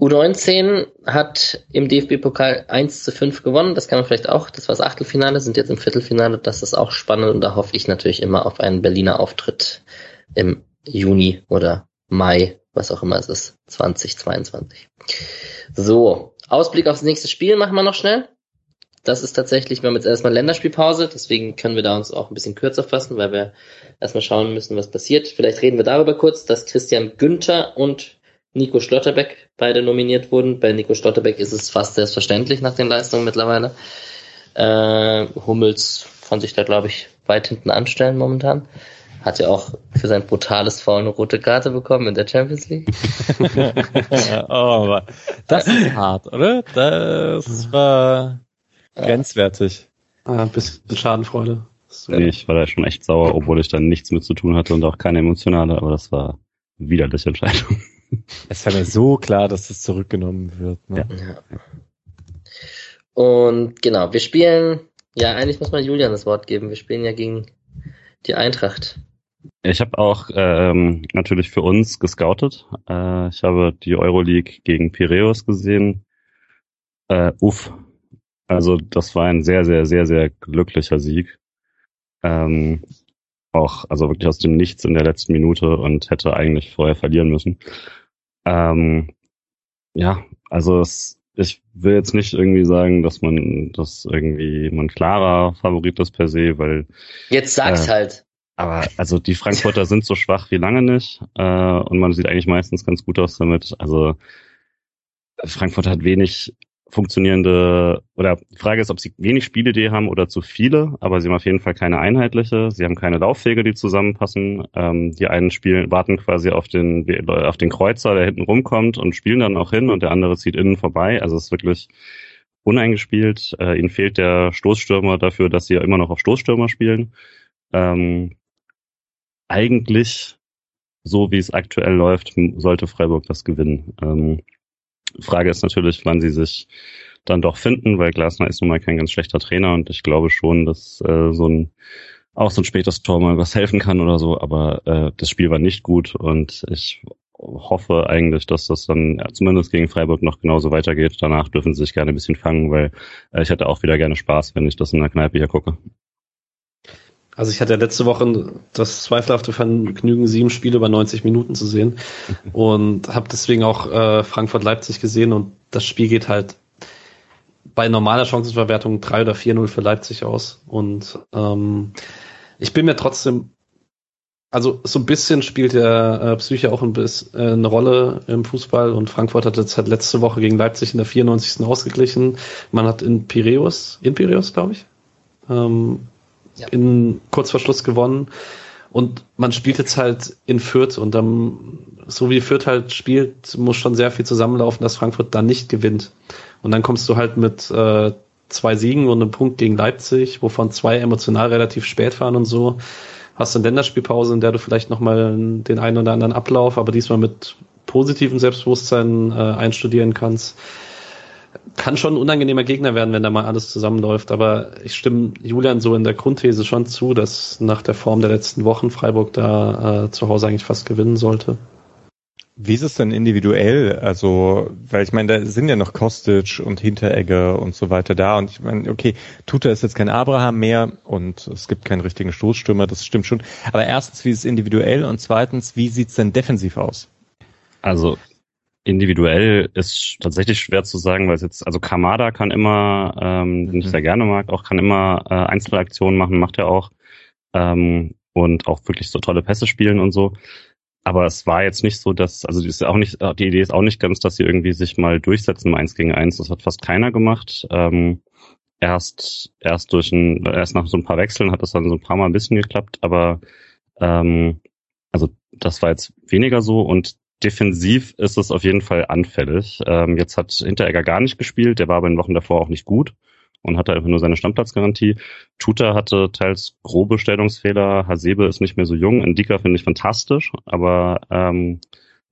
U19 hat im DFB-Pokal 1 zu 5 gewonnen. Das kann man vielleicht auch, das war das Achtelfinale, sind jetzt im Viertelfinale. Das ist auch spannend und da hoffe ich natürlich immer auf einen Berliner Auftritt im Juni oder Mai, was auch immer es ist, 2022. So, Ausblick aufs nächste Spiel machen wir noch schnell. Das ist tatsächlich, wir haben jetzt erstmal Länderspielpause, deswegen können wir da uns auch ein bisschen kürzer fassen, weil wir erstmal schauen müssen, was passiert. Vielleicht reden wir darüber kurz, dass Christian Günther und Nico Schlotterbeck beide nominiert wurden. Bei Nico Schlotterbeck ist es fast selbstverständlich nach den Leistungen mittlerweile. Äh, Hummels kann sich da, glaube ich, weit hinten anstellen momentan. Hat ja auch für sein brutales Foul eine rote Karte bekommen in der Champions League. oh, das ist hart, oder? Das war grenzwertig. Ah, ein bisschen Schadenfreude. Nee, ich war da schon echt sauer, obwohl ich dann nichts mit zu tun hatte und auch keine emotionale, aber das war widerliche Entscheidung. Es war mir so klar, dass das zurückgenommen wird. Ne? Ja. Und genau, wir spielen, ja, eigentlich muss man Julian das Wort geben. Wir spielen ja gegen die Eintracht. Ich habe auch ähm, natürlich für uns gescoutet. Äh, ich habe die Euroleague gegen Piraeus gesehen. Äh, uff. Also das war ein sehr, sehr, sehr, sehr glücklicher Sieg. Ähm, auch, also wirklich aus dem Nichts in der letzten Minute und hätte eigentlich vorher verlieren müssen. Ähm, ja, also es, ich will jetzt nicht irgendwie sagen, dass man, dass irgendwie man klarer Favorit ist per se, weil. Jetzt sag's äh, halt. Aber also die Frankfurter sind so schwach wie lange nicht äh, und man sieht eigentlich meistens ganz gut aus damit. Also Frankfurt hat wenig funktionierende, oder die Frage ist, ob sie wenig Spielidee haben oder zu viele, aber sie haben auf jeden Fall keine einheitliche. Sie haben keine Laufwege, die zusammenpassen. Ähm, die einen spielen, warten quasi auf den, auf den Kreuzer, der hinten rumkommt und spielen dann auch hin und der andere zieht innen vorbei. Also es ist wirklich uneingespielt. Äh, ihnen fehlt der Stoßstürmer dafür, dass sie ja immer noch auf Stoßstürmer spielen. Ähm, eigentlich, so wie es aktuell läuft, sollte Freiburg das gewinnen. Ähm, Frage ist natürlich, wann sie sich dann doch finden, weil Glasner ist nun mal kein ganz schlechter Trainer und ich glaube schon, dass äh, so ein auch so ein spätes Tor mal was helfen kann oder so, aber äh, das Spiel war nicht gut und ich hoffe eigentlich, dass das dann ja, zumindest gegen Freiburg noch genauso weitergeht. Danach dürfen sie sich gerne ein bisschen fangen, weil äh, ich hätte auch wieder gerne Spaß, wenn ich das in der Kneipe hier gucke. Also ich hatte letzte Woche das zweifelhafte Vergnügen, sieben Spiele über 90 Minuten zu sehen und habe deswegen auch äh, Frankfurt-Leipzig gesehen und das Spiel geht halt bei normaler Chancenverwertung 3 oder 4-0 für Leipzig aus. Und ähm, ich bin mir trotzdem, also so ein bisschen spielt der äh, Psyche auch ein bisschen, äh, eine Rolle im Fußball und Frankfurt hat jetzt halt letzte Woche gegen Leipzig in der 94. ausgeglichen. Man hat in Piräus, in Piräus, glaube ich, ähm, ja. in Kurzverschluss gewonnen. Und man spielt jetzt halt in Fürth und dann, so wie Fürth halt spielt, muss schon sehr viel zusammenlaufen, dass Frankfurt dann nicht gewinnt. Und dann kommst du halt mit äh, zwei Siegen und einem Punkt gegen Leipzig, wovon zwei emotional relativ spät waren und so. Hast eine Länderspielpause, in der du vielleicht nochmal den einen oder anderen Ablauf, aber diesmal mit positivem Selbstbewusstsein äh, einstudieren kannst kann schon ein unangenehmer Gegner werden, wenn da mal alles zusammenläuft. Aber ich stimme Julian so in der Grundthese schon zu, dass nach der Form der letzten Wochen Freiburg da äh, zu Hause eigentlich fast gewinnen sollte. Wie ist es denn individuell? Also, weil ich meine, da sind ja noch Kostic und Hinteregger und so weiter da. Und ich meine, okay, Tuta ist jetzt kein Abraham mehr und es gibt keinen richtigen Stoßstürmer, das stimmt schon. Aber erstens, wie ist es individuell? Und zweitens, wie sieht es denn defensiv aus? Also individuell ist tatsächlich schwer zu sagen, weil es jetzt, also Kamada kann immer, ähm, den ich mhm. sehr gerne mag, auch kann immer äh, Einzelaktionen machen, macht er auch. Ähm, und auch wirklich so tolle Pässe spielen und so. Aber es war jetzt nicht so, dass, also die ist auch nicht, die Idee ist auch nicht ganz, dass sie irgendwie sich mal durchsetzen eins gegen eins. Das hat fast keiner gemacht. Ähm, erst, erst durch ein, erst nach so ein paar Wechseln hat das dann so ein paar Mal ein bisschen geklappt, aber ähm, also das war jetzt weniger so und defensiv ist es auf jeden Fall anfällig. Ähm, jetzt hat Hinteregger gar nicht gespielt, der war aber in den Wochen davor auch nicht gut und hatte einfach nur seine Stammplatzgarantie. Tuta hatte teils grobe Stellungsfehler, Hasebe ist nicht mehr so jung, Indika finde ich fantastisch, aber ähm,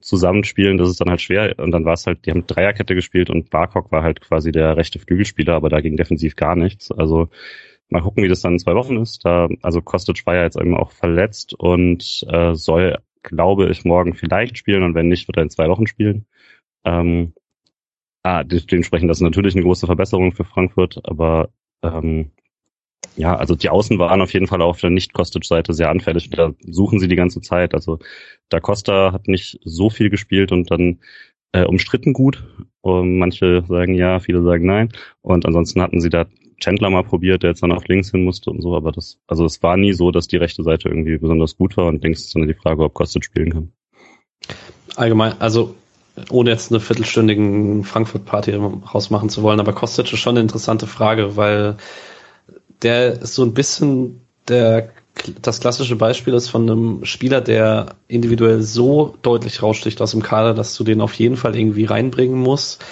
zusammenspielen, das ist dann halt schwer und dann war es halt, die haben Dreierkette gespielt und Barkok war halt quasi der rechte Flügelspieler, aber da ging defensiv gar nichts. Also mal gucken, wie das dann in zwei Wochen ist. Da, also Kostic war ja jetzt eben auch verletzt und äh, soll glaube ich, morgen vielleicht spielen und wenn nicht, wird er in zwei Wochen spielen. Ähm, Ah, dementsprechend das ist natürlich eine große Verbesserung für Frankfurt, aber ähm, ja, also die Außen waren auf jeden Fall auf der Nicht-Kostic-Seite sehr anfällig. Da suchen sie die ganze Zeit. Also da Costa hat nicht so viel gespielt und dann äh, umstritten gut. Und manche sagen ja, viele sagen nein. Und ansonsten hatten sie da Chandler mal probiert, der jetzt dann auf links hin musste und so, aber das, also es war nie so, dass die rechte Seite irgendwie besonders gut war und links ist dann die Frage, ob Kostic spielen kann. Allgemein, also ohne jetzt eine viertelstündigen Frankfurt-Party rausmachen zu wollen, aber Kostic ist schon eine interessante Frage, weil der so ein bisschen der das klassische Beispiel ist von einem Spieler, der individuell so deutlich raussticht aus dem Kader, dass du den auf jeden Fall irgendwie reinbringen musst.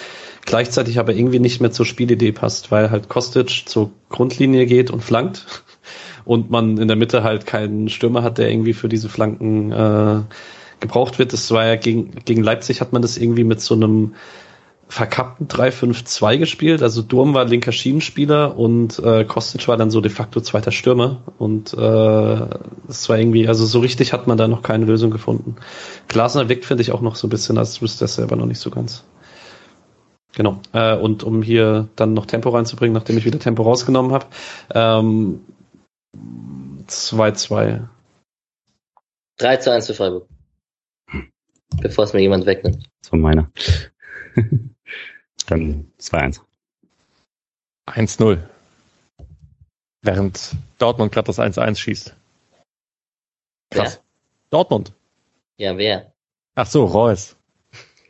Gleichzeitig aber irgendwie nicht mehr zur Spielidee passt, weil halt Kostic zur Grundlinie geht und flankt und man in der Mitte halt keinen Stürmer hat, der irgendwie für diese Flanken äh, gebraucht wird. Das war ja gegen, gegen Leipzig hat man das irgendwie mit so einem verkappten 3-5-2 gespielt. Also Durm war linker Schienenspieler und äh, Kostic war dann so de facto zweiter Stürmer. Und äh, das war irgendwie, also so richtig hat man da noch keine Lösung gefunden. Glasner wirkt, finde ich, auch noch so ein bisschen, als wüsste er selber noch nicht so ganz. Genau. Äh, und um hier dann noch Tempo reinzubringen, nachdem ich wieder Tempo rausgenommen habe. Ähm, 2-2. 3 zu 1 für Freiburg. Bevor es mir jemand wegnimmt. Das war meiner. Dann 2-1. 1-0. Während Dortmund gerade das 1-1 schießt. Krass. Wer? Dortmund. Ja, wer? Ach so, Reus.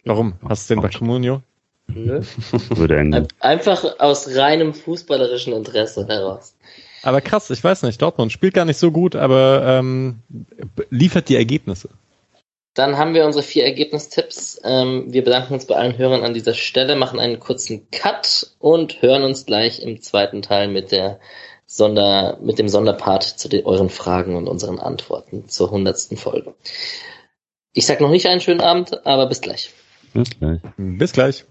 Warum? Hast du den bei Comunio? Nö. Würde enden. Ein- Einfach aus reinem fußballerischen Interesse heraus. Aber krass, ich weiß nicht. Dortmund spielt gar nicht so gut, aber ähm, liefert die Ergebnisse. Dann haben wir unsere vier Ergebnistipps. Ähm, wir bedanken uns bei allen Hörern an dieser Stelle, machen einen kurzen Cut und hören uns gleich im zweiten Teil mit der Sonder, mit dem Sonderpart zu den, euren Fragen und unseren Antworten zur hundertsten Folge. Ich sag noch nicht einen schönen Abend, aber bis gleich. Bis gleich. Bis gleich.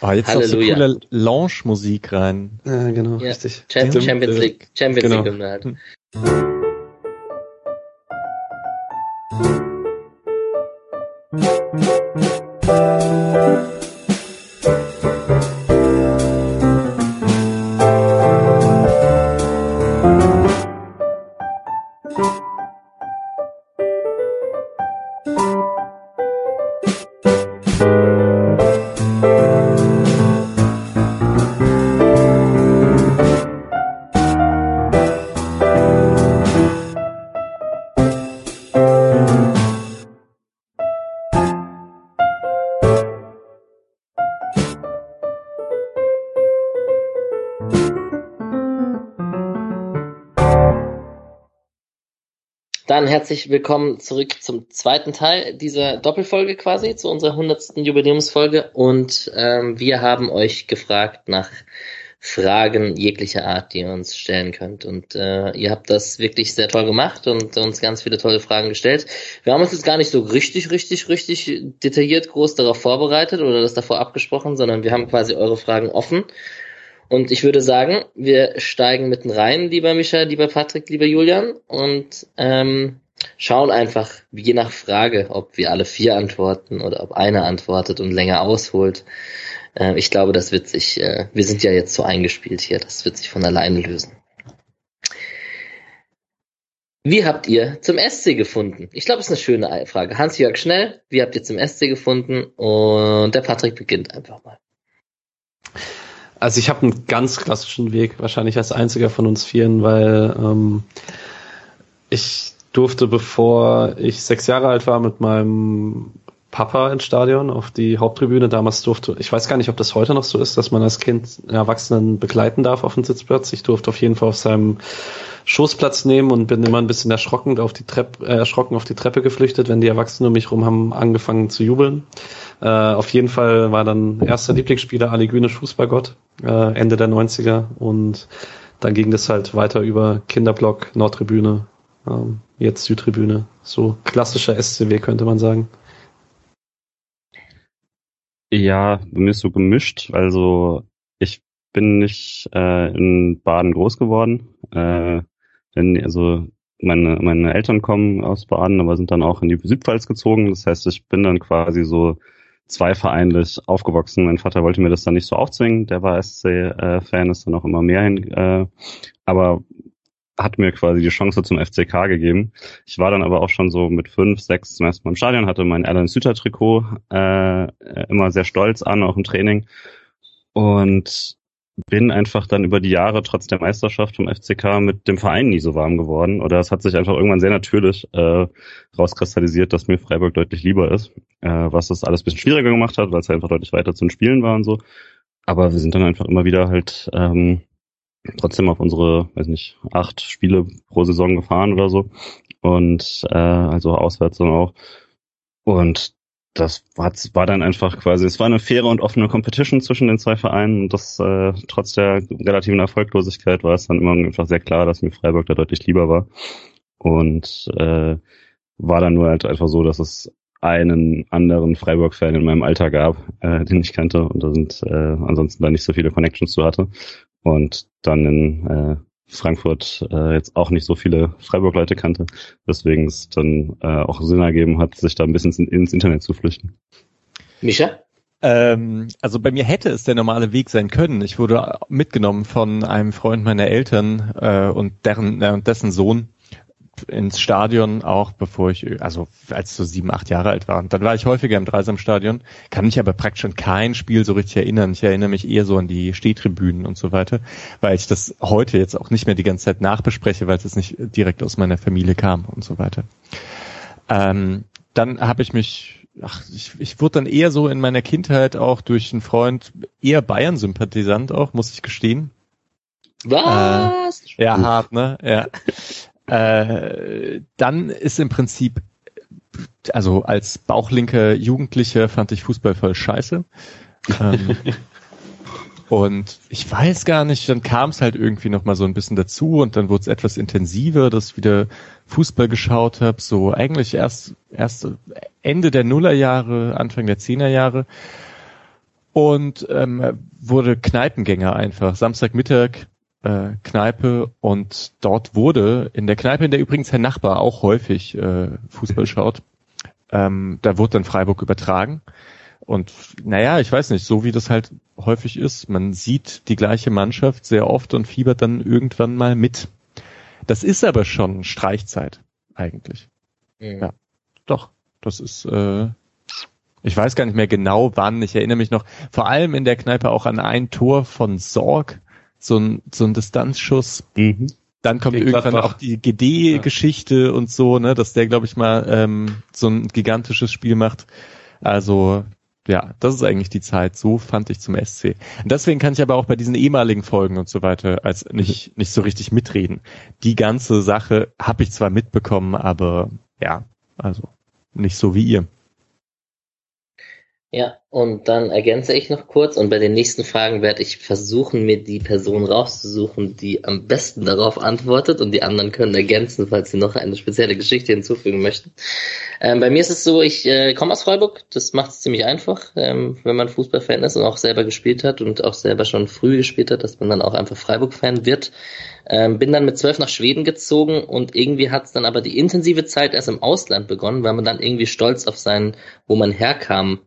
Ah, jetzt noch so Halleluja. coole Lounge-Musik rein. Ja, genau, Ja. richtig. Champions äh, League, Champions genau. League halt. Dann herzlich willkommen zurück zum zweiten Teil dieser Doppelfolge quasi, zu unserer hundertsten Jubiläumsfolge. Und ähm, wir haben euch gefragt nach Fragen jeglicher Art, die ihr uns stellen könnt. Und äh, ihr habt das wirklich sehr toll gemacht und uns ganz viele tolle Fragen gestellt. Wir haben uns jetzt gar nicht so richtig, richtig, richtig detailliert groß darauf vorbereitet oder das davor abgesprochen, sondern wir haben quasi eure Fragen offen. Und ich würde sagen, wir steigen mitten rein, lieber Micha, lieber Patrick, lieber Julian, und ähm, schauen einfach, je nach Frage, ob wir alle vier antworten oder ob einer antwortet und länger ausholt. Äh, ich glaube, das wird sich, äh, wir sind ja jetzt so eingespielt hier, das wird sich von alleine lösen. Wie habt ihr zum SC gefunden? Ich glaube, es ist eine schöne Frage. Hans-Jörg Schnell, wie habt ihr zum SC gefunden? Und der Patrick beginnt einfach mal. Also ich habe einen ganz klassischen Weg, wahrscheinlich als einziger von uns vieren, weil ähm, ich durfte, bevor ich sechs Jahre alt war, mit meinem Papa ins Stadion auf die Haupttribüne. Damals durfte, ich weiß gar nicht, ob das heute noch so ist, dass man als Kind einen Erwachsenen begleiten darf auf den Sitzplatz. Ich durfte auf jeden Fall auf seinem Schoßplatz nehmen und bin immer ein bisschen erschrocken auf die Treppe, äh, erschrocken auf die Treppe geflüchtet, wenn die Erwachsenen um mich rum haben angefangen zu jubeln. Äh, auf jeden Fall war dann erster Lieblingsspieler Ali Günisch Fußballgott, äh, Ende der 90er und dann ging das halt weiter über Kinderblock, Nordtribüne, ähm, jetzt Südtribüne. So klassischer SCW könnte man sagen. Ja, bei mir ist so gemischt. Also ich bin nicht äh, in Baden groß geworden. Äh, denn also meine, meine Eltern kommen aus Baden, aber sind dann auch in die Südpfalz gezogen. Das heißt, ich bin dann quasi so zweivereinlich aufgewachsen. Mein Vater wollte mir das dann nicht so aufzwingen. Der war SC-Fan, äh, ist dann auch immer mehr hin. Äh, aber hat mir quasi die Chance zum FCK gegeben. Ich war dann aber auch schon so mit fünf, sechs zum ersten Mal im Stadion, hatte mein Alan Süter Trikot äh, immer sehr stolz an, auch im Training. Und bin einfach dann über die Jahre trotz der Meisterschaft vom FCK mit dem Verein nie so warm geworden. Oder es hat sich einfach irgendwann sehr natürlich äh, rauskristallisiert, dass mir Freiburg deutlich lieber ist. Äh, was das alles bisschen schwieriger gemacht hat, weil es einfach deutlich weiter zum Spielen war und so. Aber wir sind dann einfach immer wieder halt ähm, trotzdem auf unsere, weiß nicht, acht Spiele pro Saison gefahren oder so. Und äh, also auswärts dann auch. Und das war, war dann einfach quasi, es war eine faire und offene Competition zwischen den zwei Vereinen und das äh, trotz der relativen Erfolglosigkeit war es dann immer einfach sehr klar, dass mir Freiburg da deutlich lieber war. Und äh, war dann nur halt einfach so, dass es einen anderen Freiburg-Fan in meinem Alter gab, äh, den ich kannte und da sind äh, ansonsten da nicht so viele Connections zu hatte. Und dann in äh, Frankfurt äh, jetzt auch nicht so viele Freiburg-Leute kannte, weswegen es dann äh, auch Sinn ergeben hat, sich da ein bisschen ins Internet zu flüchten. Mischa? Ähm, also bei mir hätte es der normale Weg sein können. Ich wurde mitgenommen von einem Freund meiner Eltern äh, und deren äh, dessen Sohn ins Stadion auch, bevor ich, also als so sieben, acht Jahre alt war. Und dann war ich häufiger im Dreisamstadion, kann mich aber praktisch an kein Spiel so richtig erinnern. Ich erinnere mich eher so an die Stehtribünen und so weiter, weil ich das heute jetzt auch nicht mehr die ganze Zeit nachbespreche, weil es nicht direkt aus meiner Familie kam und so weiter. Ähm, dann habe ich mich, ach, ich, ich wurde dann eher so in meiner Kindheit auch durch einen Freund eher Bayern-Sympathisant auch, muss ich gestehen. Was? Äh, ja, hart, ne? Ja. Äh, dann ist im Prinzip, also als bauchlinker Jugendlicher fand ich Fußball voll scheiße. ähm, und ich weiß gar nicht, dann kam es halt irgendwie noch mal so ein bisschen dazu und dann wurde es etwas intensiver, dass ich wieder Fußball geschaut habe. So eigentlich erst, erst Ende der Nullerjahre, Anfang der Zehnerjahre. Und ähm, wurde Kneipengänger einfach. Samstagmittag äh, Kneipe und dort wurde in der Kneipe, in der übrigens Herr Nachbar auch häufig äh, Fußball schaut, ähm, da wurde dann Freiburg übertragen. Und naja, ich weiß nicht, so wie das halt häufig ist, man sieht die gleiche Mannschaft sehr oft und fiebert dann irgendwann mal mit. Das ist aber schon Streichzeit eigentlich. Mhm. Ja, doch. Das ist, äh, ich weiß gar nicht mehr genau wann. Ich erinnere mich noch vor allem in der Kneipe auch an ein Tor von Sorg, so ein, so ein Distanzschuss. Mhm. Dann kommt Gegen irgendwann Gladbach. auch die GD-Geschichte ja. und so, ne, dass der, glaube ich, mal ähm, so ein gigantisches Spiel macht. Also ja, das ist eigentlich die Zeit. So fand ich zum SC. Und deswegen kann ich aber auch bei diesen ehemaligen Folgen und so weiter als nicht nicht so richtig mitreden. Die ganze Sache habe ich zwar mitbekommen, aber ja, also nicht so wie ihr. Ja, und dann ergänze ich noch kurz und bei den nächsten Fragen werde ich versuchen, mir die Person rauszusuchen, die am besten darauf antwortet und die anderen können ergänzen, falls sie noch eine spezielle Geschichte hinzufügen möchten. Ähm, bei mir ist es so, ich äh, komme aus Freiburg, das macht es ziemlich einfach, ähm, wenn man Fußballfan ist und auch selber gespielt hat und auch selber schon früh gespielt hat, dass man dann auch einfach Freiburg-Fan wird. Ähm, bin dann mit zwölf nach Schweden gezogen und irgendwie hat es dann aber die intensive Zeit erst im Ausland begonnen, weil man dann irgendwie stolz auf sein, wo man herkam,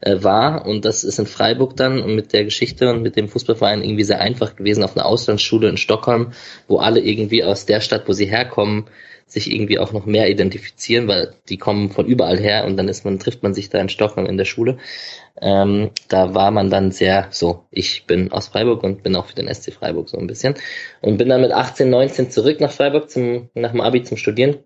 war. Und das ist in Freiburg dann und mit der Geschichte und mit dem Fußballverein irgendwie sehr einfach gewesen auf einer Auslandsschule in Stockholm, wo alle irgendwie aus der Stadt, wo sie herkommen, sich irgendwie auch noch mehr identifizieren, weil die kommen von überall her und dann ist man, trifft man sich da in Stockholm in der Schule. Ähm, da war man dann sehr so, ich bin aus Freiburg und bin auch für den SC Freiburg so ein bisschen. Und bin dann mit 18, 19 zurück nach Freiburg zum, nach dem Abi zum Studieren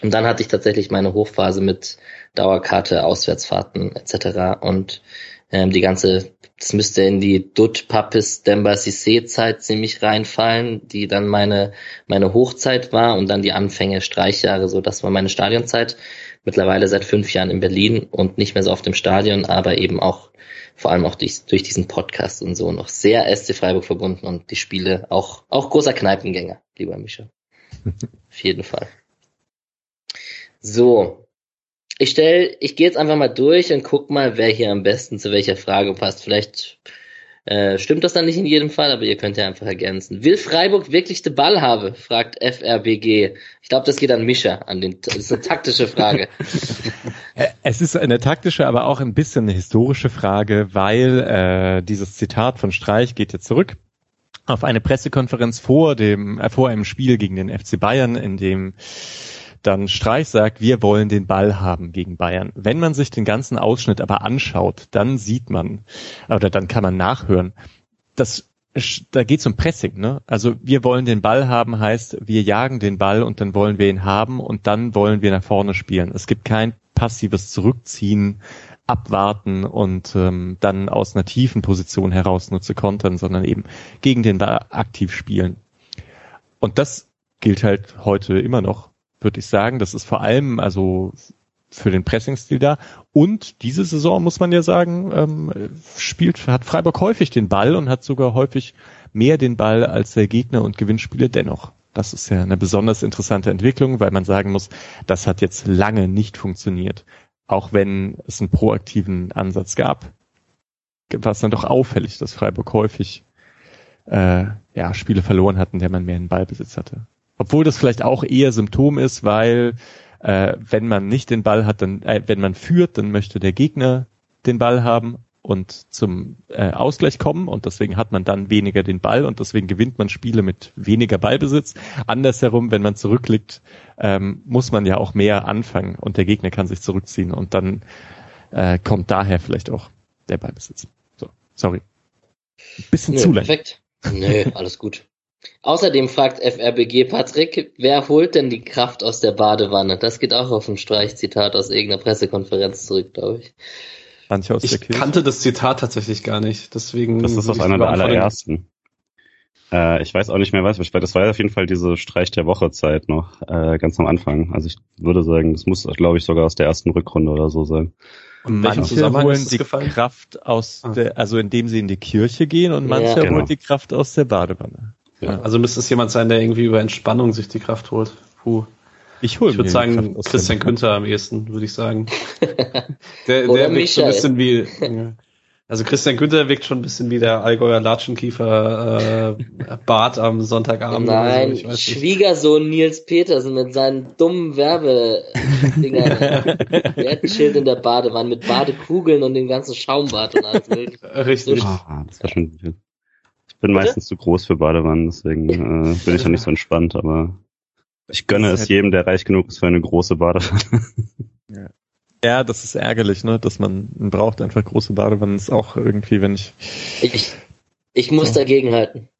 und dann hatte ich tatsächlich meine Hochphase mit Dauerkarte, Auswärtsfahrten etc. Und ähm, die ganze, das müsste in die Dut Papis Demba Sissé Zeit ziemlich reinfallen, die dann meine meine Hochzeit war und dann die Anfänge Streichjahre, so das war meine Stadionzeit. Mittlerweile seit fünf Jahren in Berlin und nicht mehr so oft im Stadion, aber eben auch vor allem auch durch, durch diesen Podcast und so noch sehr SC Freiburg verbunden und die Spiele auch auch großer Kneipengänger, lieber Mischa. Auf jeden Fall. So. Ich stell, ich gehe jetzt einfach mal durch und guck mal, wer hier am besten zu welcher Frage passt. Vielleicht Äh, stimmt das dann nicht in jedem Fall, aber ihr könnt ja einfach ergänzen. Will Freiburg wirklich den Ball haben? fragt FRBG. Ich glaube, das geht an Mischa. An den, das ist eine taktische Frage. Äh, es ist eine taktische, aber auch ein bisschen eine historische Frage, weil äh, dieses Zitat von Streich geht jetzt zurück auf eine Pressekonferenz vor dem äh, vor einem Spiel gegen den FC Bayern, in dem dann Streich sagt, wir wollen den Ball haben gegen Bayern. Wenn man sich den ganzen Ausschnitt aber anschaut, dann sieht man, oder dann kann man nachhören, dass da geht es um Pressing, ne? Also wir wollen den Ball haben, heißt, wir jagen den Ball und dann wollen wir ihn haben und dann wollen wir nach vorne spielen. Es gibt kein passives Zurückziehen, abwarten und ähm, dann aus einer tiefen Position heraus nur zu kontern, sondern eben gegen den Ball aktiv spielen. Und das gilt halt heute immer noch würde ich sagen. Das ist vor allem also für den Pressingstil da. Und diese Saison, muss man ja sagen, ähm, spielt, hat Freiburg häufig den Ball und hat sogar häufig mehr den Ball als der Gegner und gewinnt Spiele dennoch. Das ist ja eine besonders interessante Entwicklung, weil man sagen muss, das hat jetzt lange nicht funktioniert. Auch wenn es einen proaktiven Ansatz gab, war es dann doch auffällig, dass Freiburg häufig äh, ja, Spiele verloren hatten, der man mehr in Ballbesitz hatte. Obwohl das vielleicht auch eher Symptom ist, weil äh, wenn man nicht den Ball hat, dann äh, wenn man führt, dann möchte der Gegner den Ball haben und zum äh, Ausgleich kommen und deswegen hat man dann weniger den Ball und deswegen gewinnt man Spiele mit weniger Ballbesitz. Andersherum, wenn man zurückliegt, ähm, muss man ja auch mehr anfangen und der Gegner kann sich zurückziehen und dann äh, kommt daher vielleicht auch der Ballbesitz. So, sorry. bisschen Nö, zu lang. Perfekt. Nö, alles gut. Außerdem fragt FRBG Patrick, wer holt denn die Kraft aus der Badewanne? Das geht auch auf ein Streichzitat aus irgendeiner Pressekonferenz zurück, glaube ich. ich kannte das Zitat tatsächlich gar nicht, deswegen. Das ist aus einer der allerersten. Äh, ich weiß auch nicht mehr, was, weil das war auf jeden Fall diese Streich der Woche Zeit noch, äh, ganz am Anfang. Also ich würde sagen, das muss, glaube ich, sogar aus der ersten Rückrunde oder so sein. Und manche holen die gefallen? Kraft aus ah. der, also indem sie in die Kirche gehen und manche ja. holen genau. die Kraft aus der Badewanne. Ja. Also müsste es jemand sein, der irgendwie über Entspannung sich die Kraft holt. Puh. Ich hole Ich würde sagen, Christian Günther am ehesten, würde ich sagen. der der wirkt schon ein bisschen wie, also Christian Günther wirkt schon ein bisschen wie der Allgäuer Latschenkiefer äh, Bart am Sonntagabend. Nein, so, Schwiegersohn Nils Petersen mit seinen dummen Werbedingern. der hat ein Schild in der Badewanne mit Badekugeln und dem ganzen Schaumbad und alles mögliche. Richtig. So, ah, das war schon bin Bitte? meistens zu groß für Badewannen, deswegen äh, bin ich ja nicht so entspannt, aber ich gönne es jedem, der reich genug ist für eine große Badewanne. Ja. ja, das ist ärgerlich, ne, dass man, braucht einfach große Badewannen. Ist auch irgendwie, wenn ich. Ich, ich muss so. dagegen halten.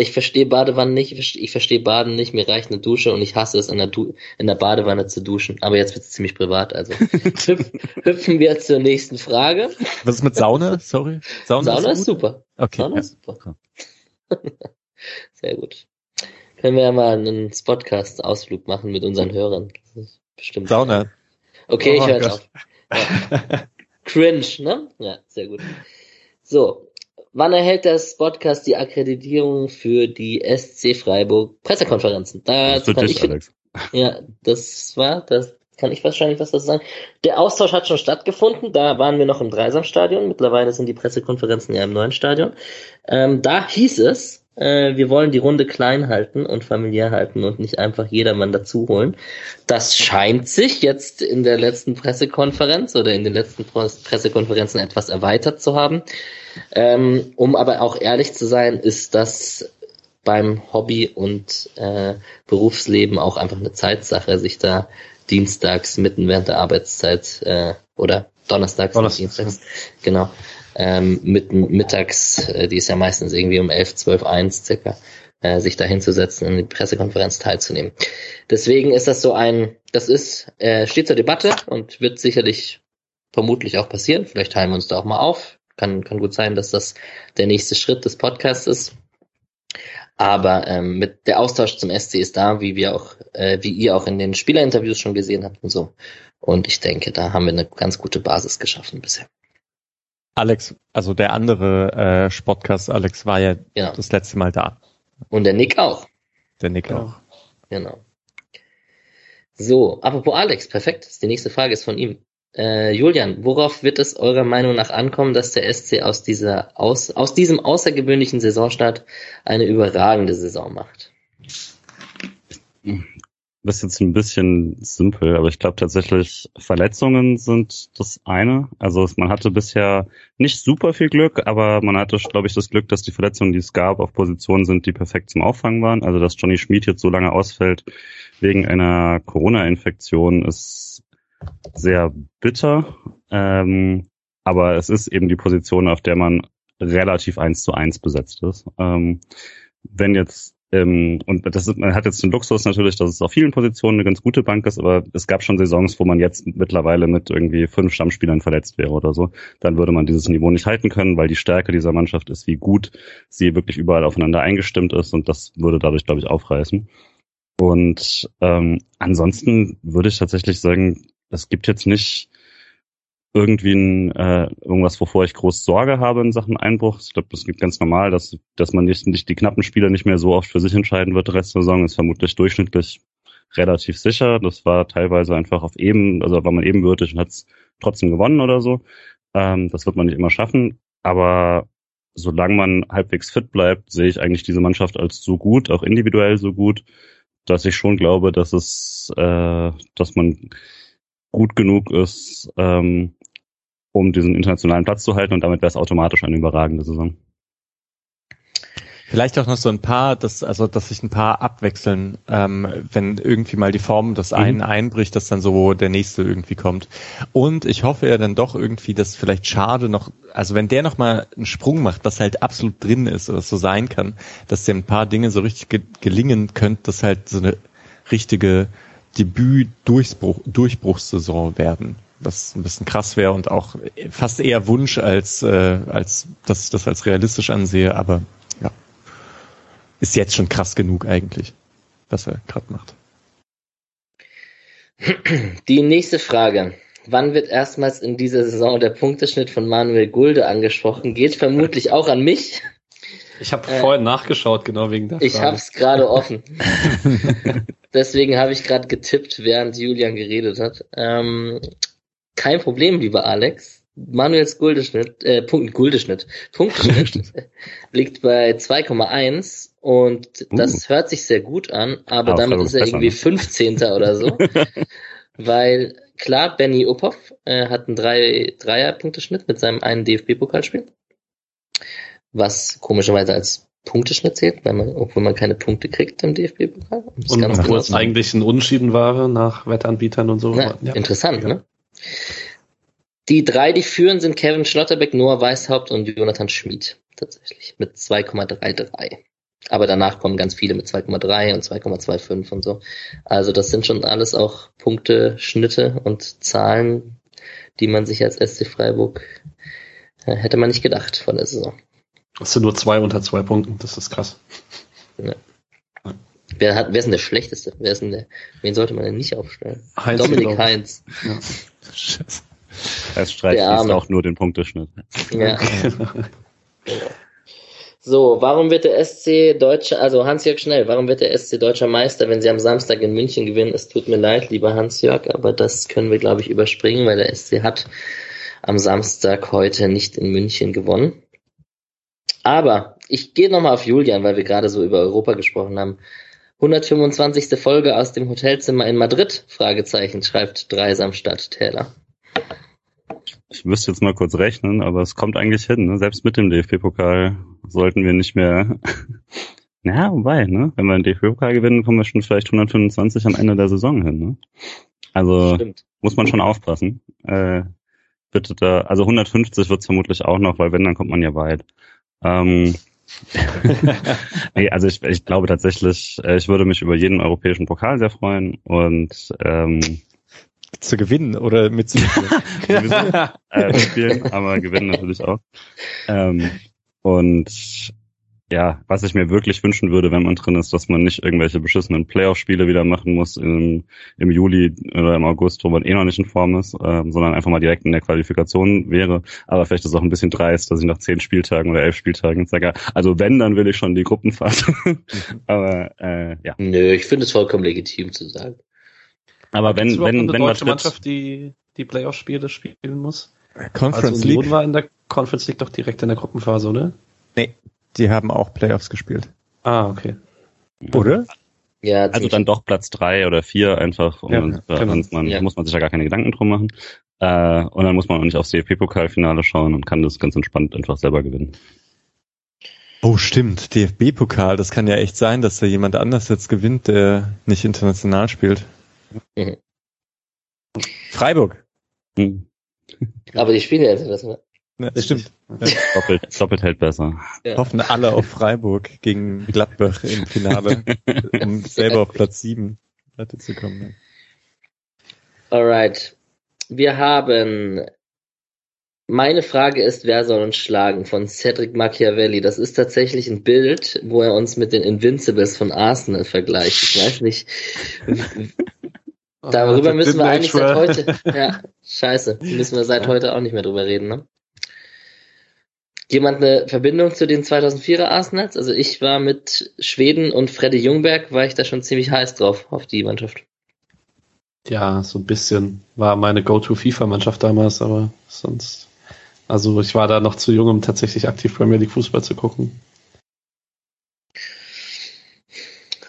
Ich verstehe Badewannen nicht, ich verstehe Baden nicht, mir reicht eine Dusche und ich hasse es, in der, du in der Badewanne zu duschen. Aber jetzt wird es ziemlich privat, also hüpfen wir zur nächsten Frage. Was ist mit Sauna? Sorry. Sauna, Sauna ist, ist, super. Okay. Sauna ja. ist super. Sehr gut. Können wir ja mal einen Podcast-Ausflug machen mit unseren Hörern. bestimmt. Sauna. Okay, oh, ich höre auf. Ja. Cringe, ne? Ja, sehr gut. So. Wann erhält das Podcast die Akkreditierung für die SC Freiburg Pressekonferenzen? Da kann ich, Alex. Ja, das war, das kann ich wahrscheinlich was dazu sagen. Der Austausch hat schon stattgefunden. Da waren wir noch im Dreisamstadion. Mittlerweile sind die Pressekonferenzen ja im neuen Stadion. Ähm, da hieß es, äh, wir wollen die Runde klein halten und familiär halten und nicht einfach jedermann dazu holen. Das scheint sich jetzt in der letzten Pressekonferenz oder in den letzten Pressekonferenzen etwas erweitert zu haben. Ähm, um aber auch ehrlich zu sein, ist das beim Hobby und äh, Berufsleben auch einfach eine Zeitsache, sich da dienstags mitten während der Arbeitszeit äh, oder donnerstags, Donnerstag. dienstags, genau, ähm, mitten mittags, äh, die ist ja meistens irgendwie um 11, 12, 1 circa, äh, sich da hinzusetzen und in die Pressekonferenz teilzunehmen. Deswegen ist das so ein, das ist, äh, steht zur Debatte und wird sicherlich vermutlich auch passieren. Vielleicht teilen wir uns da auch mal auf. Kann, kann gut sein, dass das der nächste Schritt des Podcasts ist. Aber ähm, mit der Austausch zum SC ist da, wie wir auch, äh, wie ihr auch in den Spielerinterviews schon gesehen habt und so. Und ich denke, da haben wir eine ganz gute Basis geschaffen bisher. Alex, also der andere äh, Sportcast Alex war ja genau. das letzte Mal da. Und der Nick auch. Der Nick auch. Genau. So, apropos Alex, perfekt. Die nächste Frage ist von ihm. Äh, Julian, worauf wird es eurer Meinung nach ankommen, dass der SC aus dieser aus, aus diesem außergewöhnlichen Saisonstart eine überragende Saison macht? Das ist jetzt ein bisschen simpel, aber ich glaube tatsächlich, Verletzungen sind das eine. Also man hatte bisher nicht super viel Glück, aber man hatte, glaube ich, das Glück, dass die Verletzungen, die es gab, auf Positionen sind, die perfekt zum Auffangen waren. Also dass Johnny Schmid jetzt so lange ausfällt wegen einer Corona-Infektion ist sehr bitter. Ähm, aber es ist eben die Position, auf der man relativ eins zu eins besetzt ist. Ähm, wenn jetzt ähm, und das ist, man hat jetzt den Luxus natürlich, dass es auf vielen Positionen eine ganz gute Bank ist, aber es gab schon Saisons, wo man jetzt mittlerweile mit irgendwie fünf Stammspielern verletzt wäre oder so. Dann würde man dieses Niveau nicht halten können, weil die Stärke dieser Mannschaft ist, wie gut sie wirklich überall aufeinander eingestimmt ist und das würde dadurch, glaube ich, aufreißen. Und ähm, ansonsten würde ich tatsächlich sagen, es gibt jetzt nicht irgendwie ein, äh, irgendwas, wovor ich groß Sorge habe in Sachen Einbruch. Ich glaube, das geht ganz normal, dass, dass man nicht, nicht die knappen Spiele nicht mehr so oft für sich entscheiden wird. Der Rest der Saison ist vermutlich durchschnittlich relativ sicher. Das war teilweise einfach auf eben, also war man ebenbürtig und hat es trotzdem gewonnen oder so. Ähm, das wird man nicht immer schaffen. Aber solange man halbwegs fit bleibt, sehe ich eigentlich diese Mannschaft als so gut, auch individuell so gut, dass ich schon glaube, dass es, äh, dass man gut genug ist, ähm, um diesen internationalen Platz zu halten und damit wäre es automatisch eine überragende Saison. Vielleicht auch noch so ein paar, dass, also dass sich ein paar abwechseln, ähm, wenn irgendwie mal die Form des einen mhm. einbricht, dass dann so der nächste irgendwie kommt. Und ich hoffe ja dann doch irgendwie, dass vielleicht Schade noch, also wenn der noch mal einen Sprung macht, was halt absolut drin ist oder so sein kann, dass dem ein paar Dinge so richtig ge gelingen könnte, dass halt so eine richtige Debüt-Durchbruch, Durchbruchssaison werden was ein bisschen krass wäre und auch fast eher Wunsch als äh, als dass ich das als realistisch ansehe, aber ja, ist jetzt schon krass genug eigentlich, was er gerade macht. Die nächste Frage. Wann wird erstmals in dieser Saison der Punkteschnitt von Manuel Gulde angesprochen? Geht vermutlich auch an mich. Ich habe äh, vorhin nachgeschaut, genau wegen der Frage. Ich habe es gerade offen. Deswegen habe ich gerade getippt, während Julian geredet hat. Ähm, kein Problem, lieber Alex. Manuels Guldeschnitt, äh, Punkt, Guldeschnitt, Punkteschnitt liegt bei 2,1 und das uh. hört sich sehr gut an, aber, aber damit ist er irgendwie 15. oder so. weil klar, Benny Uphoff äh, hat einen drei, Dreier-Punkteschnitt mit seinem einen DFB-Pokalspiel, was komischerweise als Punkteschnitt zählt, weil man, obwohl man keine Punkte kriegt im DFB-Pokal. Und obwohl es eigentlich ein Unschieden war nach Wettanbietern und so. Na, ja. Interessant, ja. ne? Die drei, die führen, sind Kevin Schlotterbeck, Noah Weishaupt und Jonathan Schmid tatsächlich mit 2,33. Aber danach kommen ganz viele mit 2,3 und 2,25 und so. Also das sind schon alles auch Punkte, Schnitte und Zahlen, die man sich als SC Freiburg äh, hätte man nicht gedacht von der Saison. Das sind nur zwei unter zwei Punkten, das ist krass. Ja. Wer, hat, wer ist denn der Schlechteste? Wer ist denn der, wen sollte man denn nicht aufstellen? Heinz Dominik Heinz. Ja. Es streicht auch nur den Punkteschnitt. Ja. so, warum wird der SC Deutscher, also Hans-Jörg Schnell, warum wird der SC Deutscher Meister, wenn sie am Samstag in München gewinnen? Es tut mir leid, lieber Hans-Jörg, aber das können wir, glaube ich, überspringen, weil der SC hat am Samstag heute nicht in München gewonnen. Aber ich gehe nochmal auf Julian, weil wir gerade so über Europa gesprochen haben. 125. Folge aus dem Hotelzimmer in Madrid? Fragezeichen, schreibt Dreisamstadt Täler. Ich müsste jetzt mal kurz rechnen, aber es kommt eigentlich hin. Ne? Selbst mit dem DFB-Pokal sollten wir nicht mehr. ja, wobei, ne? wenn wir den DFB-Pokal gewinnen, kommen wir schon vielleicht 125 am Ende der Saison hin. Ne? Also Stimmt. muss man schon aufpassen. Äh, bitte da, also 150 wird es vermutlich auch noch, weil wenn, dann kommt man ja weit. Ähm, nee, also ich, ich glaube tatsächlich, äh, ich würde mich über jeden europäischen Pokal sehr freuen und ähm, zu gewinnen oder mitzuspielen. äh, spielen, aber gewinnen natürlich auch. Ähm, und ja, was ich mir wirklich wünschen würde, wenn man drin ist, dass man nicht irgendwelche beschissenen Playoff-Spiele wieder machen muss im, im Juli oder im August, wo man eh noch nicht in Form ist, äh, sondern einfach mal direkt in der Qualifikation wäre. Aber vielleicht ist es auch ein bisschen dreist, dass ich nach zehn Spieltagen oder elf Spieltagen sage, also wenn, dann will ich schon die Gruppenphase. Aber äh, ja. Nö, ich finde es vollkommen legitim zu sagen. Aber wenn, wenn, wenn eine deutsche Mannschaft, die die Playoff-Spiele spielen muss? Conference also Union League? war in der Conference League doch direkt in der Gruppenphase, oder? Nee, die haben auch Playoffs gespielt. Ah, okay. Oder? Ja, Also dann doch Platz drei oder vier einfach und Ja, dann genau. sonst man, Ja. muss man sich ja gar keine Gedanken drum machen. Äh, und dann muss man auch nicht aufs DFB-Pokalfinale schauen und kann das ganz entspannt einfach selber gewinnen. Oh, stimmt. DFB-Pokal. Das kann ja echt sein, dass da jemand anders jetzt gewinnt, der nicht international spielt. Mhm. Freiburg. Hm. aber die spielen ja das, ne? Ja, stimmt. Doppelt, doppelt hält besser. Ja. Hoffen alle auf Freiburg gegen Gladbach im Finale, um selber auf Platz 7 weiterzukommen. Alright. Wir haben meine Frage ist, wer soll uns schlagen von Cedric Machiavelli. Das ist tatsächlich ein Bild, wo er uns mit den Invincibles von Arsenal vergleicht. Ich weiß nicht. Darüber müssen wir eigentlich seit heute. Ja, scheiße. Müssen wir seit heute auch nicht mehr drüber reden, ne? Jemand eine Verbindung zu den 2004er Arsenals? Also ich war mit Schweden und Freddy Jungberg, war ich da schon ziemlich heiß drauf, auf die Mannschaft. Ja, so ein bisschen. War meine Go-To-FIFA-Mannschaft damals, aber sonst. Also ich war da noch zu jung, um tatsächlich aktiv Premier League Fußball zu gucken.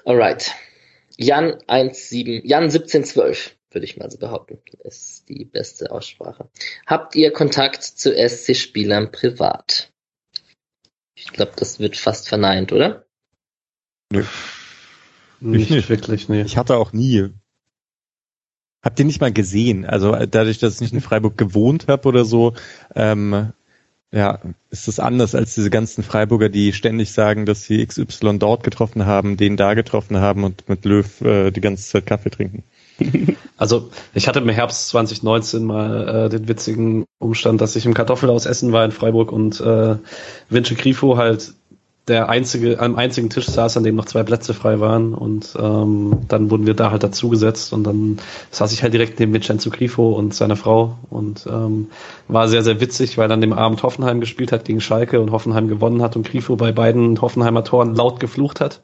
Alright. Jan 17, Jan 1712, würde ich mal so behaupten, ist die beste Aussprache. Habt ihr Kontakt zu SC-Spielern privat? Ich glaube, das wird fast verneint, oder? Nicht, nicht. wirklich, nee. Ich hatte auch nie. Habt ihr nicht mal gesehen? Also äh, dadurch, dass ich nicht in Freiburg gewohnt habe oder so, ähm, ja, ist das anders als diese ganzen Freiburger, die ständig sagen, dass sie XY dort getroffen haben, den da getroffen haben und mit Löw äh, die ganze Zeit Kaffee trinken. Also ich hatte im Herbst 2019 mal äh, den witzigen Umstand, dass ich im Kartoffelhaus essen war in Freiburg und äh, Vince Grifo halt der einzige, am einzigen Tisch saß, an dem noch zwei Plätze frei waren und ähm, dann wurden wir da halt dazugesetzt und dann saß ich halt direkt neben Vincenzo Grifo und seiner Frau und ähm, war sehr, sehr witzig, weil an dem Abend Hoffenheim gespielt hat gegen Schalke und Hoffenheim gewonnen hat und Grifo bei beiden Hoffenheimer Toren laut geflucht hat.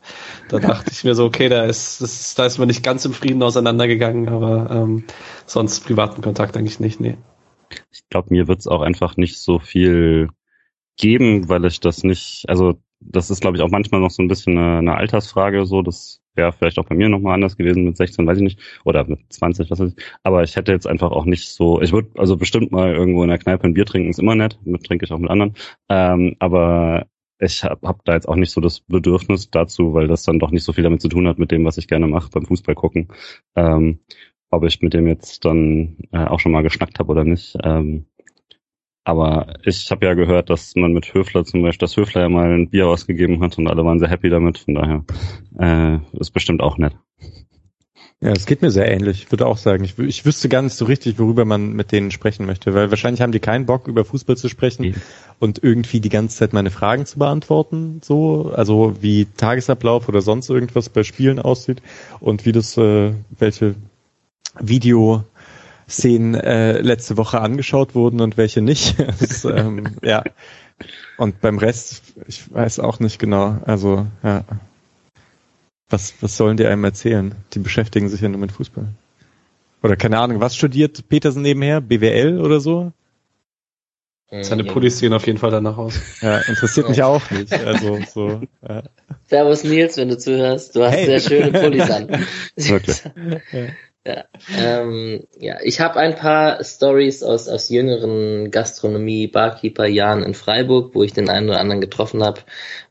Da dachte ich mir so, okay, da ist, das, ist- da ist man nicht ganz im Frieden auseinandergegangen, aber ähm, sonst privaten Kontakt eigentlich nicht, nee. Ich glaube, mir wird's auch einfach nicht so viel geben, weil ich das nicht, also das ist, glaube ich, auch manchmal noch so ein bisschen eine, eine Altersfrage, so, das wäre vielleicht auch bei mir nochmal anders gewesen mit 16, weiß ich nicht, oder mit 20, was weiß ich. Aber ich hätte jetzt einfach auch nicht so, ich würde also bestimmt mal irgendwo in der Kneipe ein Bier trinken, ist immer nett, mit trinke ich auch mit anderen. Ähm, aber ich habe hab da jetzt auch nicht so das Bedürfnis dazu, weil das dann doch nicht so viel damit zu tun hat mit dem, was ich gerne mache beim Fußball gucken. Ähm, ob ich mit dem jetzt dann äh, auch schon mal geschnackt habe oder nicht. Ähm, aber ich habe ja gehört, dass man mit Höfler zum Beispiel, dass Höfler ja mal ein Bier ausgegeben hat und alle waren sehr happy damit. Von daher äh, ist bestimmt auch nett. Ja, es geht mir sehr ähnlich. Ich würde auch sagen, ich, ich wüsste gar nicht so richtig, worüber man mit denen sprechen möchte, weil wahrscheinlich haben die keinen Bock, über Fußball zu sprechen Mhm. und irgendwie die ganze Zeit meine Fragen zu beantworten, so, also wie Tagesablauf oder sonst irgendwas bei Spielen aussieht und wie das, äh, welche Videoszenen äh, letzte Woche angeschaut wurden und welche nicht. das, ähm, ja. Und beim Rest, ich weiß auch nicht genau. Also, ja. Was, was sollen die einem erzählen? Die beschäftigen sich ja nur mit Fußball. Oder keine Ahnung, was studiert Petersen nebenher? BWL oder so? Seine Mhm. Pullis sehen auf jeden Fall danach aus. Ja, interessiert mich auch nicht. Also so. Ja. Servus Nils, wenn du zuhörst. Du hast Hey. sehr schöne Pullis an. Wirklich. ja. Ähm, ja, ich habe ein paar Stories aus, aus jüngeren Gastronomie-Barkeeper-Jahren in Freiburg, wo ich den einen oder anderen getroffen habe.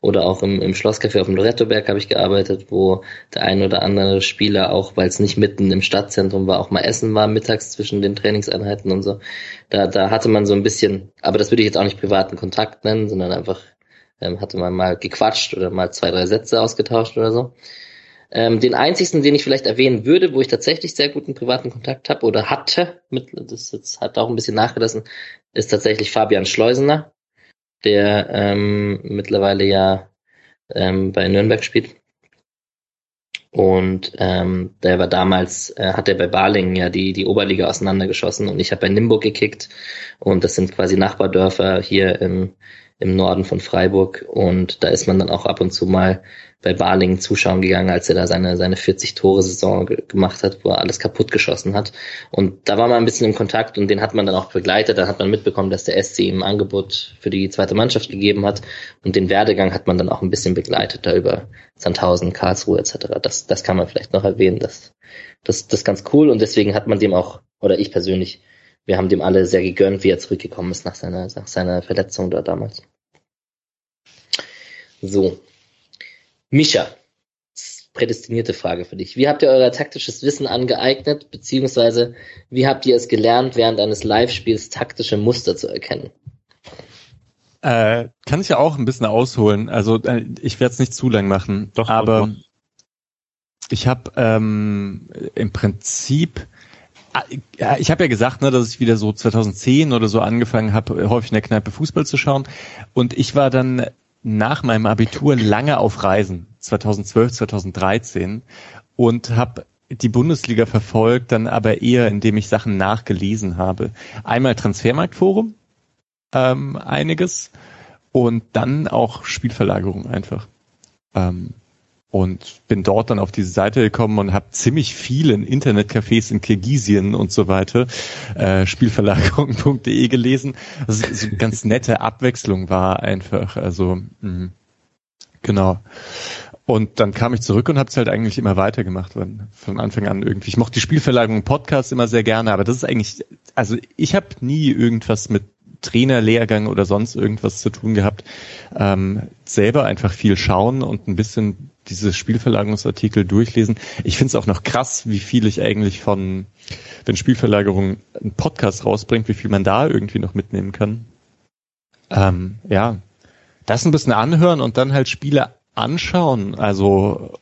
Oder auch im, im Schlosscafé auf dem Lorettoberg habe ich gearbeitet, wo der ein oder andere Spieler auch, weil es nicht mitten im Stadtzentrum war, auch mal essen war, mittags zwischen den Trainingseinheiten und so. Da, da hatte man so ein bisschen, aber das würde ich jetzt auch nicht privaten Kontakt nennen, sondern einfach ähm, hatte man mal gequatscht oder mal zwei, drei Sätze ausgetauscht oder so. Ähm, den einzigsten, den ich vielleicht erwähnen würde, wo ich tatsächlich sehr guten privaten Kontakt habe oder hatte, mit, das jetzt hat auch ein bisschen nachgelassen, ist tatsächlich Fabian Schleusener, der ähm, mittlerweile ja ähm, bei Nürnberg spielt. Und ähm, der war damals, äh, hat er bei Balingen ja die, die Oberliga auseinandergeschossen und ich habe bei Nimburg gekickt und das sind quasi Nachbardörfer hier im, im Norden von Freiburg. Und da ist man dann auch ab und zu mal bei Balingen zuschauen gegangen, als er da seine, seine 40-Tore-Saison gemacht hat, wo er alles kaputt geschossen hat. Und da war man ein bisschen im Kontakt und den hat man dann auch begleitet. Dann hat man mitbekommen, dass der SC ihm ein Angebot für die zweite Mannschaft gegeben hat. Und den Werdegang hat man dann auch ein bisschen begleitet, da über Sandhausen, Karlsruhe etc. Das, das kann man vielleicht noch erwähnen. Das, das, das ist ganz cool und deswegen hat man dem auch, oder ich persönlich, wir haben dem alle sehr gegönnt, wie er zurückgekommen ist nach seiner, nach seiner Verletzung da damals. So. Mischa, prädestinierte Frage für dich. Wie habt ihr euer taktisches Wissen angeeignet, beziehungsweise wie habt ihr es gelernt, während eines Live-Spiels taktische Muster zu erkennen? Äh, kann ich ja auch ein bisschen ausholen. Also äh, ich werde es nicht zu lang machen, Doch, aber doch, doch. ich habe ähm, im Prinzip Ah, ja, ich habe ja gesagt, ne, dass ich wieder so 2010 oder so angefangen habe, häufig in der Kneipe Fußball zu schauen. Und ich war dann nach meinem Abitur lange auf Reisen, 2012, 2013, und habe die Bundesliga verfolgt, dann aber eher, indem ich Sachen nachgelesen habe. Einmal Transfermarktforum, ähm, einiges, und dann auch Spielverlagerung einfach. Ähm, und bin dort dann auf diese Seite gekommen und habe ziemlich vielen Internetcafés in Kirgisien und so weiter äh, Spielverlagerung.de gelesen. Also so eine ganz nette Abwechslung war einfach. Also mh, genau. Und dann kam ich zurück und habe es halt eigentlich immer weitergemacht von, von Anfang an irgendwie. Ich mochte die Spielverlagerung Podcast immer sehr gerne, aber das ist eigentlich, also ich habe nie irgendwas mit Trainerlehrgang oder sonst irgendwas zu tun gehabt. Ähm, selber einfach viel schauen und ein bisschen diese Spielverlagerungsartikel durchlesen. Ich finde es auch noch krass, wie viel ich eigentlich von, wenn Spielverlagerung einen Podcast rausbringt, wie viel man da irgendwie noch mitnehmen kann. Ähm, ja, das ein bisschen anhören und dann halt Spiele anschauen. Also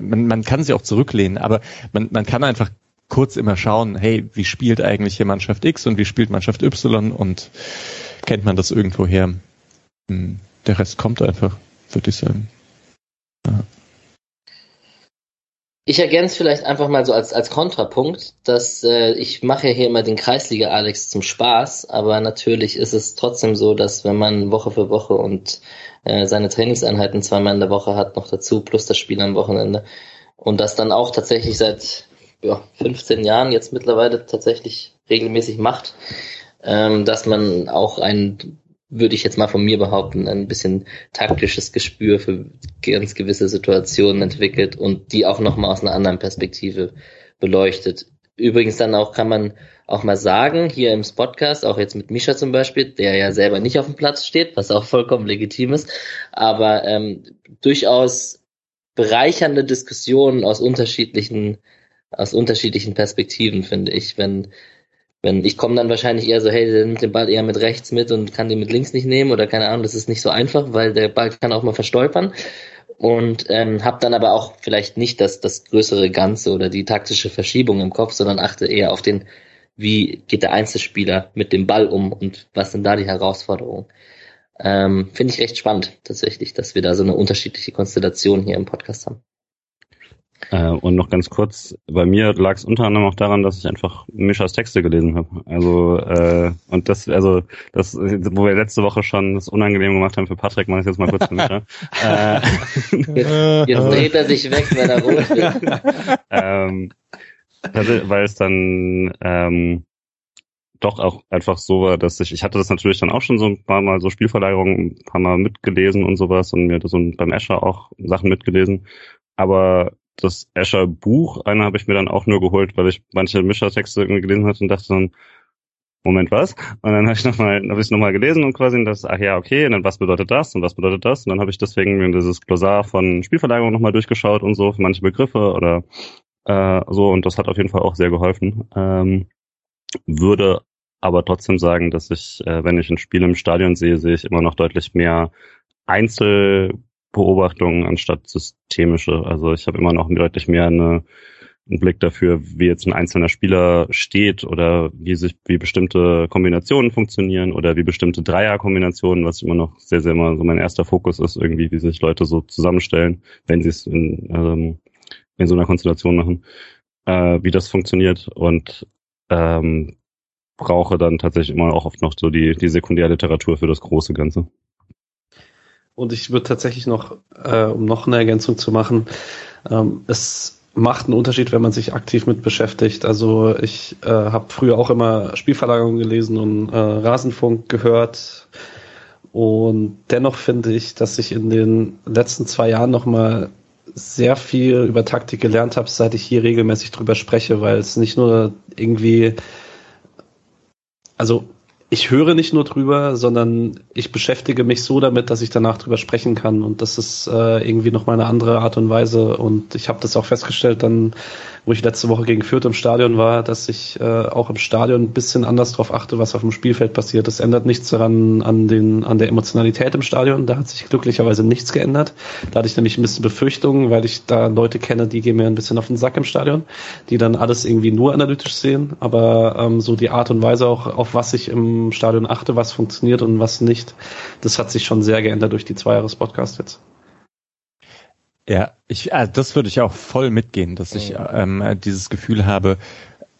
man, man kann sich auch zurücklehnen, aber man, man kann einfach kurz immer schauen, hey, wie spielt eigentlich hier Mannschaft X und wie spielt Mannschaft Y und kennt man das irgendwo her. Hm, der Rest kommt einfach, würde ich sagen. Ja. Ich ergänze vielleicht einfach mal so als, als Kontrapunkt, dass äh, ich mache ja hier immer den Kreisliga-Alex zum Spaß, aber natürlich ist es trotzdem so, dass wenn man Woche für Woche und äh, seine Trainingseinheiten zweimal in der Woche hat, noch dazu, plus das Spiel am Wochenende, und das dann auch tatsächlich seit ja, 15 Jahren jetzt mittlerweile tatsächlich regelmäßig macht, ähm, dass man auch ein würde ich jetzt mal von mir behaupten, ein bisschen taktisches Gespür für ganz gewisse Situationen entwickelt und die auch nochmal aus einer anderen Perspektive beleuchtet. Übrigens dann auch kann man auch mal sagen, hier im Podcast, auch jetzt mit Misha zum Beispiel, der ja selber nicht auf dem Platz steht, was auch vollkommen legitim ist, aber ähm, durchaus bereichernde Diskussionen aus unterschiedlichen aus unterschiedlichen Perspektiven, finde ich, wenn wenn ich komme dann wahrscheinlich eher so, hey, der nimmt den Ball eher mit rechts mit und kann den mit links nicht nehmen oder keine Ahnung, das ist nicht so einfach, weil der Ball kann auch mal verstolpern und ähm, habe dann aber auch vielleicht nicht das das größere Ganze oder die taktische Verschiebung im Kopf, sondern achte eher auf den, wie geht der Einzelspieler mit dem Ball um und was sind da die Herausforderungen. Ähm, Finde ich recht spannend tatsächlich, dass wir da so eine unterschiedliche Konstellation hier im Podcast haben. Äh, und noch ganz kurz, bei mir lag es unter anderem auch daran, dass ich einfach Mischas Texte gelesen habe. Also äh, und das, also das, wo wir letzte Woche schon das unangenehm gemacht haben für Patrick, mache ich jetzt mal kurz für Mischa. äh, Jetzt, jetzt dreht er sich weg, wenn er rot wird. ähm, also, weil es dann ähm, doch auch einfach so war, dass ich, ich hatte das natürlich dann auch schon so ein paar Mal so Spielverlagerungen, ein paar Mal mitgelesen und sowas und mir das so beim Escher auch Sachen mitgelesen. Aber das Escher Buch, eine habe ich mir dann auch nur geholt, weil ich manche Mischertexte irgendwie gelesen hatte und dachte dann, Moment, was? Und dann habe ich nochmal, habe ich nochmal gelesen und quasi das, ach ja, okay, und dann was bedeutet das und was bedeutet das? Und dann habe ich deswegen dieses Glossar von Spielverlagerung nochmal durchgeschaut und so für manche Begriffe oder äh, so und das hat auf jeden Fall auch sehr geholfen. Ähm, würde aber trotzdem sagen, dass ich, äh, wenn ich ein Spiel im Stadion sehe, sehe ich immer noch deutlich mehr Einzelbeobachtungen anstatt systemische. Also ich habe immer noch deutlich mehr eine, einen Blick dafür, wie jetzt ein einzelner Spieler steht oder wie sich, wie bestimmte Kombinationen funktionieren oder wie bestimmte Dreierkombinationen, was immer noch sehr, sehr immer so mein erster Fokus ist, irgendwie, wie sich Leute so zusammenstellen, wenn sie es in, ähm, in so einer Konstellation machen, äh, wie das funktioniert und ähm, brauche dann tatsächlich immer auch oft noch so die, die Sekundärliteratur für das große Ganze. Und ich würde tatsächlich noch, äh, um noch eine Ergänzung zu machen, ähm, es macht einen Unterschied, wenn man sich aktiv mit beschäftigt. Also ich äh, habe früher auch immer Spielverlagerungen gelesen und äh, Rasenfunk gehört. Und dennoch finde ich, dass ich in den letzten zwei Jahren nochmal sehr viel über Taktik gelernt habe, seit ich hier regelmäßig drüber spreche, weil es nicht nur irgendwie, also ich höre nicht nur drüber, sondern ich beschäftige mich so damit, dass ich danach drüber sprechen kann. Und das ist äh, irgendwie nochmal eine andere Art und Weise. Und ich habe das auch festgestellt, dann wo ich letzte Woche gegen Fürth im Stadion war, dass ich äh, auch im Stadion ein bisschen anders drauf achte, was auf dem Spielfeld passiert. Das ändert nichts daran an, den, an der Emotionalität im Stadion. Da hat sich glücklicherweise nichts geändert. Da hatte ich nämlich ein bisschen Befürchtungen, weil ich da Leute kenne, die gehen mir ein bisschen auf den Sack im Stadion, die dann alles irgendwie nur analytisch sehen. Aber ähm, so die Art und Weise auch, auf was ich im Stadion achte, was funktioniert und was nicht, das hat sich schon sehr geändert durch die zwei Jahres Podcast jetzt. Ja, ich, also das würde ich auch voll mitgehen, dass ich ähm, dieses Gefühl habe,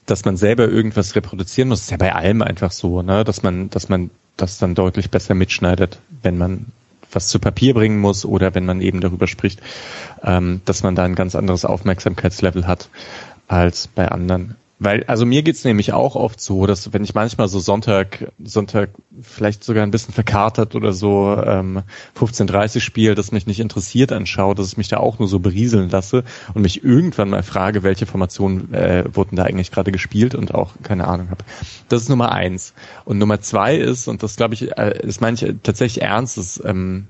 dass man selber irgendwas reproduzieren muss. Das ist ja bei allem einfach so, ne, dass man, dass man das dann deutlich besser mitschneidet, wenn man was zu Papier bringen muss oder wenn man eben darüber spricht, ähm, dass man da ein ganz anderes Aufmerksamkeitslevel hat als bei anderen. Weil, also mir geht's nämlich auch oft so, dass wenn ich manchmal so Sonntag, Sonntag vielleicht sogar ein bisschen verkatert oder so ähm, 15.30 Spiel, das mich nicht interessiert anschaue, dass ich mich da auch nur so berieseln lasse und mich irgendwann mal frage, welche Formationen äh, wurden da eigentlich gerade gespielt und auch keine Ahnung habe. Das ist Nummer eins. Und Nummer zwei ist, und das glaube ich, äh, das meine ich tatsächlich ernst, ist, ähm,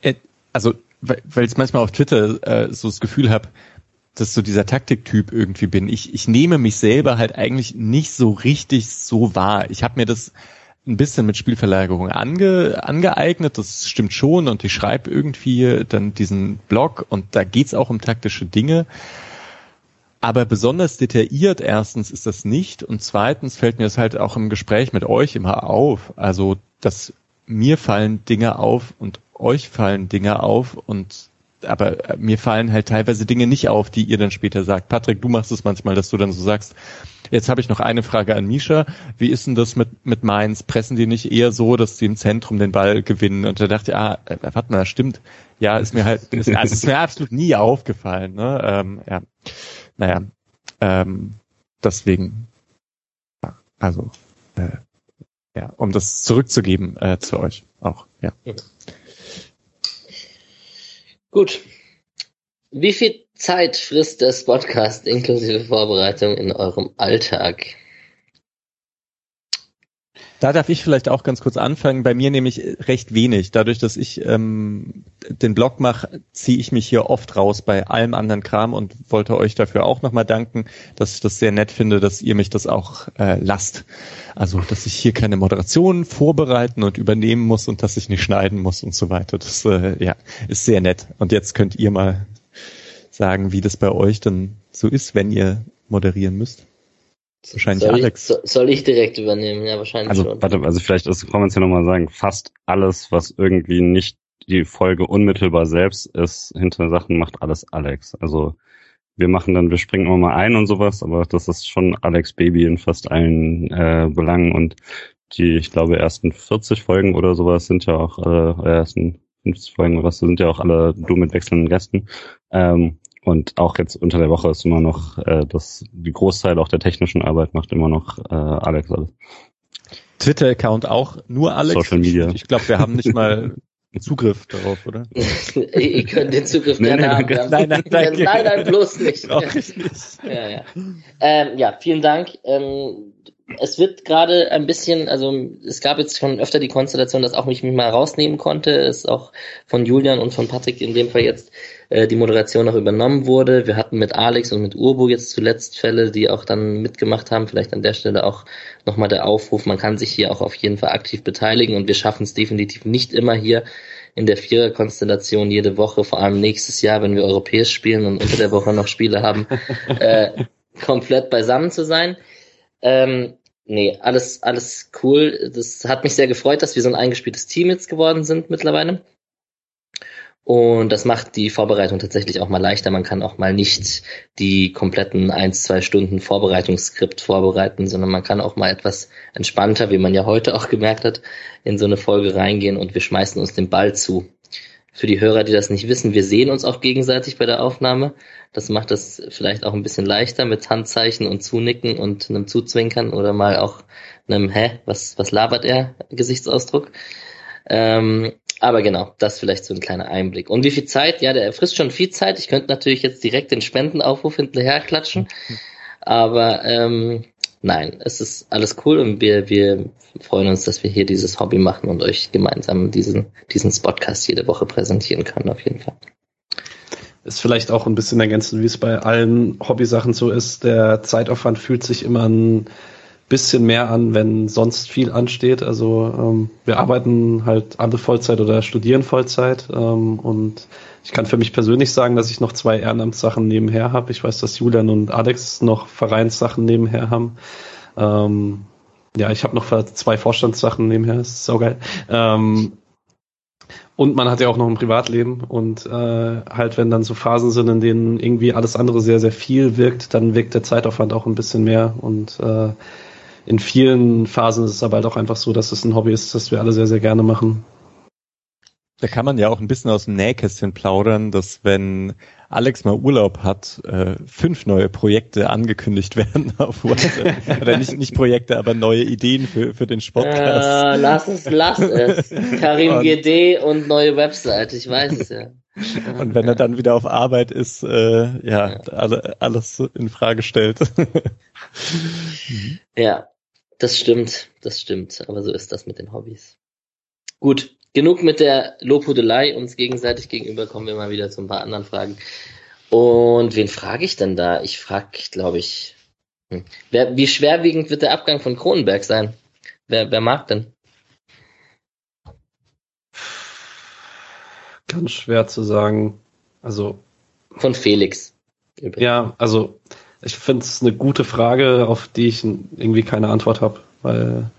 äh, also weil ich manchmal auf Twitter äh, so das Gefühl habe, dass so dieser Taktiktyp irgendwie bin. Ich, ich nehme mich selber halt eigentlich nicht so richtig so wahr. Ich habe mir das ein bisschen mit Spielverlagerung ange, angeeignet, das stimmt schon und ich schreibe irgendwie dann diesen Blog und da geht's auch um taktische Dinge. Aber besonders detailliert erstens ist das nicht und zweitens fällt mir das halt auch im Gespräch mit euch immer auf. Also, dass mir fallen Dinge auf und euch fallen Dinge auf und aber äh, mir fallen halt teilweise Dinge nicht auf, die ihr dann später sagt. Patrick, du machst es manchmal, dass du dann so sagst, jetzt habe ich noch eine Frage an Misha. Wie ist denn das mit, mit Mainz? Pressen die nicht eher so, dass sie im Zentrum den Ball gewinnen? Und da dachte ich, ah, äh, warte mal, stimmt. Ja, ist mir halt, ist, also ist mir absolut nie aufgefallen. Ne? Ähm, ja. Naja, ähm, deswegen, also, äh, ja, um das zurückzugeben äh, zu euch auch, ja. Okay. Gut. Wie viel Zeit frisst das Podcast inklusive Vorbereitung in eurem Alltag? Da darf ich vielleicht auch ganz kurz anfangen. Bei mir nämlich recht wenig. Dadurch, dass ich ähm, den Blog mache, ziehe ich mich hier oft raus bei allem anderen Kram und wollte euch dafür auch nochmal danken, dass ich das sehr nett finde, dass ihr mich das auch äh, lasst. Also, dass ich hier keine Moderation vorbereiten und übernehmen muss und dass ich nicht schneiden muss und so weiter. Das äh, ja, ist sehr nett. Und jetzt könnt ihr mal sagen, wie das bei euch dann so ist, wenn ihr moderieren müsst. Wahrscheinlich soll Alex. Ich, soll ich direkt übernehmen? Ja, wahrscheinlich also, schon. Warte, also vielleicht ist, kann man es ja nochmal sagen, fast alles, was irgendwie nicht die Folge unmittelbar selbst ist, hinter Sachen macht alles Alex. Also wir machen dann, wir springen immer mal ein und sowas, aber das ist schon Alex Baby in fast allen äh, Belangen und die, ich glaube, ersten 40 Folgen oder sowas sind ja auch, äh, ersten 50 Folgen oder was sind ja auch alle du mit wechselnden Gästen. Ähm, und auch jetzt unter der Woche ist immer noch äh, das die Großteil auch der technischen Arbeit macht immer noch äh, Alex alles. Twitter-Account auch nur Alex. Social Media. Ich, ich glaube, wir haben nicht mal Zugriff darauf, oder? Ihr könnt den Zugriff Nee, gerne nee, haben. danke. Nein, nein, danke. nein, nein, bloß nicht. Ich nicht. Ja, ja. Ähm, ja, vielen Dank. Ähm, es wird gerade ein bisschen, also es gab jetzt schon öfter die Konstellation, dass auch ich mich mal rausnehmen konnte. Es auch von Julian und von Patrick in dem Fall jetzt äh, die Moderation noch übernommen wurde. Wir hatten mit Alex und mit Urbo jetzt zuletzt Fälle, die auch dann mitgemacht haben. Vielleicht an der Stelle auch nochmal der Aufruf, man kann sich hier auch auf jeden Fall aktiv beteiligen und wir schaffen es definitiv nicht immer hier in der Viererkonstellation jede Woche, vor allem nächstes Jahr, wenn wir europäisch spielen und unter der Woche noch Spiele haben, äh, komplett beisammen zu sein. Ähm, nee, alles, alles cool. Das hat mich sehr gefreut, dass wir so ein eingespieltes Team jetzt geworden sind mittlerweile. Und das macht die Vorbereitung tatsächlich auch mal leichter. Man kann auch mal nicht die kompletten eins, zwei Stunden Vorbereitungsskript vorbereiten, sondern man kann auch mal etwas entspannter, wie man ja heute auch gemerkt hat, in so eine Folge reingehen und wir schmeißen uns den Ball zu. Für die Hörer, die das nicht wissen, wir sehen uns auch gegenseitig bei der Aufnahme. Das macht es vielleicht auch ein bisschen leichter mit Handzeichen und Zunicken und einem Zuzwinkern oder mal auch einem Hä, was, was labert er, Gesichtsausdruck. Ähm, aber genau, das vielleicht so ein kleiner Einblick. Und wie viel Zeit? Ja, der frisst schon viel Zeit. Ich könnte natürlich jetzt direkt den Spendenaufruf hinterher klatschen. Aber ähm, nein, es ist alles cool und wir, wir freuen uns, dass wir hier dieses Hobby machen und euch gemeinsam diesen, diesen Spotcast jede Woche präsentieren können, auf jeden Fall. Ist vielleicht auch ein bisschen ergänzend, wie es bei allen Hobbysachen so ist. Der Zeitaufwand fühlt sich immer ein bisschen mehr an, wenn sonst viel ansteht. Also ähm, wir arbeiten halt alle Vollzeit oder studieren Vollzeit ähm, und ich kann für mich persönlich sagen, dass ich noch zwei Ehrenamtssachen nebenher habe. Ich weiß, dass Julian und Alex noch Vereinssachen nebenher haben. Ähm, ja, ich habe noch zwei Vorstandssachen nebenher, das ist so geil. Ähm, und man hat ja auch noch ein Privatleben und äh, halt, wenn dann so Phasen sind, in denen irgendwie alles andere sehr, sehr viel wirkt, dann wirkt der Zeitaufwand auch ein bisschen mehr und äh, in vielen Phasen ist es aber halt auch einfach so, dass es ein Hobby ist, das wir alle sehr, sehr gerne machen. Da kann man ja auch ein bisschen aus dem Nähkästchen plaudern, dass wenn Alex mal Urlaub hat, äh, fünf neue Projekte angekündigt werden auf WhatsApp. Oder nicht, nicht Projekte, aber neue Ideen für, für den Sportcast. Äh, lass es, lass es. Karim und, GD und neue Website, ich weiß es ja. Und wenn er dann wieder auf Arbeit ist, äh, ja, ja. Alle, alles in Frage stellt. ja, das stimmt, das stimmt. Aber so ist das mit den Hobbys. Gut, genug mit der Lobhudelei uns gegenseitig gegenüber. Kommen wir mal wieder zu ein paar anderen Fragen. Und wen frage ich denn da? Ich frage, glaube ich, hm. wer, wie schwerwiegend wird der Abgang von Kronenberg sein? Wer, wer mag denn? Ganz schwer zu sagen. Also. Von Felix. Übrigens. Ja, also ich finde es eine gute Frage, auf die ich irgendwie keine Antwort habe, weil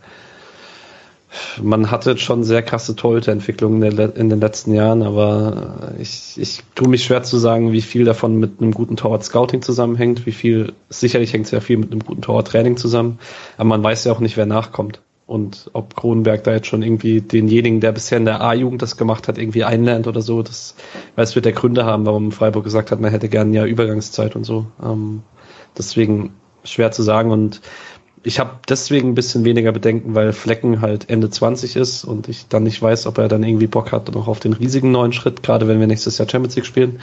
man hatte schon sehr krasse Torhüterentwicklungen in den letzten Jahren, aber ich, ich tue mich schwer zu sagen, wie viel davon mit einem guten Torwart-Scouting zusammenhängt, wie viel, sicherlich hängt sehr viel mit einem guten Torwart-Training zusammen, aber man weiß ja auch nicht, wer nachkommt. Und ob Kronenberg da jetzt schon irgendwie denjenigen, der bisher in der A-Jugend das gemacht hat, irgendwie einlernt oder so, das, weil es wird der Gründe haben, warum Freiburg gesagt hat, man hätte gerne ja Übergangszeit und so. Ähm, deswegen schwer zu sagen und ich habe deswegen ein bisschen weniger Bedenken, weil Flecken halt Ende 20 ist und ich dann nicht weiß, ob er dann irgendwie Bock hat noch auf den riesigen neuen Schritt, gerade wenn wir nächstes Jahr Champions League spielen.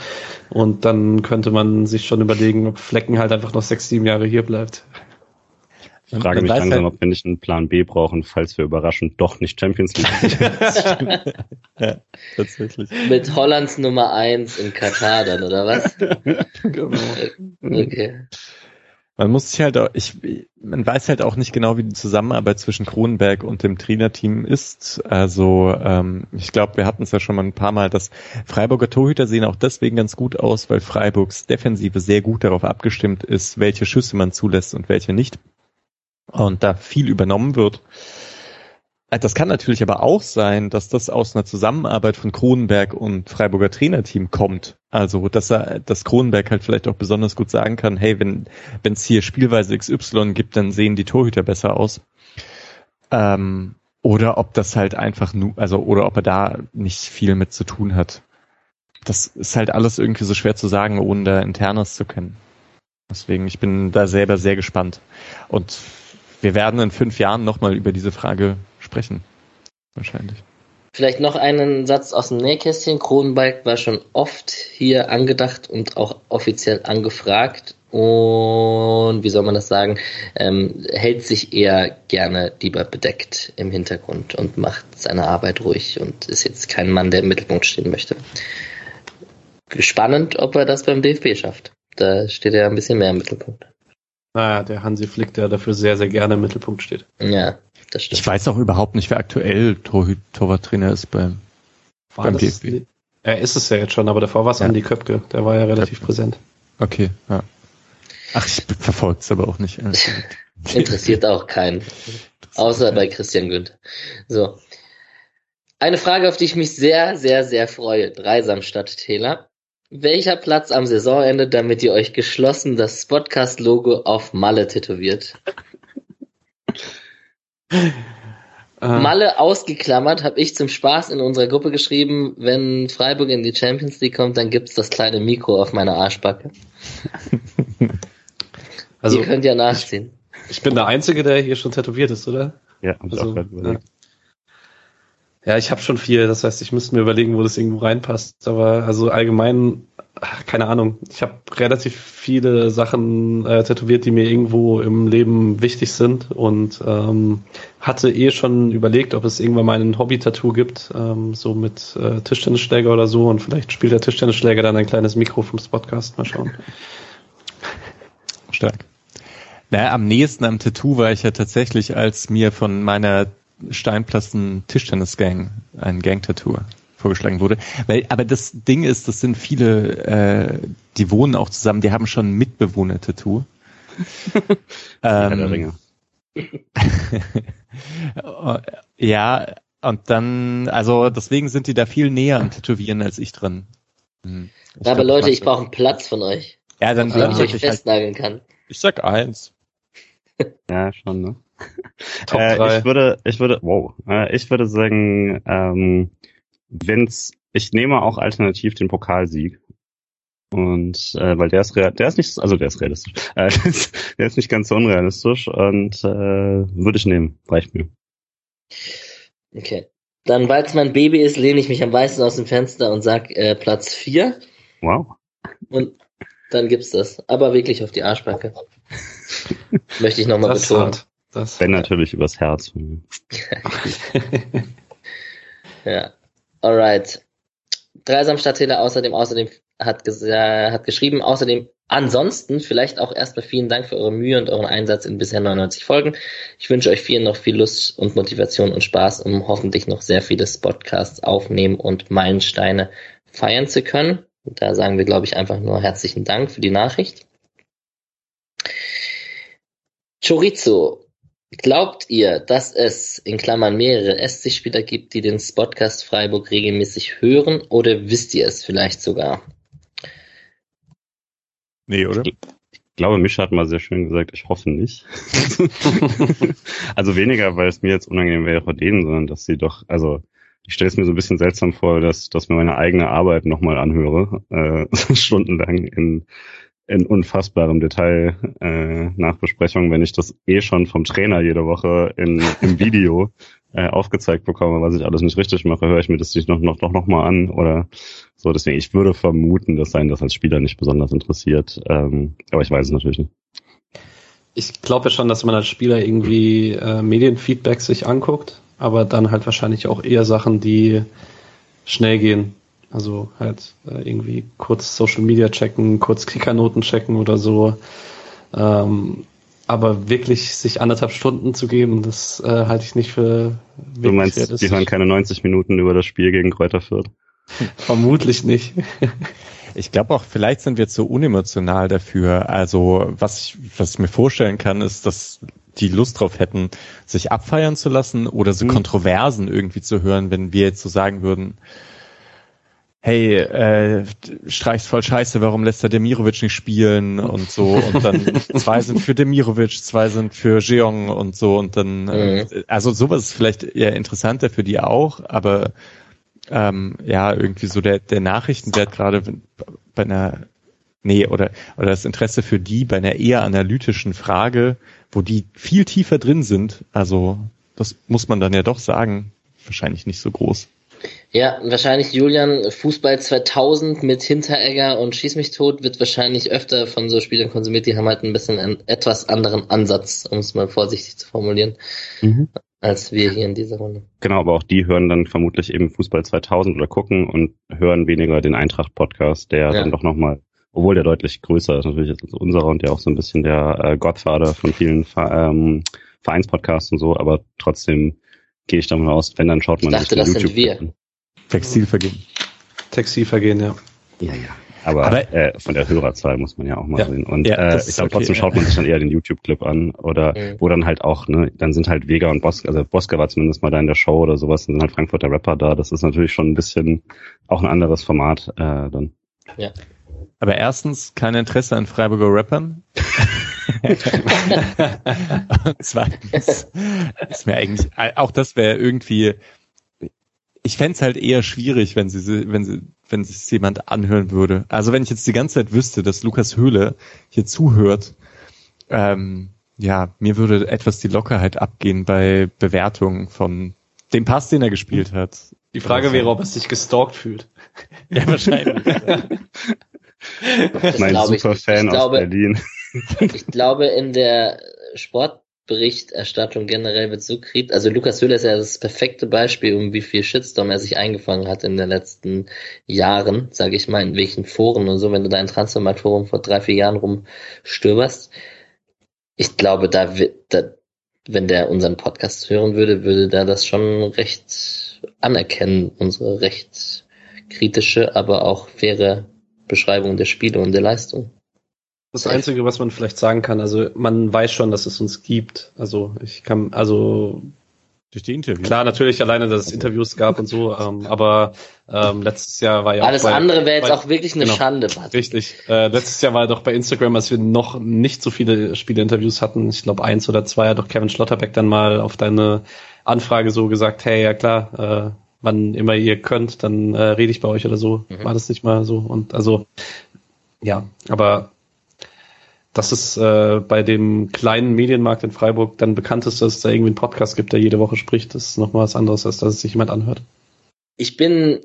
Und dann könnte man sich schon überlegen, ob Flecken halt einfach noch sechs, sieben Jahre hier bleibt. Ich frage mich langsam, halt ob wir nicht einen Plan B brauchen, falls wir überraschend doch nicht Champions League sind. ja, tatsächlich. Mit Hollands Nummer eins in Katar dann, oder was? genau. Okay. Man muss sich halt auch, ich, man weiß halt auch nicht genau, wie die Zusammenarbeit zwischen Kronenberg und dem Trainerteam ist. Also ähm, ich glaube, wir hatten es ja schon mal ein paar Mal, dass Freiburger Torhüter sehen auch deswegen ganz gut aus, weil Freiburgs Defensive sehr gut darauf abgestimmt ist, welche Schüsse man zulässt und welche nicht. Und da viel übernommen wird. Äh, das kann natürlich aber auch sein, dass das aus einer Zusammenarbeit von Kronenberg und Freiburger Trainerteam kommt. Also, dass er, dass Kronenberg halt vielleicht auch besonders gut sagen kann, hey, wenn, wenn es hier Spielweise XY gibt, dann sehen die Torhüter besser aus. Ähm, oder ob das halt einfach nur, also, oder ob er da nicht viel mit zu tun hat. Das ist halt alles irgendwie so schwer zu sagen, ohne da Internes zu kennen. Deswegen, ich bin da selber sehr gespannt. Und wir werden in fünf Jahren nochmal über diese Frage sprechen. Wahrscheinlich. Vielleicht noch einen Satz aus dem Nähkästchen. Kronenberg war schon oft hier angedacht und auch offiziell angefragt. Und wie soll man das sagen, ähm, hält sich eher gerne lieber bedeckt im Hintergrund und macht seine Arbeit ruhig und ist jetzt kein Mann, der im Mittelpunkt stehen möchte. Spannend, ob er das beim DFB schafft. Da steht er ein bisschen mehr im Mittelpunkt. Naja, der Hansi Flick, der dafür sehr, sehr gerne im Mittelpunkt steht. Ja, das stimmt. Ich weiß auch überhaupt nicht, wer aktuell Torwarttrainer ist beim, war beim das, DFB. Er ist es ja jetzt schon, aber davor war es ja. Andi Köpke. Der war ja relativ Köpke. präsent. Okay, ja. Ach, ich verfolge es aber auch nicht. Interessiert auch keinen. Außer bei Christian Günther. So. Eine Frage, auf die ich mich sehr, sehr, sehr freue. Dreisamstadt Täler. Welcher Platz am Saisonende, damit ihr euch geschlossen das Podcast-Logo auf Malle tätowiert? Malle ausgeklammert, habe ich zum Spaß in unserer Gruppe geschrieben, wenn Freiburg in die Champions League kommt, dann gibt's das kleine Mikro auf meiner Arschbacke. Also, ihr könnt ja nachziehen. ich bin der Einzige, der hier schon tätowiert ist, oder? Ja, hab ich auch Also, ja. Ja, ich habe schon viel, das heißt, ich müsste mir überlegen, wo das irgendwo reinpasst. Aber also allgemein, keine Ahnung. Ich habe relativ viele Sachen äh, tätowiert, die mir irgendwo im Leben wichtig sind und ähm, hatte eh schon überlegt, ob es irgendwann mal ein Hobby-Tattoo gibt, ähm, so mit äh, Tischtennisschläger oder so. Und vielleicht spielt der Tischtennisschläger dann ein kleines Mikro vom Podcast. Mal schauen. Stark. Naja, am nächsten am Tattoo war ich ja tatsächlich, als mir von meiner Steinplasten Tischtennis-Gang ein Gang-Tattoo vorgeschlagen wurde. Weil, aber das Ding ist, das sind viele, äh, die wohnen auch zusammen, die haben schon ein Mitbewohner-Tattoo. Ähm, Ringe. ja, und dann, also deswegen sind die da viel näher am Tätowieren als ich dran. Hm. Ich Aber glaub, Leute, ich brauche einen Platz von euch, Ja, dann, damit ich euch ich halt, festnageln kann. ich sag eins. Ja, schon, ne? Top äh, drei. Ich würde, ich würde, wow, äh, ich würde sagen, ähm, wenn's, ich nehme auch alternativ den Pokalsieg. Und äh, weil der ist real, der ist nicht, also der ist realistisch. Äh, der ist nicht ganz so unrealistisch und äh, würde ich nehmen, reicht mir. Okay. Dann, weil es mein Baby ist, lehne ich mich am meisten aus dem Fenster und sag äh, Platz 4 Wow. und dann gibt's das. Aber wirklich auf die Arschbacke. Möchte ich nochmal Das ist betonen. hart. Das, Wenn natürlich übers Herz. Ja. Alright. Dreisam Stadttäler außerdem, außerdem hat, äh, hat geschrieben, außerdem ansonsten vielleicht auch erstmal vielen Dank für eure Mühe und euren Einsatz in bisher 99 Folgen. Ich wünsche euch vielen noch viel Lust und Motivation und Spaß, um hoffentlich noch sehr viele Podcasts aufnehmen und Meilensteine feiern zu können. Und da sagen wir, glaube ich, einfach nur herzlichen Dank für die Nachricht. Chorizo, Glaubt ihr, dass es in Klammern mehrere SC-Spieler gibt, die den Podcast Freiburg regelmäßig hören oder wisst ihr es vielleicht sogar? Nee, oder? Ich glaube, Mischa hat mal sehr schön gesagt, ich hoffe nicht. also weniger, weil es mir jetzt unangenehm wäre denen, sondern dass sie doch, also ich stelle es mir so ein bisschen seltsam vor, dass, dass mir meine eigene Arbeit nochmal anhöre, äh, stundenlang in, in unfassbarem Detail äh, Nachbesprechungen, wenn ich das eh schon vom Trainer jede Woche in, im Video äh, aufgezeigt bekomme, was ich alles nicht richtig mache, höre ich mir das nicht noch, noch, noch, noch mal an oder so. Deswegen, ich würde vermuten, dass sein das als Spieler nicht besonders interessiert. Ähm, aber ich weiß es natürlich nicht. Ich glaube ja schon, dass man als Spieler irgendwie äh, Medienfeedback sich anguckt, aber dann halt wahrscheinlich auch eher Sachen, die schnell gehen. Also halt äh, irgendwie kurz Social Media checken, kurz Klickernoten checken oder so. Ähm, aber wirklich sich anderthalb Stunden zu geben, das äh, halte ich nicht für wirklich Du meinst, die hören keine 90 Minuten über das Spiel gegen Kräuter Fürth? Vermutlich nicht. Ich glaube auch, vielleicht sind wir zu unemotional dafür. Also was ich, was ich mir vorstellen kann, ist, dass die Lust drauf hätten, sich abfeiern zu lassen oder so Mhm. Kontroversen irgendwie zu hören, wenn wir jetzt so sagen würden, hey, äh, streichst voll scheiße, warum lässt er Demirovic nicht spielen und so? Und dann zwei sind für Demirovic, zwei sind für Jeong und so. Und dann, äh, also sowas ist vielleicht eher interessanter für die auch, aber ähm, ja, irgendwie so der, der Nachrichtenwert gerade bei einer, nee, oder, oder das Interesse für die bei einer eher analytischen Frage, wo die viel tiefer drin sind, also das muss man dann ja doch sagen, wahrscheinlich nicht so groß. Ja, wahrscheinlich Julian, Fußball 2000 mit Hinteregger und Schieß mich tot wird wahrscheinlich öfter von so Spielern konsumiert, die haben halt ein bisschen einen etwas anderen Ansatz, um es mal vorsichtig zu formulieren, als wir hier in dieser Runde. Genau, aber auch die hören dann vermutlich eben Fußball 2000 oder gucken und hören weniger den Eintracht-Podcast, der Ja. dann doch nochmal, obwohl der deutlich größer ist natürlich als unserer und der auch so ein bisschen der äh, Godfather von vielen Ver ähm, Vereinspodcasts und so, aber trotzdem gehe ich davon aus, wenn, dann schaut man Ich dachte, sich den das sind wir. an. Textilvergehen. Textilvergehen, ja. Ja, ja. Aber, aber äh, von der Hörerzahl muss man ja auch mal ja, sehen. Und ja, äh, ich glaube, okay, trotzdem schaut man sich dann eher den YouTube-Clip an oder mhm. wo dann halt auch, ne, dann sind halt Vega und Boska, also Boska war zumindest mal da in der Show oder sowas, und sind halt Frankfurter Rapper da. Das ist natürlich schon ein bisschen auch ein anderes Format äh, dann. Ja. Aber erstens kein Interesse an Freiburger Rappern. und zweitens ist mir eigentlich, auch das wäre irgendwie, ich fände halt eher schwierig, wenn sie, wenn sie, wenn sich jemand anhören würde. Also wenn ich jetzt die ganze Zeit wüsste, dass Lukas Höhle hier zuhört, ähm, ja, mir würde etwas die Lockerheit abgehen bei Bewertungen von dem Pass, den er gespielt hat. Die Frage wäre, ob er sich gestalkt fühlt. Ja, wahrscheinlich. mein Superfan aus Berlin. ich glaube, in der Sportberichterstattung generell wird so kritisch, also Lukas Höhler ist ja das perfekte Beispiel, um wie viel Shitstorm er sich eingefangen hat in den letzten Jahren, sage ich mal, in welchen Foren und so, wenn du da ein Transformatorum vor drei, vier Jahren rumstöberst. Ich glaube, da wird, da, wenn der unseren Podcast hören würde, würde da das schon recht anerkennen, unsere recht kritische, aber auch faire Beschreibung der Spiele und der Leistung. Das Einzige, was man vielleicht sagen kann, also man weiß schon, dass es uns gibt. Also ich kann, also durch die Interviews. Klar, natürlich alleine, dass es Interviews gab und so, ähm, aber ähm, letztes Jahr war ja Alles bei, andere wäre jetzt bei, auch wirklich eine genau, Schande. Patrick. Richtig. Äh, letztes Jahr war doch bei Instagram, als wir noch nicht so viele Spieleinterviews hatten, ich glaube eins oder zwei, hat doch Kevin Schlotterbeck dann mal auf deine Anfrage so gesagt, hey, ja klar, äh, wann immer ihr könnt, dann äh, rede ich bei euch oder so. Mhm. War das nicht mal so? Und also, ja, aber dass es äh, bei dem kleinen Medienmarkt in Freiburg dann bekannt ist, dass es da irgendwie einen Podcast gibt, der jede Woche spricht, das ist nochmal was anderes, als dass es sich jemand anhört. Ich bin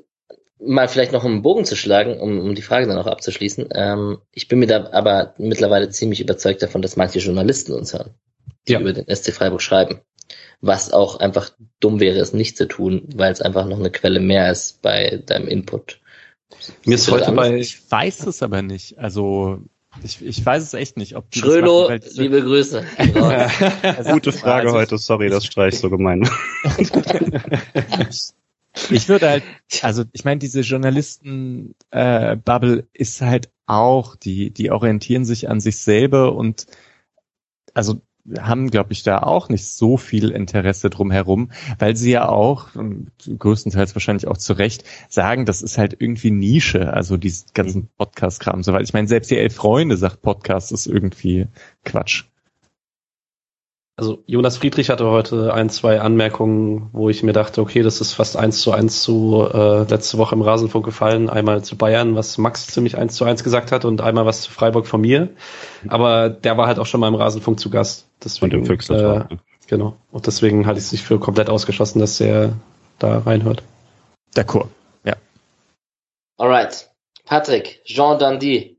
mal vielleicht noch einen Bogen zu schlagen, um, um die Frage dann auch abzuschließen. Ähm, ich bin mir da aber mittlerweile ziemlich überzeugt davon, dass manche Journalisten uns hören, die ja. über den SC Freiburg schreiben was auch einfach dumm wäre, es nicht zu tun, weil es einfach noch eine Quelle mehr ist bei deinem Input. Mir ist heute bei, ich weiß es aber nicht, also ich, ich weiß es echt nicht, ob die Schrölo, machen, liebe Grüße. Gute Frage also, heute, sorry, das streich so gemein. ich würde halt, also ich meine, diese Journalisten-Bubble äh, ist halt auch, die, die orientieren sich an sich selber und also haben, glaube ich, da auch nicht so viel Interesse drumherum, weil sie ja auch, größtenteils wahrscheinlich auch zu Recht, sagen, das ist halt irgendwie Nische, also diesen ganzen Podcast-Kram. So, weil ich meine, selbst die Elf Freunde sagt, Podcast ist irgendwie Quatsch. Also Jonas Friedrich hatte heute ein, zwei Anmerkungen, wo ich mir dachte, okay, das ist fast eins zu eins zu äh, letzte Woche im Rasenfunk gefallen. Einmal zu Bayern, was Max ziemlich eins zu eins gesagt hat und einmal was zu Freiburg von mir. Aber der war halt auch schon mal im Rasenfunk zu Gast. Deswegen, und im Füchsler. Äh, genau. Und deswegen halte ich es nicht für komplett ausgeschlossen, dass er da reinhört. D'accord. Ja. Alright. Patrick, Jean Dandy,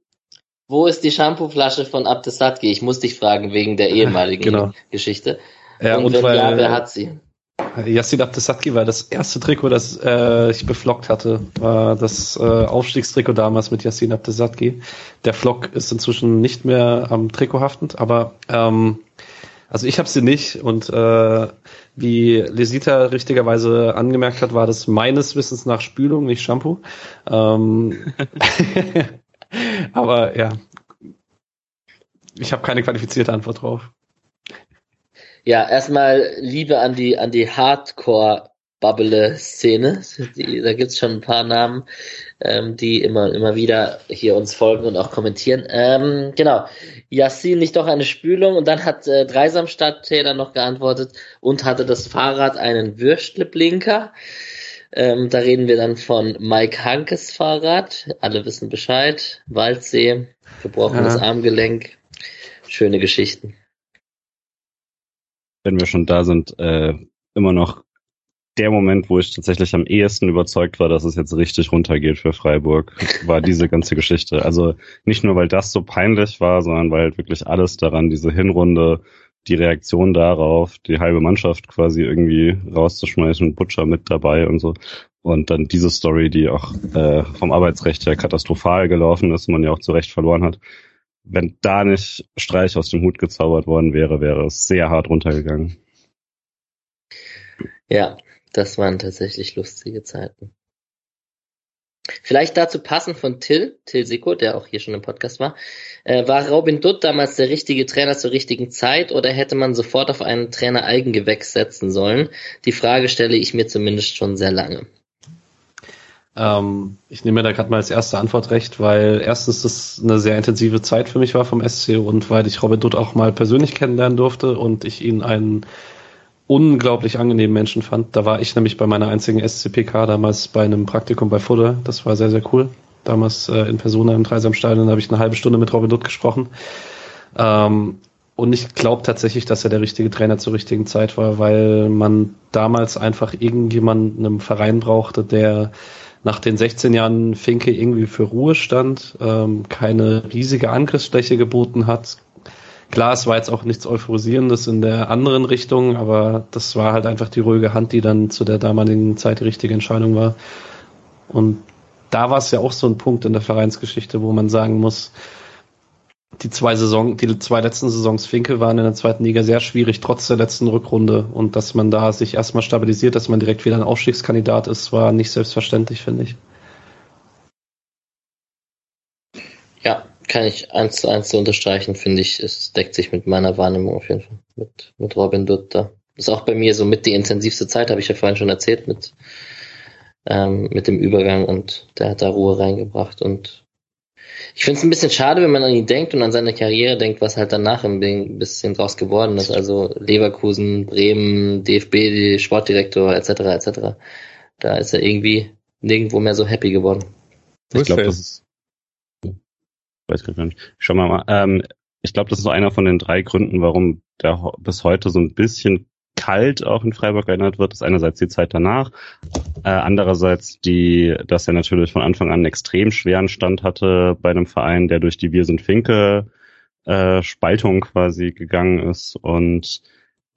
wo ist die Shampooflasche von Abdesatki? Ich muss dich fragen wegen der ehemaligen genau. Geschichte. Ja, und, und wenn weil, ja, wer hat sie? Yassin Abdesatki war das erste Trikot, das äh, ich beflockt hatte. War das äh, Aufstiegstrikot damals mit Yassin Abdesatki. Der Flock ist inzwischen nicht mehr am Trikot haftend, aber ähm, also ich habe sie nicht und äh, wie Lesita richtigerweise angemerkt hat, war das meines Wissens nach Spülung, nicht Shampoo. Ähm, Aber ja, ich habe keine qualifizierte Antwort drauf. Ja, erstmal Liebe an die an die Hardcore Bubble-Szene. Da gibt's schon ein paar Namen, ähm, die immer, immer wieder hier uns folgen und auch kommentieren. Ähm, genau. Yassin nicht doch eine Spülung und dann hat äh, Dreisamstadt Taylor noch geantwortet und hatte das Fahrrad einen Würstle-Blinker. Ähm, da reden wir dann von Mike Hankes Fahrrad. Alle wissen Bescheid. Waldsee, gebrochenes ja. Armgelenk. Schöne Geschichten. Wenn wir schon da sind, äh, immer noch der Moment, wo ich tatsächlich am ehesten überzeugt war, dass es jetzt richtig runtergeht für Freiburg, war diese ganze Geschichte. Also nicht nur, weil das so peinlich war, sondern weil halt wirklich alles daran, diese Hinrunde, die Reaktion darauf, die halbe Mannschaft quasi irgendwie rauszuschmeißen, Butcher mit dabei und so. Und dann diese Story, die auch äh, vom Arbeitsrecht her katastrophal gelaufen ist, man ja auch zu Recht verloren hat. Wenn da nicht Streich aus dem Hut gezaubert worden wäre, wäre es sehr hart runtergegangen. Ja, das waren tatsächlich lustige Zeiten. Vielleicht dazu passend von Till, Till Siko, der auch hier schon im Podcast war. Äh, war Robin Dutt damals der richtige Trainer zur richtigen Zeit oder hätte man sofort auf einen Trainer Eigengewächs setzen sollen? Die Frage stelle ich mir zumindest schon sehr lange. Ähm, ich nehme mir da gerade mal als erste Antwort recht, weil erstens das eine sehr intensive Zeit für mich war vom SC und weil ich Robin Dutt auch mal persönlich kennenlernen durfte und ich ihn einen unglaublich angenehmen Menschen fand. Da war ich nämlich bei meiner einzigen SCPK damals bei einem Praktikum bei Fudder. Das war sehr, sehr cool. Damals äh, in Persona im Dreisamstadion habe ich eine halbe Stunde mit Robin Dutt gesprochen. Ähm, und ich glaube tatsächlich, dass er der richtige Trainer zur richtigen Zeit war, weil man damals einfach irgendjemanden im Verein brauchte, der nach den 16 Jahren Finke irgendwie für Ruhe stand, ähm, keine riesige Angriffsfläche geboten hat, Klar, es war jetzt auch nichts Euphorisierendes in der anderen Richtung, aber das war halt einfach die ruhige Hand, die dann zu der damaligen Zeit die richtige Entscheidung war. Und da war es ja auch so ein Punkt in der Vereinsgeschichte, wo man sagen muss, die zwei Saison, die zwei letzten Saisons Finke waren in der zweiten Liga sehr schwierig, trotz der letzten Rückrunde. Und dass man da sich erstmal stabilisiert, dass man direkt wieder ein Aufstiegskandidat ist, war nicht selbstverständlich, finde ich. Kann ich eins zu eins zu unterstreichen, finde ich. Es deckt sich mit meiner Wahrnehmung auf jeden Fall. Mit, mit Robin Dutt da. Ist auch bei mir so mit die intensivste Zeit, habe ich ja vorhin schon erzählt, mit, ähm, mit dem Übergang und der hat da Ruhe reingebracht und ich finde es ein bisschen schade, wenn man an ihn denkt und an seine Karriere denkt, was halt danach ein bisschen draus geworden ist. Also Leverkusen, Bremen, DFB, Sportdirektor etc. etc. Da ist er irgendwie nirgendwo mehr so happy geworden. Ich glaube, das ist weiß gar nicht. Schau mal, mal ähm, ich glaube, das ist so einer von den drei Gründen, warum der bis heute so ein bisschen kalt auch in Freiburg erinnert wird. Das ist einerseits die Zeit danach, äh, andererseits die, dass er natürlich von Anfang an einen extrem schweren Stand hatte bei einem Verein, der durch die Wir sind Finke äh, Spaltung quasi gegangen ist und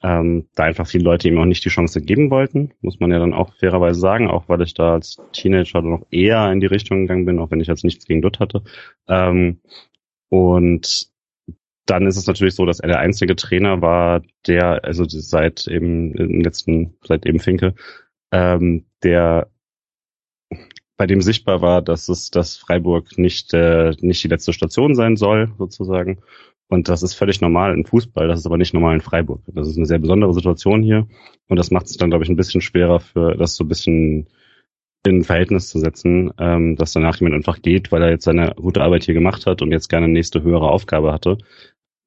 ähm, da einfach viele Leute ihm auch nicht die Chance geben wollten, muss man ja dann auch fairerweise sagen, auch weil ich da als Teenager noch eher in die Richtung gegangen bin, auch wenn ich jetzt nichts gegen Dutt hatte. Ähm, und dann ist es natürlich so, dass er der einzige Trainer war, der, also seit eben im letzten, seit eben Finke, ähm, der bei dem sichtbar war, dass es, dass Freiburg nicht, äh, nicht die letzte Station sein soll, sozusagen. Und das ist völlig normal im Fußball, das ist aber nicht normal in Freiburg. Das ist eine sehr besondere Situation hier. Und das macht es dann, glaube ich, ein bisschen schwerer für das so ein bisschen in Verhältnis zu setzen, ähm, dass danach jemand einfach geht, weil er jetzt seine gute Arbeit hier gemacht hat und jetzt gerne eine nächste höhere Aufgabe hatte.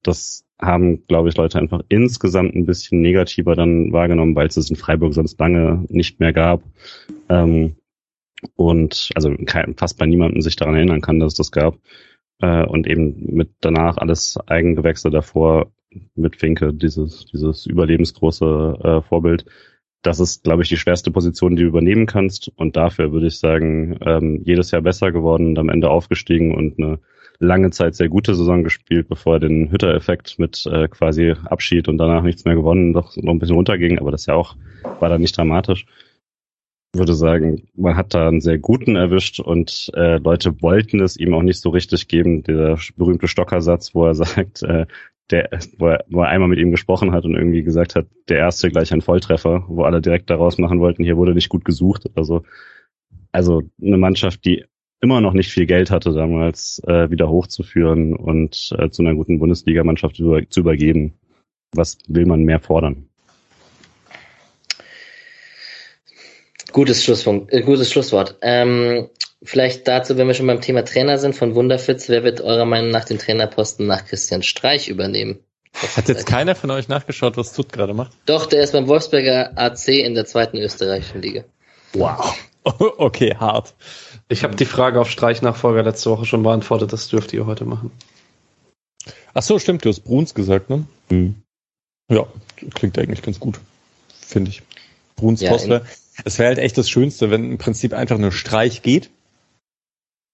Das haben, glaube ich, Leute einfach insgesamt ein bisschen negativer dann wahrgenommen, weil es es in Freiburg sonst lange nicht mehr gab. Ähm, und also kein, fast bei niemandem sich daran erinnern kann, dass es das gab äh, und eben mit danach alles Eigengewächse davor mit Finke, dieses, dieses überlebensgroße äh, Vorbild. Das ist, glaube ich, die schwerste Position, die du übernehmen kannst. Und dafür würde ich sagen, ähm, jedes Jahr besser geworden und am Ende aufgestiegen und eine lange Zeit sehr gute Saison gespielt, bevor er den Hütter-Effekt mit äh, quasi Abschied und danach nichts mehr gewonnen, doch noch ein bisschen runterging, aber das ja auch war dann nicht dramatisch würde sagen, man hat da einen sehr guten erwischt und äh, Leute wollten es ihm auch nicht so richtig geben. Der berühmte Stockersatz, wo er sagt, äh, der, wo er, wo er einmal mit ihm gesprochen hat und irgendwie gesagt hat, der erste gleich ein Volltreffer, wo alle direkt daraus machen wollten, hier wurde nicht gut gesucht oder so. Also eine Mannschaft, die immer noch nicht viel Geld hatte damals, äh, wieder hochzuführen und äh, zu einer guten Bundesligamannschaft über, zu übergeben. Was will man mehr fordern? Gutes, Schlusspunkt, äh, gutes Schlusswort. Ähm, vielleicht dazu, wenn wir schon beim Thema Trainer sind, von Wunderfitz, wer wird eurer Meinung nach den Trainerposten nach Christian Streich übernehmen? Hat jetzt keiner von euch nachgeschaut, was Tut gerade macht? Doch, der ist beim Wolfsberger AC in der zweiten österreichischen Liga. Wow. Okay, hart. Ich habe die Frage auf Streichnachfolger letzte Woche schon beantwortet, das dürft ihr heute machen. Ach so, stimmt, du hast Bruns gesagt, ne? Mhm. Ja, klingt eigentlich ganz gut, finde ich. Bruns ja, Postler. Es wäre halt echt das Schönste, wenn im Prinzip einfach nur Streich geht.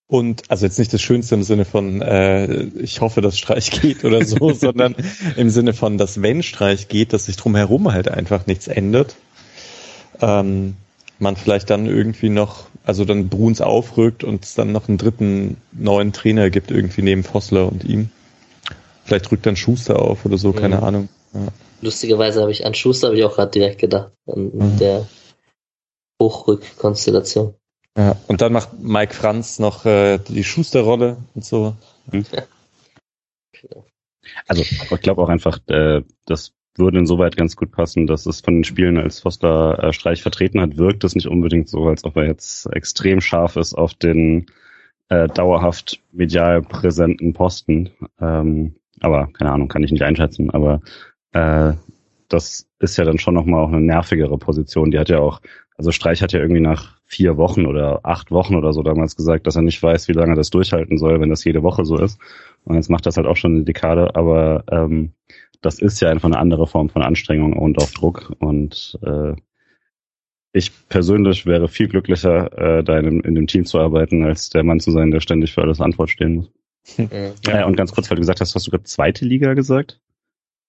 Und also jetzt nicht das Schönste im Sinne von, äh, ich hoffe, dass Streich geht oder so, sondern im Sinne von, dass wenn Streich geht, dass sich drumherum halt einfach nichts ändert. Ähm, man vielleicht dann irgendwie noch, also dann Bruns aufrückt und es dann noch einen dritten neuen Trainer gibt, irgendwie neben Vossler und ihm. Vielleicht rückt dann Schuster auf oder so, keine mhm. Ahnung. Ja. Lustigerweise habe ich an Schuster habe ich auch gerade direkt gedacht. An mhm. der Hochrückkonstellation. Ja, und dann macht Mike Franz noch äh, die Schusterrolle und so. Hm. Also ich glaube auch einfach, äh, das würde insoweit ganz gut passen, dass es von den Spielen, als Foster äh, Streich vertreten hat, wirkt es nicht unbedingt so, als ob er jetzt extrem scharf ist auf den äh, dauerhaft medial präsenten Posten. Ähm, aber keine Ahnung, kann ich nicht einschätzen. Aber äh, das ist ja dann schon nochmal auch eine nervigere Position. Die hat ja auch, also Streich hat ja irgendwie nach vier Wochen oder acht Wochen oder so damals gesagt, dass er nicht weiß, wie lange er das durchhalten soll, wenn das jede Woche so ist. Und jetzt macht das halt auch schon eine Dekade, aber ähm, das ist ja einfach eine andere Form von Anstrengung und auch Druck. Und äh, ich persönlich wäre viel glücklicher, äh, da in, dem, in dem Team zu arbeiten, als der Mann zu sein, der ständig für alles Antwort stehen muss. Mhm. Ja. Äh, und ganz kurz, weil du gesagt hast, hast du gerade zweite Liga gesagt?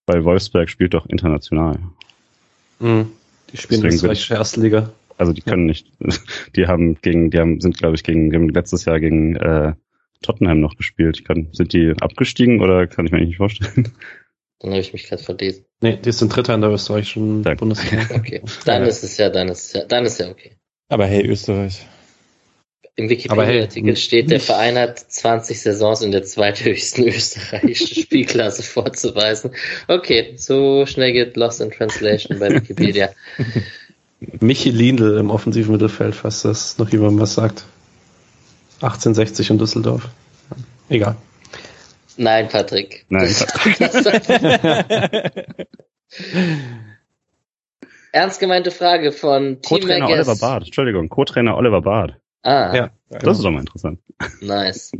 Weil Wolfsberg spielt doch international. Mhm. Die spielen Deswegen österreichische erste Liga. Also die können ja. nicht, die haben gegen, die haben, sind glaube ich gegen, die haben letztes Jahr gegen äh, Tottenham noch gespielt. Kann, sind die abgestiegen oder kann ich mir eigentlich nicht vorstellen? Dann habe ich mich gerade verlesen. Nee, die sind Dritter in der österreichischen Danke. Bundesliga. okay, dann ist es ja, dann ist es ja, dann ist ja okay. Aber hey, Österreich. Im Wikipedia-Artikel hey, steht, der Verein hat 20 Saisons in der zweithöchsten österreichischen Spielklasse vorzuweisen. Okay, so schnell geht Lost in Translation bei Wikipedia. Michi Lindl im offensiven Mittelfeld, falls das noch jemand was sagt. 1860 in Düsseldorf. Egal. Nein, Patrick. Nein, Patrick. Ernst gemeinte Frage von Team Co-Trainer Oliver Bart. Entschuldigung, Co-Trainer Oliver Bart. Ah. Ja, das ist doch mal interessant. Nice.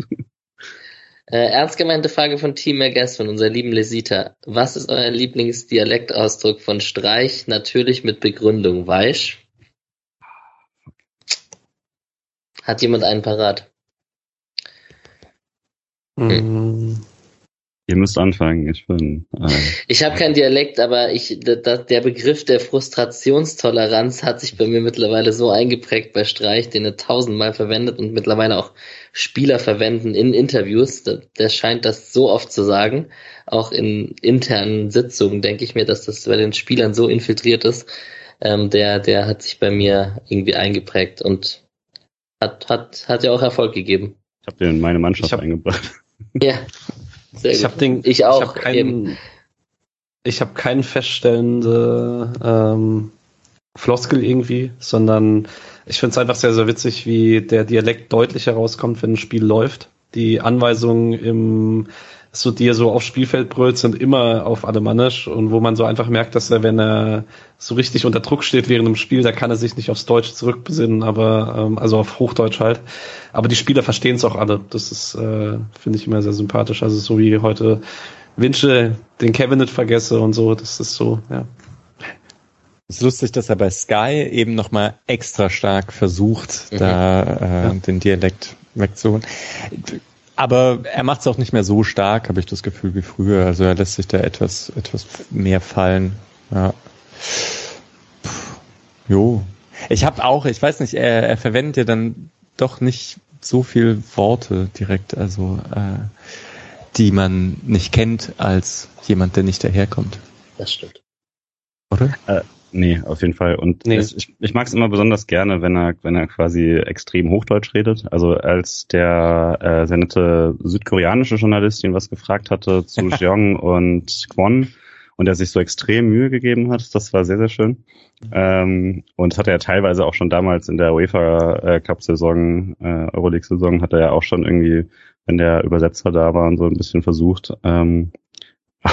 äh, ernst gemeinte Frage von Team Guest von unserer lieben Lesita. Was ist euer Lieblingsdialektausdruck von Streich? Natürlich mit Begründung. Weisch? Hat jemand einen parat? Hm. Ihr müsst anfangen, ich bin. Äh, ich habe keinen Dialekt, aber ich, da, der Begriff der Frustrationstoleranz hat sich bei mir mittlerweile so eingeprägt bei Streich, den er tausendmal verwendet und mittlerweile auch Spieler verwenden in Interviews. Der, der scheint das so oft zu sagen. Auch in internen Sitzungen denke ich mir, dass das bei den Spielern so infiltriert ist. Ähm, der, der hat sich bei mir irgendwie eingeprägt und hat, hat, hat ja auch Erfolg gegeben. Ich habe den in meine Mannschaft hab, eingebracht. Ja. Sehr ich habe den. Ich auch. Ich habe keinen. Ich habe keinen feststellende ähm, Floskel irgendwie, sondern ich finde es einfach sehr, sehr witzig, wie der Dialekt deutlich herauskommt, wenn ein Spiel läuft. Die Anweisungen im so die er so aufs Spielfeld brüllt, sind immer auf Alemannisch und wo man so einfach merkt, dass er, wenn er so richtig unter Druck steht während dem Spiel, da kann er sich nicht aufs Deutsch zurückbesinnen, aber ähm, also auf Hochdeutsch halt. Aber die Spieler verstehen es auch alle. Das ist, äh, finde ich immer sehr sympathisch. Also so wie heute Winsche den Kevin nicht vergesse und so, das ist so, ja. Es ist lustig, dass er bei Sky eben nochmal extra stark versucht, mhm. da äh, ja. den Dialekt wegzuholen. Aber er macht es auch nicht mehr so stark, habe ich das Gefühl, wie früher. Also er lässt sich da etwas, etwas mehr fallen. Ja. Puh. Jo. Ich habe auch, ich weiß nicht, er, er verwendet ja dann doch nicht so viel Worte direkt, also äh, die man nicht kennt als jemand, der nicht daherkommt. Das stimmt. Oder? Äh, Nee, auf jeden Fall. Und nee. es, ich, ich mag es immer besonders gerne, wenn er, wenn er quasi extrem Hochdeutsch redet. Also als der äh, sehr nette südkoreanische Journalist ihn was gefragt hatte zu Jeong und Kwon und er sich so extrem Mühe gegeben hat, das war sehr, sehr schön. Ähm, und hatte er teilweise auch schon damals in der UEFA äh, Cup-Saison, äh, Euroleague-Saison, hat er ja auch schon irgendwie, wenn der Übersetzer da war und so ein bisschen versucht. Ähm,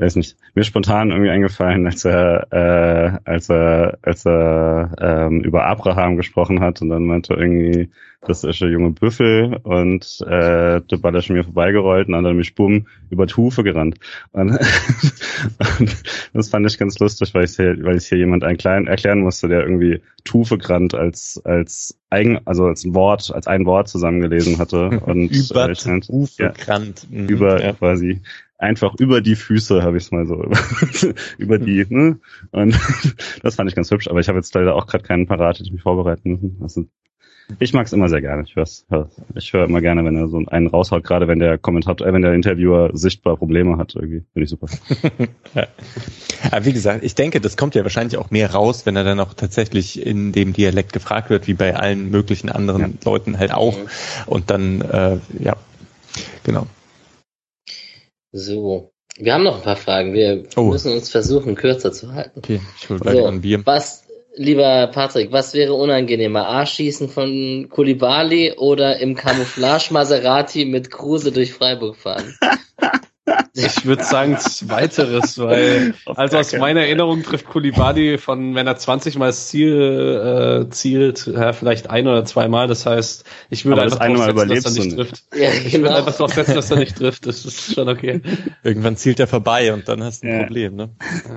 weiß nicht, mir spontan irgendwie eingefallen, als er, äh, als er, als er ähm, über Abraham gesprochen hat und dann meinte irgendwie, das ist der junge Büffel und äh, der Ball ist schon mir vorbeigerollt und dann hat er mich bumm über die Hufe gerannt. Und, und das fand ich ganz lustig, weil ich hier, weil ich hier jemand ein klein erklären musste, der irgendwie Tufe gerannt als als eigen, also als ein Wort, als ein Wort zusammengelesen hatte und über äh, ja, mhm, über ja. quasi einfach über die Füße, habe ich es mal so über die. Ne? Und das fand ich ganz hübsch, aber ich habe jetzt leider auch gerade keinen parat, hätte ich mich vorbereiten müssen. Also, Ich mag's immer sehr gerne. Ich, hör's, ich höre immer gerne, wenn er so einen raushaut, gerade wenn der Kommentator, äh, wenn der Interviewer sichtbar Probleme hat. Irgendwie finde ich super. Aber wie gesagt, ich denke, das kommt ja wahrscheinlich auch mehr raus, wenn er dann auch tatsächlich in dem Dialekt gefragt wird, wie bei allen möglichen anderen ja. Leuten halt auch. Und dann, äh, ja, genau. So. Wir haben noch ein paar Fragen. Wir oh. müssen uns versuchen, kürzer zu halten. Okay, ich hole gleich so, ein Bier. Was, lieber Patrick, was wäre unangenehmer? A-Schießen von Kulibali oder im Camouflage Maserati mit Kruse durch Freiburg fahren? Ich würde sagen zweiteres, weil also aus meiner Erinnerung trifft Kulibadi von, wenn er 20 Mal das Ziel äh, zielt, ja, vielleicht ein oder zweimal. Das heißt, ich würde einfach darauf setzen, dass er nicht trifft. Ja, genau. Ich würde einfach darauf setzen, dass er nicht trifft. Das ist schon okay. Irgendwann zielt er vorbei und dann hast du ein ja. Problem. Ne?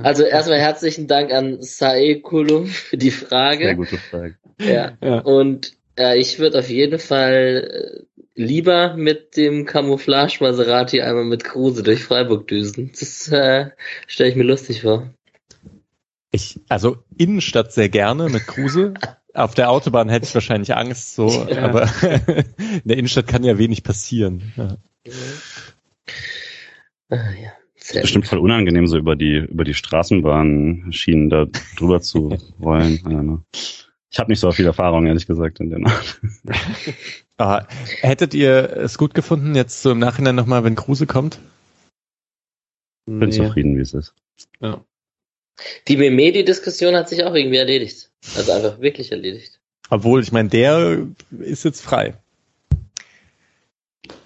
Also erstmal herzlichen Dank an Sae Kulum für die Frage. Sehr gute Frage. Ja. ja. Und äh, ich würde auf jeden Fall äh, lieber mit dem Camouflage Maserati einmal mit Kruse durch Freiburg düsen. Das äh, stelle ich mir lustig vor. Ich, also Innenstadt sehr gerne mit Kruse. Auf der Autobahn hätte ich wahrscheinlich Angst, so, ja. aber in der Innenstadt kann ja wenig passieren. Ja. Ah, ja. Sehr bestimmt voll unangenehm, so über die über die Straßenbahnschienen da drüber zu rollen. Ich habe nicht so viel Erfahrung, ehrlich gesagt, in der Art. Ah, hättet ihr es gut gefunden, jetzt so im Nachhinein nochmal, wenn Kruse kommt? Ich bin nee. zufrieden, wie es ist. Ja. Die Memedi-Diskussion hat sich auch irgendwie erledigt. Also einfach wirklich erledigt. Obwohl, ich meine, der ist jetzt frei.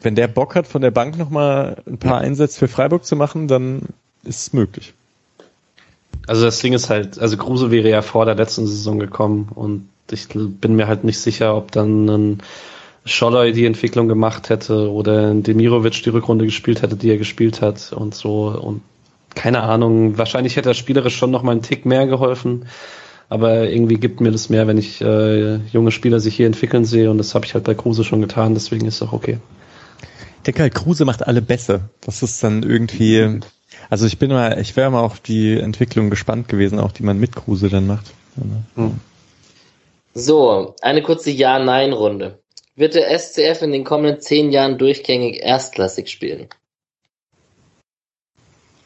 Wenn der Bock hat, von der Bank nochmal ein paar Einsätze für Freiburg zu machen, dann ist es möglich. Also das Ding ist halt, also Kruse wäre ja vor der letzten Saison gekommen und ich bin mir halt nicht sicher, ob dann ein Scholler die Entwicklung gemacht hätte oder Demirovic die Rückrunde gespielt hätte, die er gespielt hat und so und keine Ahnung, wahrscheinlich hätte er spielerisch schon noch mal einen Tick mehr geholfen, aber irgendwie gibt mir das mehr, wenn ich äh, junge Spieler sich hier entwickeln sehe und das habe ich halt bei Kruse schon getan, deswegen ist es auch okay. Ich denke halt, Kruse macht alle besser. Das ist dann irgendwie, also ich bin mal, ich wäre mal auf die Entwicklung gespannt gewesen, auch die man mit Kruse dann macht. Hm. So, eine kurze Ja-Nein-Runde. Wird der SCF in den kommenden zehn Jahren durchgängig erstklassig spielen?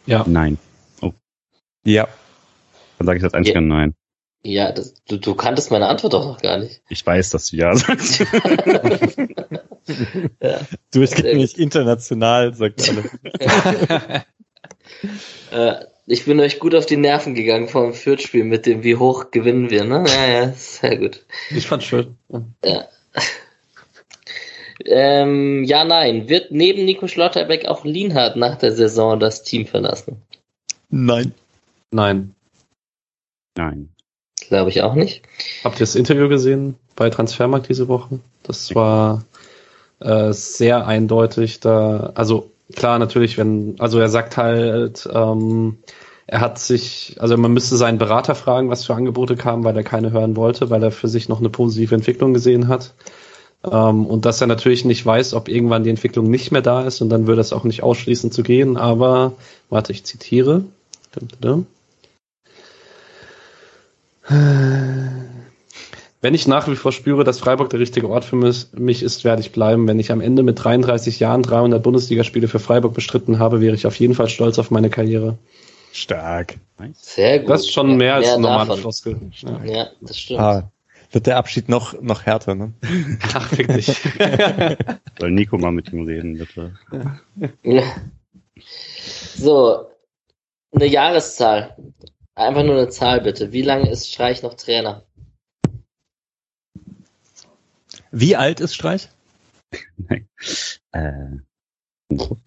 Ja. Nein. Oh. Ja. Dann sage ich das einzige ja. Nein. Ja, das, du, du kanntest meine Antwort doch noch gar nicht. Ich weiß, dass du Ja sagst. ja. Durchgängig international, sagt alle. äh, ich bin euch gut auf die Nerven gegangen vom Fürth-Spiel mit dem, wie hoch gewinnen wir, ne? Ja, ja, sehr gut. Ich fand's schön. Ja. Ähm, ja, nein. Wird neben Nico Schlotterbeck auch Lienhardt nach der Saison das Team verlassen? Nein. Nein. Nein. Glaube ich auch nicht. Habt ihr das Interview gesehen bei Transfermarkt diese Woche? Das war äh, sehr eindeutig. Da, also klar, natürlich, wenn, also er sagt halt, ähm, er hat sich, also man müsste seinen Berater fragen, was für Angebote kamen, weil er keine hören wollte, weil er für sich noch eine positive Entwicklung gesehen hat. Ähm, und dass er natürlich nicht weiß, ob irgendwann die Entwicklung nicht mehr da ist und dann würde es auch nicht ausschließen zu gehen. Aber, warte, ich zitiere. Wenn ich nach wie vor spüre, dass Freiburg der richtige Ort für mich ist, werde ich bleiben. Wenn ich am Ende mit 33 Jahren 300 Bundesligaspiele für Freiburg bestritten habe, wäre ich auf jeden Fall stolz auf meine Karriere. Stark. Sehr gut. Das ist schon mehr, mehr als normale Floskel. Ja. ja, das stimmt. Ah, wird der Abschied noch, noch härter, ne? Ach, wirklich. Soll Nico mal mit ihm reden, bitte. Ja. So, eine Jahreszahl. Einfach nur eine Zahl, bitte. Wie lange ist Streich noch Trainer? Wie alt ist Streich? äh,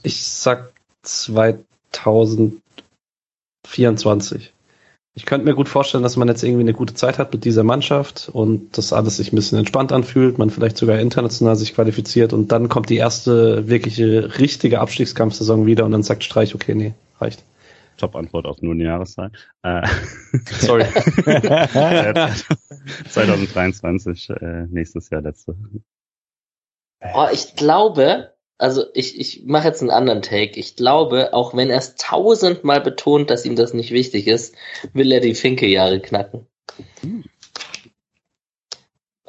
ich sag 2024 ich könnte mir gut vorstellen, dass man jetzt irgendwie eine gute Zeit hat mit dieser Mannschaft und das alles sich ein bisschen entspannt anfühlt, man vielleicht sogar international sich qualifiziert und dann kommt die erste wirkliche richtige Abstiegskampfsaison wieder und dann sagt Streich, okay, nee, reicht. Top-Antwort auf nur eine Jahreszahl. Äh, Sorry. 2023, äh, nächstes Jahr letzte. Oh, ich glaube, also ich, ich mache jetzt einen anderen Take. Ich glaube, auch wenn er es tausendmal betont, dass ihm das nicht wichtig ist, will er die Finke-Jahre knacken.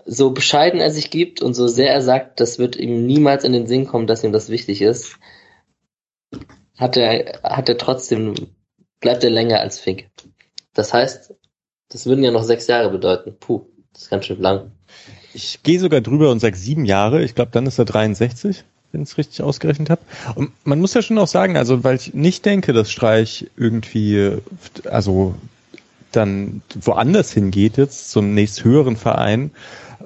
so bescheiden er sich gibt und so sehr er sagt, das wird ihm niemals in den Sinn kommen, dass ihm das wichtig ist, hat er, hat er trotzdem, bleibt er länger als Fink. Das heißt, das würden ja noch sechs Jahre bedeuten. Puh, das ist ganz schön lang. Ich gehe sogar drüber und sage sieben Jahre. Ich glaube, dann ist er 63, wenn ich es richtig ausgerechnet habe. Und man muss ja schon auch sagen, also weil ich nicht denke, dass Streich irgendwie, also dann woanders hingeht jetzt, zum nächst höheren Verein.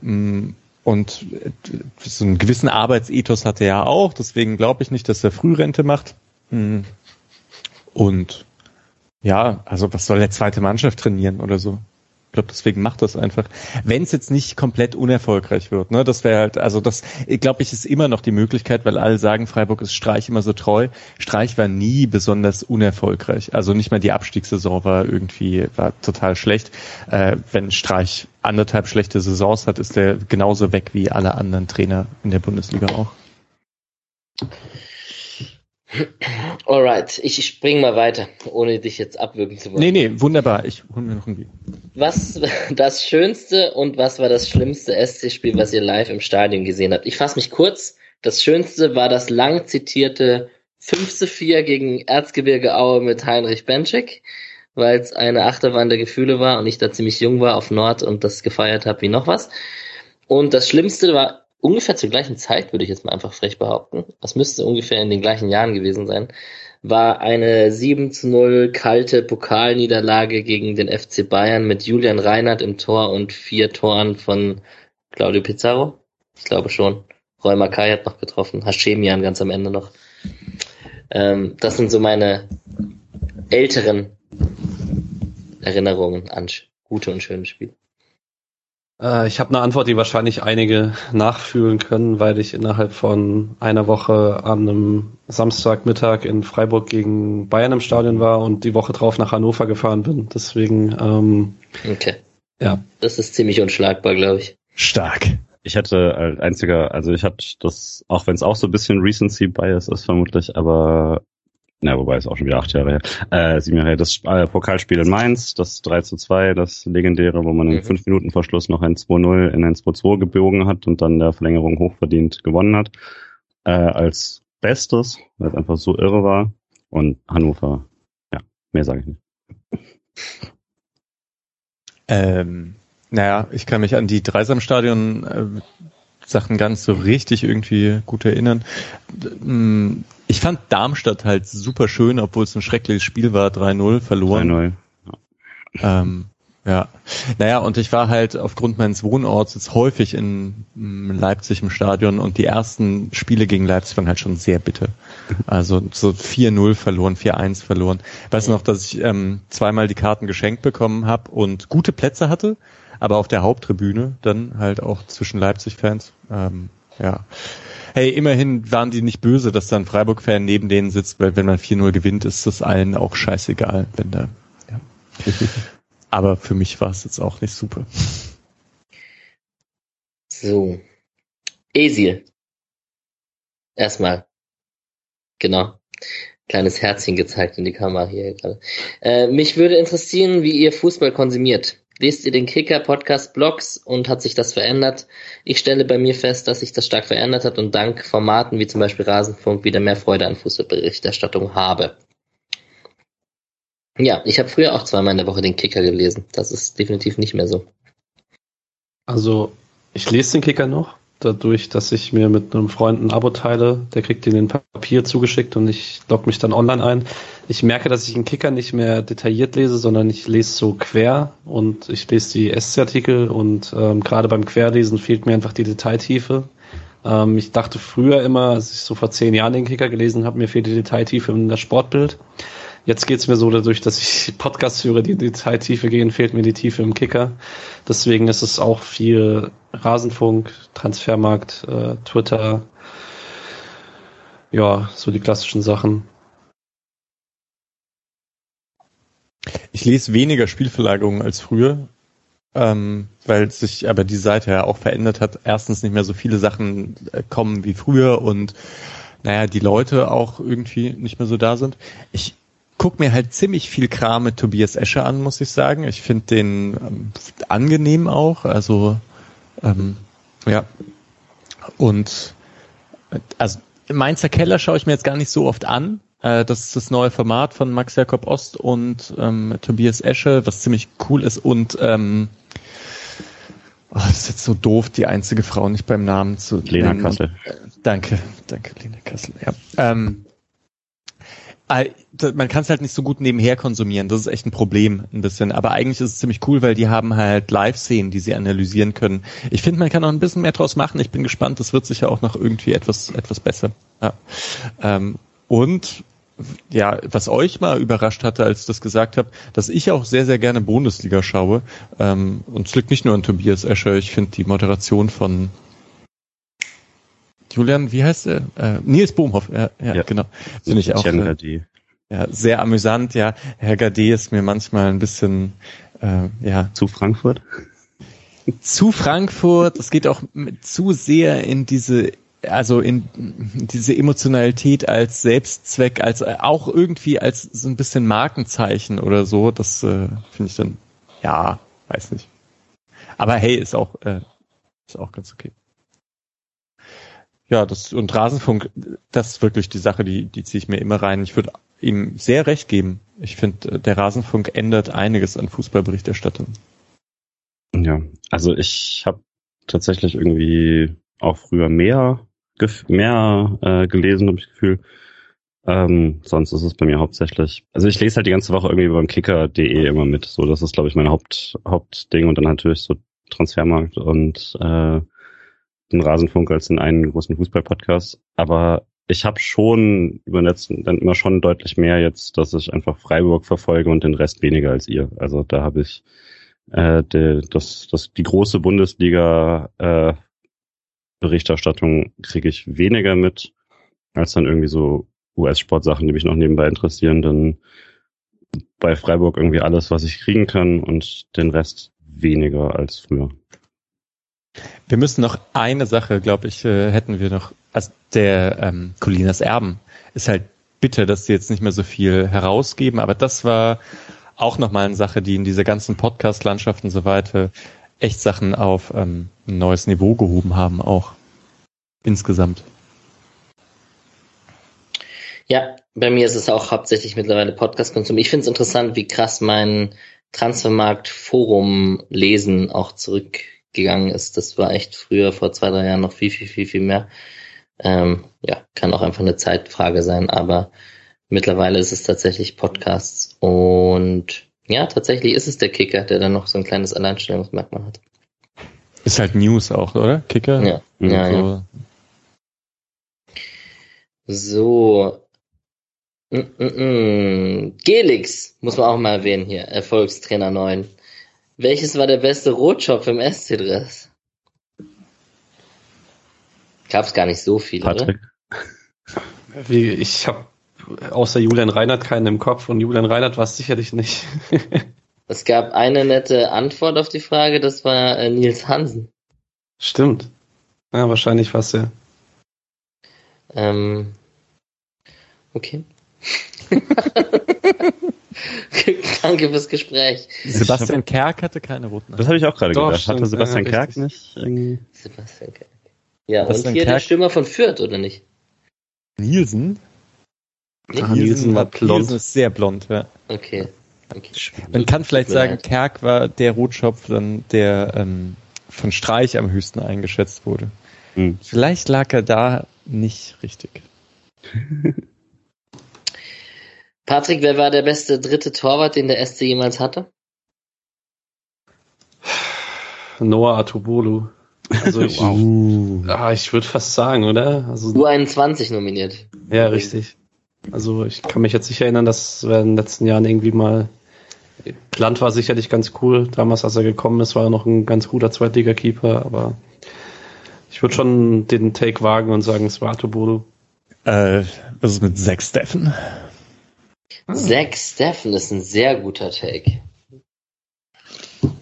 Mm, und so einen gewissen Arbeitsethos hat er ja auch, deswegen glaube ich nicht, dass er Frührente macht. Mm. Und ja, also was soll der zweite Mannschaft trainieren oder so? Ich glaube, deswegen macht das einfach. Wenn es jetzt nicht komplett unerfolgreich wird, ne, das wäre halt, also das, glaube ich, ist immer noch die Möglichkeit, weil alle sagen, Freiburg ist Streich immer so treu. Streich war nie besonders unerfolgreich. Also nicht mal die Abstiegssaison war irgendwie, war total schlecht. Äh, wenn Streich anderthalb schlechte Saisons hat, ist der genauso weg wie alle anderen Trainer in der Bundesliga auch. Alright, ich spring mal weiter, ohne dich jetzt abwürgen zu wollen. Nee, nee, wunderbar. Ich hol mir noch ein Bier. Was das schönste und was war das schlimmste SC-Spiel, was ihr live im Stadion gesehen habt? Ich fasse mich kurz. Das schönste war das lang zitierte 5 zu 4 gegen Erzgebirge Aue mit Heinrich Benczek, weil es eine Achterbahn der Gefühle war und ich da ziemlich jung war auf Nord und das gefeiert habe wie noch was. Und das Schlimmste war ungefähr zur gleichen Zeit, würde ich jetzt mal einfach frech behaupten, das müsste ungefähr in den gleichen Jahren gewesen sein, war eine 7 zu 0 kalte Pokalniederlage gegen den FC Bayern mit Julian Reinhardt im Tor und vier Toren von Claudio Pizarro. Ich glaube schon. Roy Makai hat noch getroffen, Hashemian ganz am Ende noch. Ähm, das sind so meine älteren Erinnerungen an gute und schöne Spiele. Äh, ich habe eine Antwort, die wahrscheinlich einige nachfühlen können, weil ich innerhalb von einer Woche an einem Samstagmittag in Freiburg gegen Bayern im Stadion war und die Woche drauf nach Hannover gefahren bin. Deswegen, ähm, okay. Ja. Das ist ziemlich unschlagbar, glaube ich. Stark. Ich hatte als einziger, also ich hatte das, auch wenn es auch so ein bisschen Recency Bias ist vermutlich, aber na, wobei es auch schon wieder acht Jahre her, äh, sieben Jahre her, das äh, Pokalspiel in Mainz, das 3 zu 2, das legendäre, wo man in mhm. fünf Minuten vor Schluss noch ein 2-0 in ein 2-2 gebogen hat und dann der Verlängerung hochverdient gewonnen hat, äh, als Bestes, weil es einfach so irre war. Und Hannover, ja, mehr sage ich nicht. Ähm, naja, ich kann mich an die Dreisamstadion äh, Sachen ganz so richtig irgendwie gut erinnern. Mm, ich fand Darmstadt halt super schön, obwohl es ein schreckliches Spiel war, 3-0 verloren. 3-0. Ähm, ja. Naja, und ich war halt aufgrund meines Wohnorts jetzt häufig in Leipzig im Stadion und die ersten Spiele gegen Leipzig waren halt schon sehr bitter. Also so 4-0 verloren, 4-1 verloren. Ich weiß noch, dass ich ähm, zweimal die Karten geschenkt bekommen habe und gute Plätze hatte, aber auf der Haupttribüne dann halt auch zwischen Leipzig-Fans. Ähm, ja. Hey, immerhin waren die nicht böse, dass da ein Freiburg-Fan neben denen sitzt, weil wenn man 4-0 gewinnt, ist das allen auch scheißegal, wenn da. Ja. aber für mich war es jetzt auch nicht super. So. Esil. Erstmal. Genau. Kleines Herzchen gezeigt in die Kamera hier gerade. Äh, mich würde interessieren, wie ihr Fußball konsumiert. Lest ihr den Kicker-Podcast-Blogs und hat sich das verändert? Ich stelle bei mir fest, dass sich das stark verändert hat und dank Formaten wie zum Beispiel Rasenfunk wieder mehr Freude an Fußballberichterstattung habe. Ja, ich habe früher auch zweimal in der Woche den Kicker gelesen. Das ist definitiv nicht mehr so. Also, ich lese den Kicker noch dadurch, dass ich mir mit einem Freund ein Abo teile, der kriegt den in Papier zugeschickt und ich logge mich dann online ein. Ich merke, dass ich einen Kicker nicht mehr detailliert lese, sondern ich lese so quer und ich lese die SC-Artikel und ähm, gerade beim Querlesen fehlt mir einfach die Detailtiefe. Ähm, ich dachte früher immer, als ich so vor zehn Jahren den Kicker gelesen habe, mir fehlt die Detailtiefe in das Sportbild. Jetzt geht's mir so dadurch, dass ich Podcasts höre, die in die Detailtiefe gehen, fehlt mir die Tiefe im Kicker. Deswegen ist es auch viel Rasenfunk, Transfermarkt, äh, Twitter, ja, so die klassischen Sachen. Ich lese weniger Spielverlagerungen als früher, ähm, weil sich aber die Seite ja auch verändert hat. Erstens nicht mehr so viele Sachen äh, kommen wie früher und naja, die Leute auch irgendwie nicht mehr so da sind. Ich guck mir halt ziemlich viel Kram mit Tobias Escher an, muss ich sagen. Ich finde den ähm, angenehm auch. Also Ähm, ja. Und also Mainzer Keller schaue ich mir jetzt gar nicht so oft an. Äh, das ist das neue Format von Max Jakob Ost und ähm, Tobias Esche, was ziemlich cool ist. Und ähm, oh, das ist jetzt so doof, die einzige Frau nicht beim Namen zu Lena nennen. Kassel. Äh, danke, danke, Lena Kassel. Ja. Ähm, äh, man kann es halt nicht so gut nebenher konsumieren. Das ist echt ein Problem, ein bisschen. Aber eigentlich ist es ziemlich cool, weil die haben halt Live-Szenen, die sie analysieren können. Ich finde, man kann auch ein bisschen mehr draus machen. Ich bin gespannt. Das wird sicher auch noch irgendwie etwas, etwas besser. Ja. Ähm, und ja, was euch mal überrascht hatte, als ich das gesagt habe, dass ich auch sehr, sehr gerne Bundesliga schaue. Ähm, und es liegt nicht nur an Tobias Escher. Ich finde die Moderation von Julian, wie heißt er? Äh, Nils Bohmhoff, ja, ja, Ja. genau. Finde ich auch äh, Gadi. ja, sehr amüsant. Ja, Herr Gade ist mir manchmal ein bisschen äh, ja zu Frankfurt. zu Frankfurt. Es geht auch zu sehr in diese also in diese Emotionalität als Selbstzweck, als äh, auch irgendwie als so ein bisschen Markenzeichen oder so. Das äh, finde ich dann ja, weiß nicht. Aber hey, ist auch äh, ist auch ganz okay. Ja, das und Rasenfunk, das ist wirklich die Sache, die die ziehe ich mir immer rein. Ich würde ihm sehr recht geben. Ich finde, äh, der Rasenfunk ändert einiges an Fußballberichterstattung. Ja, also ich habe tatsächlich irgendwie auch früher mehr mehr äh, gelesen, habe ich das Gefühl. Ähm, sonst ist es bei mir hauptsächlich, also ich lese halt die ganze Woche irgendwie beim Kicker.de immer mit. So, das ist, glaube ich, mein Haupt, Hauptding und dann natürlich so Transfermarkt und äh, den Rasenfunk als den einen großen Fußball-Podcast. Aber ich habe schon über den letzten, dann immer schon deutlich mehr jetzt, dass ich einfach Freiburg verfolge und den Rest weniger als ihr. Also da habe ich äh, die, das, das, die große Bundesliga äh, Berichterstattung kriege ich weniger mit, als dann irgendwie so US-Sportsachen, die mich noch nebenbei interessieren. Dann bei Freiburg irgendwie alles, was ich kriegen kann und den Rest weniger als früher. Wir müssen noch eine Sache, glaube ich, äh, hätten wir noch. Also der ähm, Colinas Erben ist halt bitter, dass sie jetzt nicht mehr so viel herausgeben, aber das war auch nochmal eine Sache, die in dieser ganzen Podcast-Landschaft und so weiter echt Sachen auf ähm, ein neues Niveau gehoben haben, auch insgesamt. Ja, bei mir ist es auch hauptsächlich mittlerweile Podcast-Konsum. Ich finde es interessant, wie krass mein Transfermarkt-Forum-Lesen auch zurückgegangen ist. Das war echt früher, vor zwei, drei Jahren noch viel, viel, viel, viel mehr. Ähm, ja, kann auch einfach eine Zeitfrage sein, aber mittlerweile ist es tatsächlich Podcasts und ja, tatsächlich ist es der Kicker, der dann noch so ein kleines Alleinstellungsmerkmal hat. Ist halt News auch, oder? Kicker? Ja, ja, ja. so. So. Mm, mm, mm. Gelix, muss man auch mal erwähnen hier, Erfolgstrainer 9. Welches war der beste Rotschopf im SC-Dress? Gab's gar nicht so viele, oder? Patrick? Wie, ich habe außer Julian Reinhardt keinen im Kopf und Julian Reinhardt war es sicherlich nicht. Es gab eine nette Antwort auf die Frage, das war äh, Nils Hansen. Stimmt. Ja, wahrscheinlich war es ja. Ähm, okay. Danke fürs Gespräch. Sebastian Kerk hatte keine roten Das habe ich auch gerade gedacht. Hatte stimmt, Sebastian ja, Kerk nicht irgendwie? Sebastian Kerk. Ja, Sebastian und hier der Kerk- Stürmer von Fürth, oder nicht? Nielsen? Ah, Nielsen war blond. Nielsen ist sehr blond, ja. Okay. okay. Man kann vielleicht sagen, leid. Kerk war der Rotschopf, dann der ähm, von Streich am höchsten eingeschätzt wurde. Hm. Vielleicht lag er da nicht richtig. Patrick, wer war der beste dritte Torwart, den der SC jemals hatte? Noah Atubolu. Also ich, Uh. ah, ich würde fast sagen, oder? Also, U21 nominiert. ja, richtig. Also ich kann mich jetzt nicht erinnern, dass wir in den letzten Jahren irgendwie mal Land war sicherlich ganz cool. Damals, als er gekommen ist, war er noch ein ganz guter Zweitliga-Keeper, aber ich würde schon den Take wagen und sagen, es war Atubolu. Äh, was ist mit Zack Steffen? Zack Steffen ist ein sehr guter Take.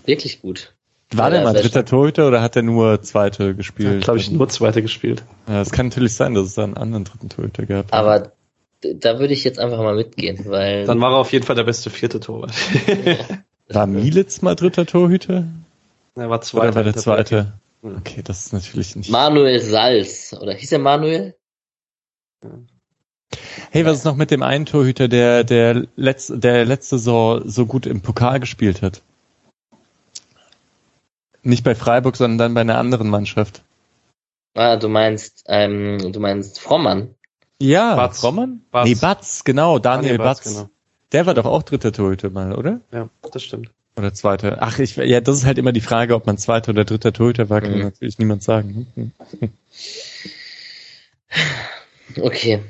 Wirklich gut. War der Ja, mal dritter Torhüter oder hat er nur zweite gespielt? Glaube ich, nur Zweite gespielt. Ja, es kann natürlich sein, dass es da einen anderen dritten Torhüter gab. Aber da würde ich jetzt einfach mal mitgehen, weil. Dann war er auf jeden Fall der beste vierte Torwart. war Mielitz mal dritter Torhüter? er war Oder Zweiter. war der zweite? Okay, das ist natürlich nicht. Manuel Salz. Oder hieß er Manuel? Hey, was ist noch mit dem einen Torhüter, der, der, letzte, der letzte Saison so gut im Pokal gespielt hat? Nicht bei Freiburg, sondern dann bei einer anderen Mannschaft. Ah, du meinst, ähm, du meinst Frommann. Ja, Batz. Frommann? Batz. Nee, Batz, genau, Daniel, Batz. genau. Der war doch auch dritter Torhüter mal, oder? Ja, das stimmt. Oder zweiter. Ach, ich, ja, das ist halt immer die Frage, ob man zweiter oder dritter Torhüter war, kann Mhm. natürlich niemand sagen. Okay.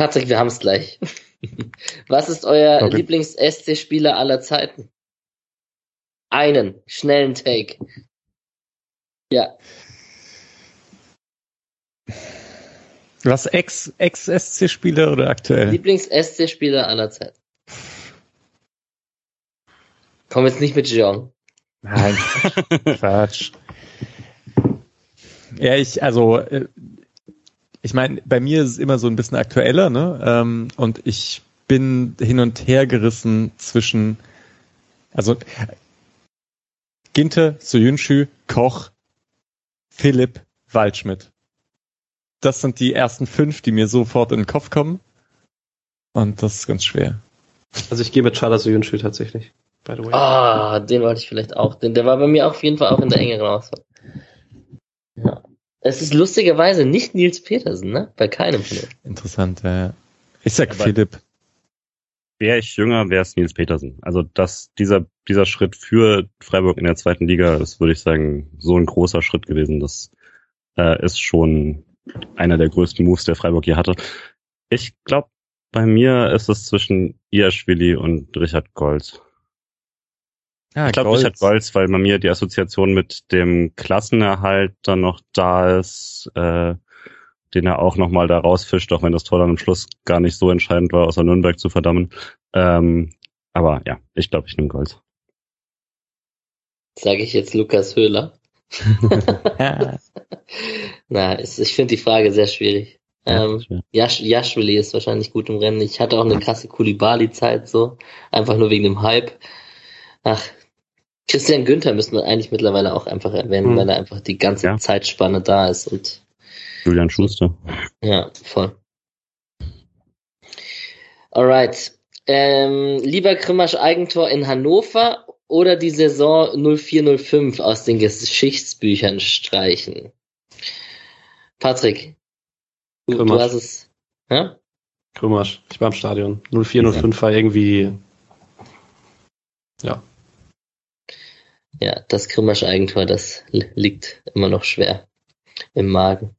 Patrick, wir haben es gleich. Was ist euer Sorry. Lieblings-SC-Spieler aller Zeiten? Einen schnellen Take. Ja, Was, Ex, Ex-SC-Spieler oder aktuell? Lieblings-SC-Spieler aller Zeiten. Komm jetzt nicht mit Jean. Nein, Quatsch. Ja, ich, also, äh, ich meine, bei mir ist es immer so ein bisschen aktueller, ne? Ähm, und ich bin hin und her gerissen zwischen, also Ginte, Soyuncu, Koch, Philipp, Waldschmidt. Das sind die ersten fünf, die mir sofort in den Kopf kommen. Und das ist ganz schwer. Also ich gehe mit Charles Soyuncu tatsächlich. By the way. Ah, den wollte ich vielleicht auch. Den, der war bei mir auf jeden Fall auch in der engeren Auswahl. Ja. Es ist lustigerweise nicht Nils Petersen, ne? Bei keinem von denen. Interessant, ja. Ich sag Aber- Philipp. Wäre ich jünger, wäre es Nils Petersen. Also dass dieser, dieser Schritt für Freiburg in der zweiten Liga ist, würde ich sagen, so ein großer Schritt gewesen. Das äh, ist schon einer der größten Moves, der Freiburg je hatte. Ich glaube, bei mir ist es zwischen Iaschwili und Richard Golz. Ah, Ich glaube Richard Golz, weil bei mir die Assoziation mit dem Klassenerhalt dann noch da ist, äh, den er auch nochmal da rausfischt, auch wenn das Tor dann am Schluss gar nicht so entscheidend war, außer Nürnberg zu verdammen. Ähm, aber ja, ich glaube, ich nehme Golz. Sage ich jetzt Lukas Höhler. Ja. Na, es, ich finde die Frage sehr schwierig. Ähm, Jasch, Jaschwili ist wahrscheinlich gut im Rennen. Ich hatte auch eine krasse Kulibali-Zeit so. Einfach nur wegen dem Hype. Ach, Christian Günther müssen wir eigentlich mittlerweile auch einfach erwähnen, Hm. weil er einfach die ganze Ja. Zeitspanne da ist und Julian Schuster. ja, voll. Alright. Ähm, lieber Grimmasch Eigentor in Hannover oder die Saison 0405 aus den Geschichtsbüchern streichen? Patrick, du, du hast es. Ja? Krümmersch. Ich war im Stadion. 0405 war irgendwie. Ja. Ja, das Grimmasch Eigentor, das li- liegt immer noch schwer im Magen.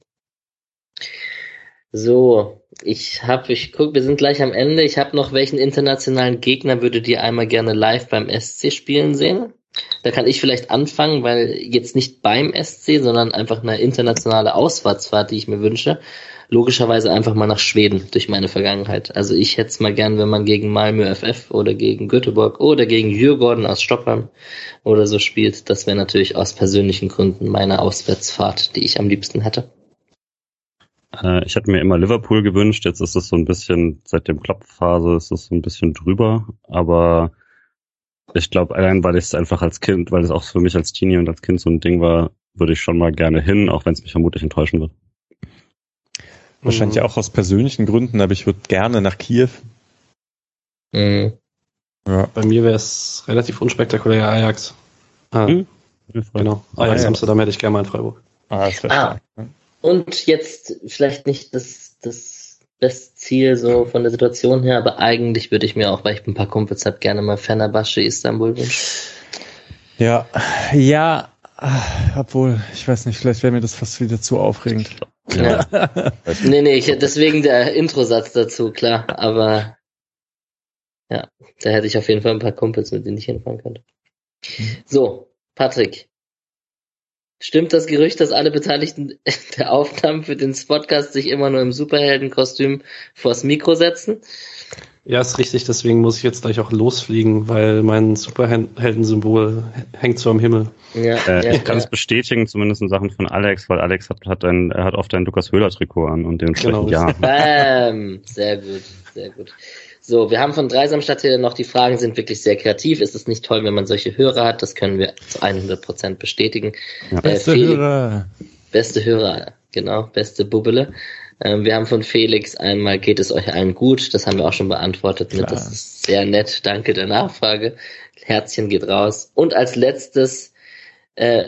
So, ich habe, ich guck, wir sind gleich am Ende. Ich habe noch welchen internationalen Gegner würdet ihr einmal gerne live beim SC spielen sehen? Da kann ich vielleicht anfangen, weil jetzt nicht beim SC, sondern einfach eine internationale Auswärtsfahrt, die ich mir wünsche. Logischerweise einfach mal nach Schweden durch meine Vergangenheit. Also ich hätte es mal gern, wenn man gegen Malmö FF oder gegen Göteborg oder gegen Djurgården aus Stockholm oder so spielt. Das wäre natürlich aus persönlichen Gründen meine Auswärtsfahrt, die ich am liebsten hätte. Äh, ich hätte mir immer Liverpool gewünscht. Jetzt ist es so ein bisschen, seit dem Klopp-Phase ist es so ein bisschen drüber. Aber ich glaube, allein weil ich es einfach als Kind, weil es auch für mich als Teenie und als Kind so ein Ding war, würde ich schon mal gerne hin, auch wenn es mich vermutlich enttäuschen wird. Wahrscheinlich Mhm. auch aus persönlichen Gründen, aber ich würde gerne nach Kiew. Mhm. Ja. Bei mir wäre es relativ unspektakulär Ajax. Ah, Hm. Genau. Ajax Ajax. Amsterdam hätte ich gerne mal in Freiburg. Ah, das Ah. stark. Und jetzt vielleicht nicht das, das beste Ziel so von der Situation her, aber eigentlich würde ich mir auch, weil ich ein paar Kumpels habe, gerne mal Fenerbahce Istanbul wünschen. Ja, ja, obwohl, ich weiß nicht, vielleicht wäre mir das fast wieder zu aufregend. Ja. nee, nee, ich, deswegen der Introsatz dazu, klar, aber ja, da hätte ich auf jeden Fall ein paar Kumpels, mit denen ich hinfahren könnte. So, Patrick. Stimmt das Gerücht, dass alle Beteiligten der Aufnahmen für den Podcast sich immer nur im Superheldenkostüm vors Mikro setzen? Ja, ist richtig, deswegen muss ich jetzt gleich auch losfliegen, weil mein Superheldensymbol hängt so am Himmel. Ja, Äh, ja, ich kann ja. es bestätigen, zumindest in Sachen von Alex, weil Alex hat, hat, ein, er hat oft ein Lukas Höhler Trikot an und dementsprechend Genau. ja. Bam, sehr gut, sehr gut. So, wir haben von Dreisamstadt hier noch die Fragen sind wirklich sehr kreativ. Ist es nicht toll, wenn man solche Hörer hat? Das können wir zu 100 Prozent bestätigen. Ja. Äh, beste Felix, Hörer. Beste Hörer, genau, beste Bubbele. Ähm, wir haben von Felix einmal, geht es euch allen gut? Das haben wir auch schon beantwortet mit, das ist sehr nett, danke der Nachfrage. Herzchen geht raus. Und als letztes äh,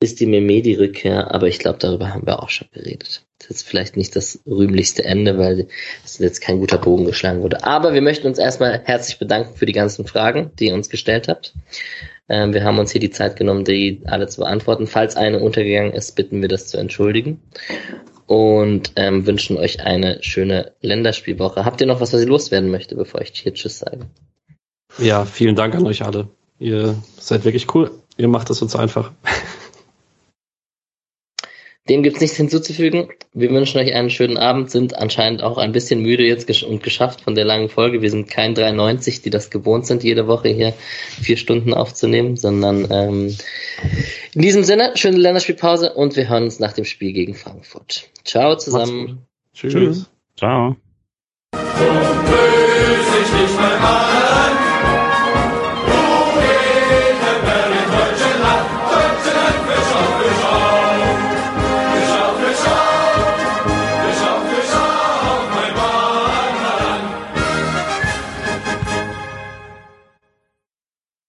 ist die Memedi-Rückkehr, aber ich glaube, darüber haben wir auch schon geredet. Das ist vielleicht nicht das rühmlichste Ende, weil es jetzt kein guter Bogen geschlagen wurde. Aber wir möchten uns erstmal herzlich bedanken für die ganzen Fragen, die ihr uns gestellt habt. Ähm, wir haben uns hier die Zeit genommen, die alle zu beantworten. Falls eine untergegangen ist, bitten wir das zu entschuldigen und ähm, wünschen euch eine schöne Länderspielwoche. Habt ihr noch was, was ihr loswerden möchte, bevor ich hier Tschüss sage? Ja, vielen Dank an euch alle. Ihr seid wirklich cool. Ihr macht es uns einfach. Dem gibt's nichts hinzuzufügen. Wir wünschen euch einen schönen Abend, sind anscheinend auch ein bisschen müde jetzt und geschafft von der langen Folge. Wir sind kein 93, die das gewohnt sind, jede Woche hier vier Stunden aufzunehmen, sondern ähm, in diesem Sinne, schöne Länderspielpause und wir hören uns nach dem Spiel gegen Frankfurt. Ciao zusammen. Tschüss. Tschüss. Ciao.